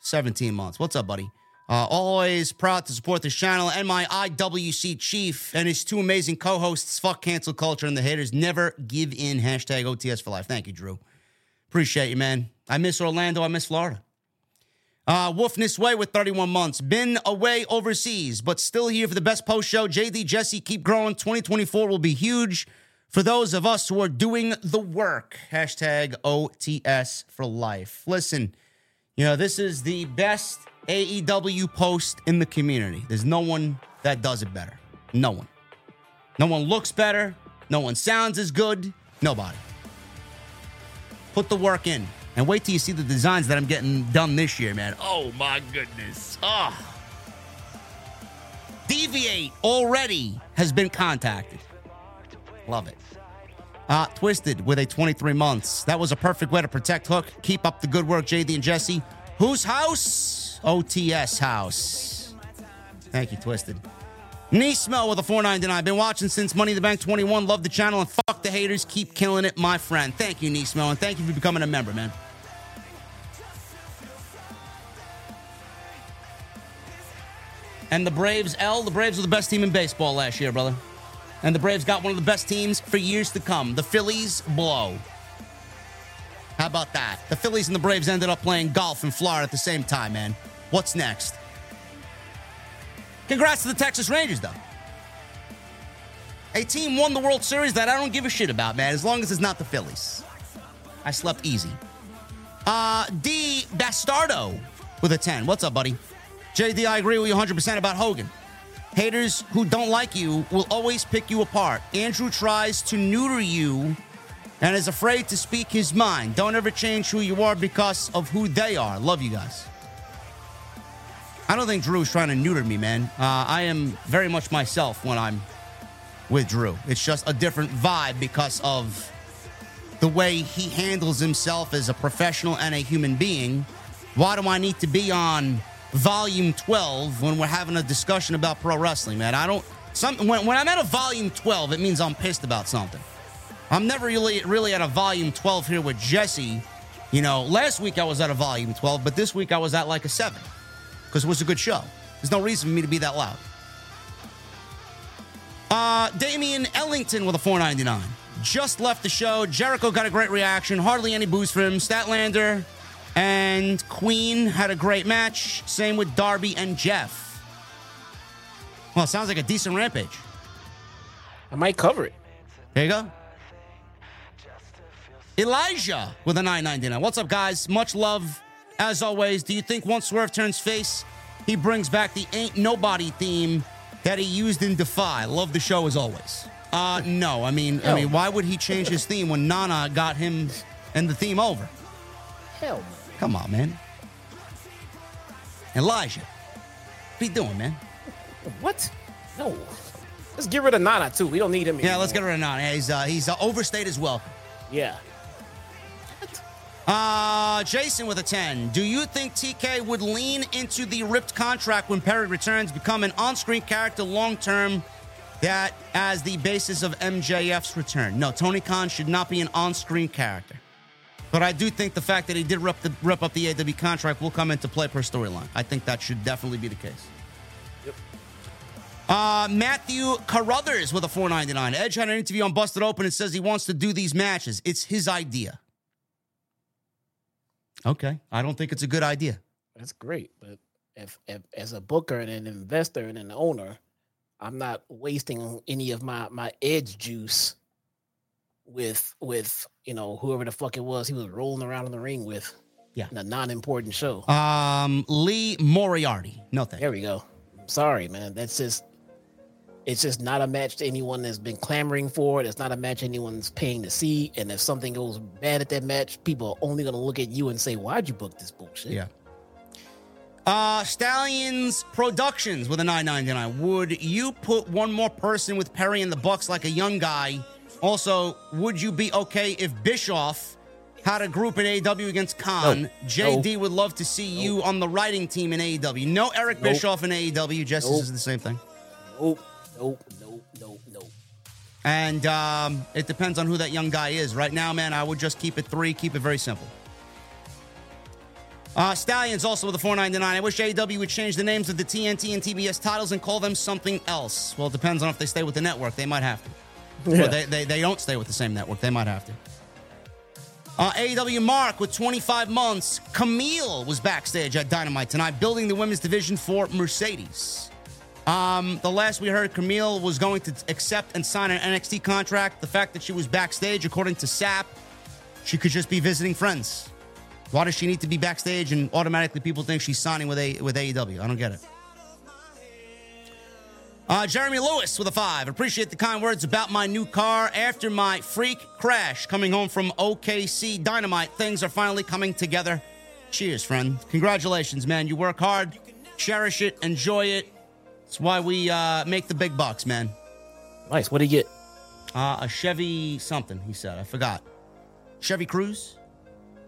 17 months. What's up, buddy? Uh, always proud to support this channel and my IWC chief and his two amazing co-hosts. Fuck cancel culture and the haters never give in. Hashtag OTS for life. Thank you, Drew. Appreciate you, man. I miss Orlando. I miss Florida. Uh, Wolfness Way with 31 months. Been away overseas, but still here for the best post show. JD Jesse, keep growing. 2024 will be huge for those of us who are doing the work. Hashtag OTS for life. Listen, you know, this is the best AEW post in the community. There's no one that does it better. No one. No one looks better. No one sounds as good. Nobody. Put the work in and wait till you see the designs that I'm getting done this year, man. Oh my goodness. Ah. Deviate already has been contacted. Love it. Uh, Twisted with a 23 months. That was a perfect way to protect Hook. Keep up the good work, JD and Jesse. Whose house? OTS house. Thank you, Twisted. Neesmo with a 499. Been watching since Money in the Bank 21. Love the channel and fuck the haters. Keep killing it, my friend. Thank you, Neesmo, and thank you for becoming a member, man. And the Braves, L, the Braves were the best team in baseball last year, brother. And the Braves got one of the best teams for years to come. The Phillies blow. How about that? The Phillies and the Braves ended up playing golf in Florida at the same time, man. What's next? Congrats to the Texas Rangers, though. A team won the World Series that I don't give a shit about, man, as long as it's not the Phillies. I slept easy. Uh, D. Bastardo with a 10. What's up, buddy? JD, I agree with you 100% about Hogan. Haters who don't like you will always pick you apart. Andrew tries to neuter you and is afraid to speak his mind. Don't ever change who you are because of who they are. Love you guys. I don't think Drew is trying to neuter me, man. Uh, I am very much myself when I'm with Drew. It's just a different vibe because of the way he handles himself as a professional and a human being. Why do I need to be on volume 12 when we're having a discussion about pro wrestling, man? I don't. Some, when, when I'm at a volume 12, it means I'm pissed about something. I'm never really really at a volume 12 here with Jesse. You know, last week I was at a volume 12, but this week I was at like a 7 because it was a good show. There's no reason for me to be that loud. Uh, Damian Ellington with a 499. Just left the show. Jericho got a great reaction. Hardly any boos for him. Statlander and Queen had a great match. Same with Darby and Jeff. Well, sounds like a decent rampage. I might cover it. There you go. Elijah with a 999. What's up, guys? Much love as always. Do you think once Swerve turns face, he brings back the Ain't Nobody theme that he used in Defy? Love the show as always. Uh, no. I mean, I mean, why would he change his theme when Nana got him and the theme over? Hell. Come on, man. Elijah, what are you doing, man? What? No. Let's get rid of Nana too. We don't need him. Yeah, let's get anymore. rid of Nana. He's uh, he's uh, overstayed as well. Yeah. Uh, Jason with a 10. Do you think TK would lean into the ripped contract when Perry returns, become an on screen character long term that as the basis of MJF's return? No, Tony Khan should not be an on screen character. But I do think the fact that he did rip, the, rip up the AEW contract will come into play per storyline. I think that should definitely be the case. Yep. Uh, Matthew Carruthers with a 499. Edge had an interview on Busted Open and says he wants to do these matches. It's his idea. Okay. I don't think it's a good idea. That's great, but if, if as a booker and an investor and an owner, I'm not wasting any of my my edge juice with with you know whoever the fuck it was he was rolling around in the ring with. Yeah. in a non-important show. Um, Lee Moriarty. No thank There we go. Sorry, man. That's just it's just not a match to anyone that's been clamoring for it. It's not a match anyone's paying to see. And if something goes bad at that match, people are only gonna look at you and say, Why'd you book this bullshit? Yeah. Uh, Stallions Productions with a 999. Would you put one more person with Perry in the Bucks like a young guy? Also, would you be okay if Bischoff had a group in AEW against Khan? No. JD would love to see you on the writing team in AEW. No Eric Nope. Bischoff in AEW. Justice Nope. is the same thing. Nope, nope, nope, nope, nope. And um, it depends on who that young guy is. Right now, man, I would just keep it three, keep it very simple. Uh, Stallions also with a 499. I wish AEW would change the names of the TNT and TBS titles and call them something else. Well, it depends on if they stay with the network. They might have to. Yeah. Or they, they, they don't stay with the same network. They might have to. Uh, AEW Mark with 25 months. Camille was backstage at Dynamite tonight, building the women's division for Mercedes. Um, the last we heard, Camille was going to accept and sign an NXT contract. The fact that she was backstage, according to Sapp, she could just be visiting friends. Why does she need to be backstage and automatically people think she's signing with a with AEW? I don't get it. Uh, Jeremy Lewis with a five. Appreciate the kind words about my new car. After my freak crash coming home from OKC Dynamite, things are finally coming together. Cheers, friend. Congratulations, man. You work hard, cherish it, enjoy it. It's why we uh, make the big bucks, man. Nice. What do you get? Uh, a Chevy something, he said. I forgot. Chevy Cruze?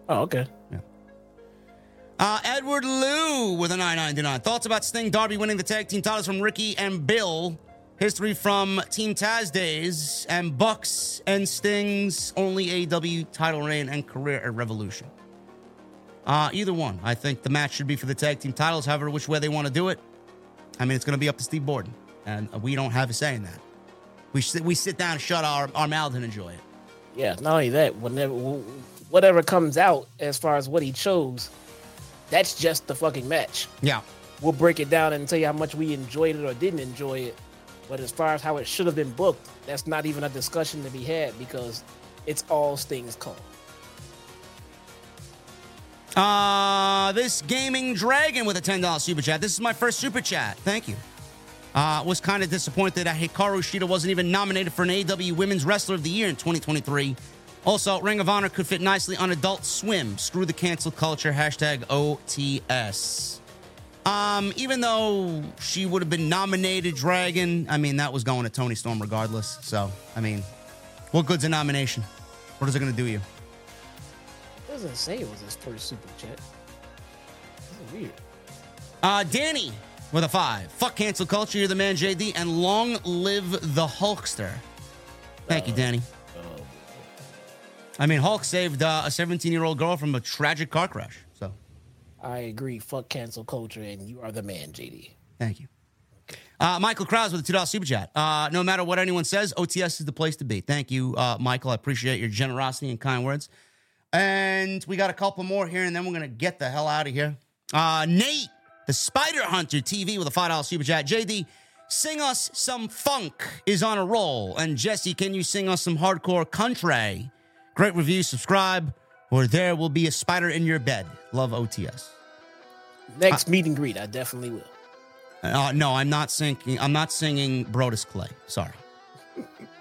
Oh, okay. Uh, Edward Liu with a 999. Thoughts about Sting Darby winning the tag team titles from Ricky and Bill. History from Team Taz days and Bucks and Sting's only AEW title reign and career at Revolution. Uh, either one. I think the match should be for the tag team titles, however, which way they want to do it. I mean, it's going to be up to Steve Borden, and we don't have a say in that. We sit, we sit down, shut our, our mouths, and enjoy it. Yeah, not only that, whenever whatever comes out as far as what he chose, that's just the fucking match. Yeah. We'll break it down and tell you how much we enjoyed it or didn't enjoy it. But as far as how it should have been booked, that's not even a discussion to be had because it's all Sting's call. Uh, this gaming dragon with a $10 super chat. This is my first super chat. Thank you. Uh, was kind of disappointed that Hikaru Shida wasn't even nominated for an AEW Women's Wrestler of the Year in 2023. Also, Ring of Honor could fit nicely on Adult Swim. Screw the cancel culture. Hashtag OTS. Um, even though she would have been nominated Dragon, I mean, that was going to Toni Storm regardless. So, I mean, what good's a nomination? What is it going to do you? It doesn't say it was his first super chat. This is weird. Uh, Danny with a five. Fuck cancel culture. You're the man, JD, and long live the Hulkster. Thank you, Danny. I mean, Hulk saved uh, a 17 year old girl from a tragic car crash. So, I agree. Fuck cancel culture, and you are the man, JD. thank you. Uh, Michael Krause with a $2 super chat. Uh, no matter what anyone says, OTS is the place to be. Thank you, uh, Michael. I appreciate your generosity and kind words. And we got a couple more here, and then we're going to get the hell out of here. Uh, Nate, the Spider Hunter TV with a $5 super chat. JD, sing us some funk is on a roll. And Jesse, can you sing us some hardcore country? Great review, subscribe, or there will be a spider in your bed. Love OTS. Next meet and greet, I definitely will. Uh, no, I'm not singing. I'm not singing Brodus Clay. Sorry.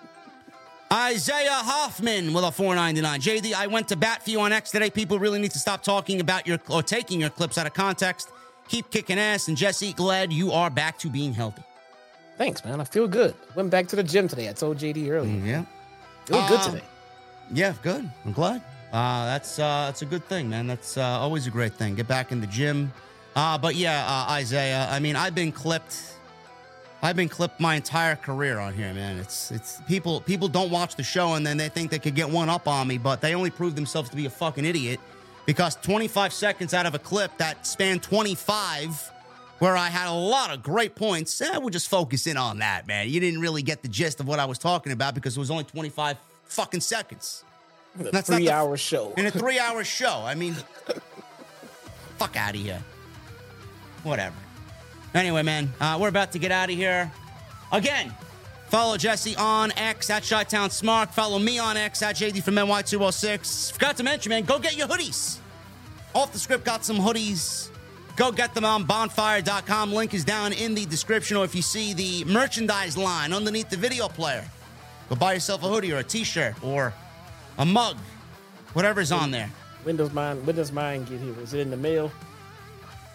Isaiah Hoffman with a 499. JD, I went to bat for you on X today. People really need to stop talking about your or taking your clips out of context. Keep kicking ass. And Jesse, glad you are back to being healthy. Thanks, man. I feel good. Went back to the gym today. I told JD earlier. Yeah. Feel good Um, today. Yeah, good. I'm glad. Uh, that's uh, that's a good thing, man. That's uh, always a great thing. Get back in the gym. Uh, but yeah, uh, Isaiah. I mean, I've been clipped. I've been clipped my entire career on here, man. It's it's people people don't watch the show and then they think they could get one up on me, but they only prove themselves to be a fucking idiot because 25 seconds out of a clip that spanned 25 where I had a lot of great points. Eh, we'll just focus in on that, man. You didn't really get the gist of what I was talking about because it was only 25 fucking seconds The that's not three hour show. in a three hour show. I mean, fuck out of here. Whatever. Anyway, man, uh, we're about to get out of here. Again, follow Jesse on X at Chi Town Smark. Follow me on X at JD from NY206. Forgot to mention, man, go get your hoodies. Off the script got some hoodies. Go get them on bonfire.com. Link is down in the description, or if you see the merchandise line underneath the video player, go buy yourself a hoodie or a t shirt or a mug, whatever's on there. When does mine? When does mine get here? Is it in the mail?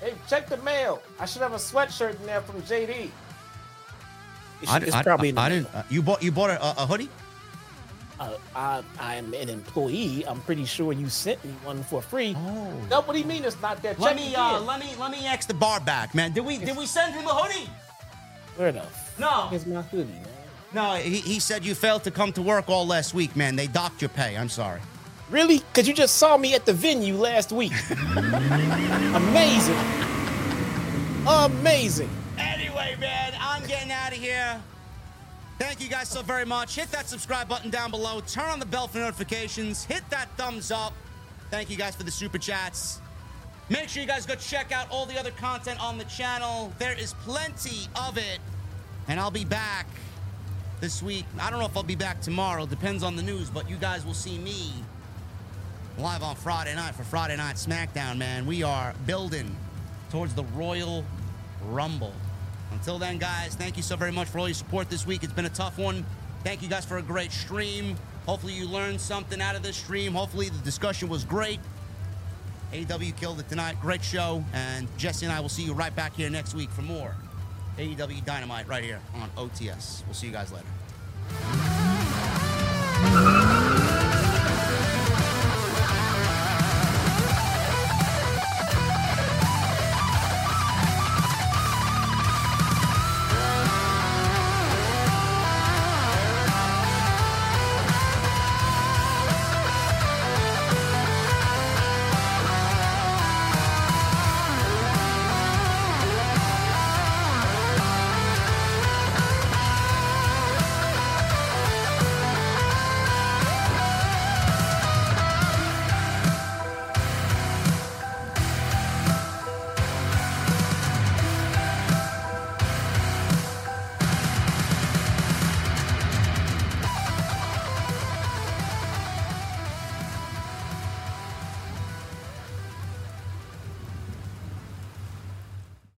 Hey, check the mail. I should have a sweatshirt in there from JD. It's, it's probably in the I, mail. didn't. Uh, you bought you bought a, a hoodie? Uh, I, I'm an employee. I'm pretty sure you sent me one for free. Oh. No, what do you mean it's not there? Let Check me again. uh, let me let me ask the bar back, man. Did we did we send him a hoodie? Where the No. fuck is my hoodie, man? No, he, he said you failed to come to work all last week, man. They docked your pay. I'm sorry. Really? Because you just saw me at the venue last week. Amazing. Amazing. Anyway, man, I'm getting out of here. Thank you guys so very much. Hit that subscribe button down below. Turn on the bell for notifications. Hit that thumbs up. Thank you guys for the super chats. Make sure you guys go check out all the other content on the channel. There is plenty of it. And I'll be back this week. I don't know if I'll be back tomorrow. Depends on the news, but you guys will see me live on Friday night for Friday Night SmackDown, man. We are building towards the Royal Rumble. Until then, guys, thank you so very much for all your support this week. It's been a tough one. Thank you guys for a great stream. Hopefully, you learned something out of this stream. Hopefully, the discussion was great. AEW killed it tonight. Great show. And Jesse and I will see you right back here next week for more AEW Dynamite right here on OTS. We'll see you guys later.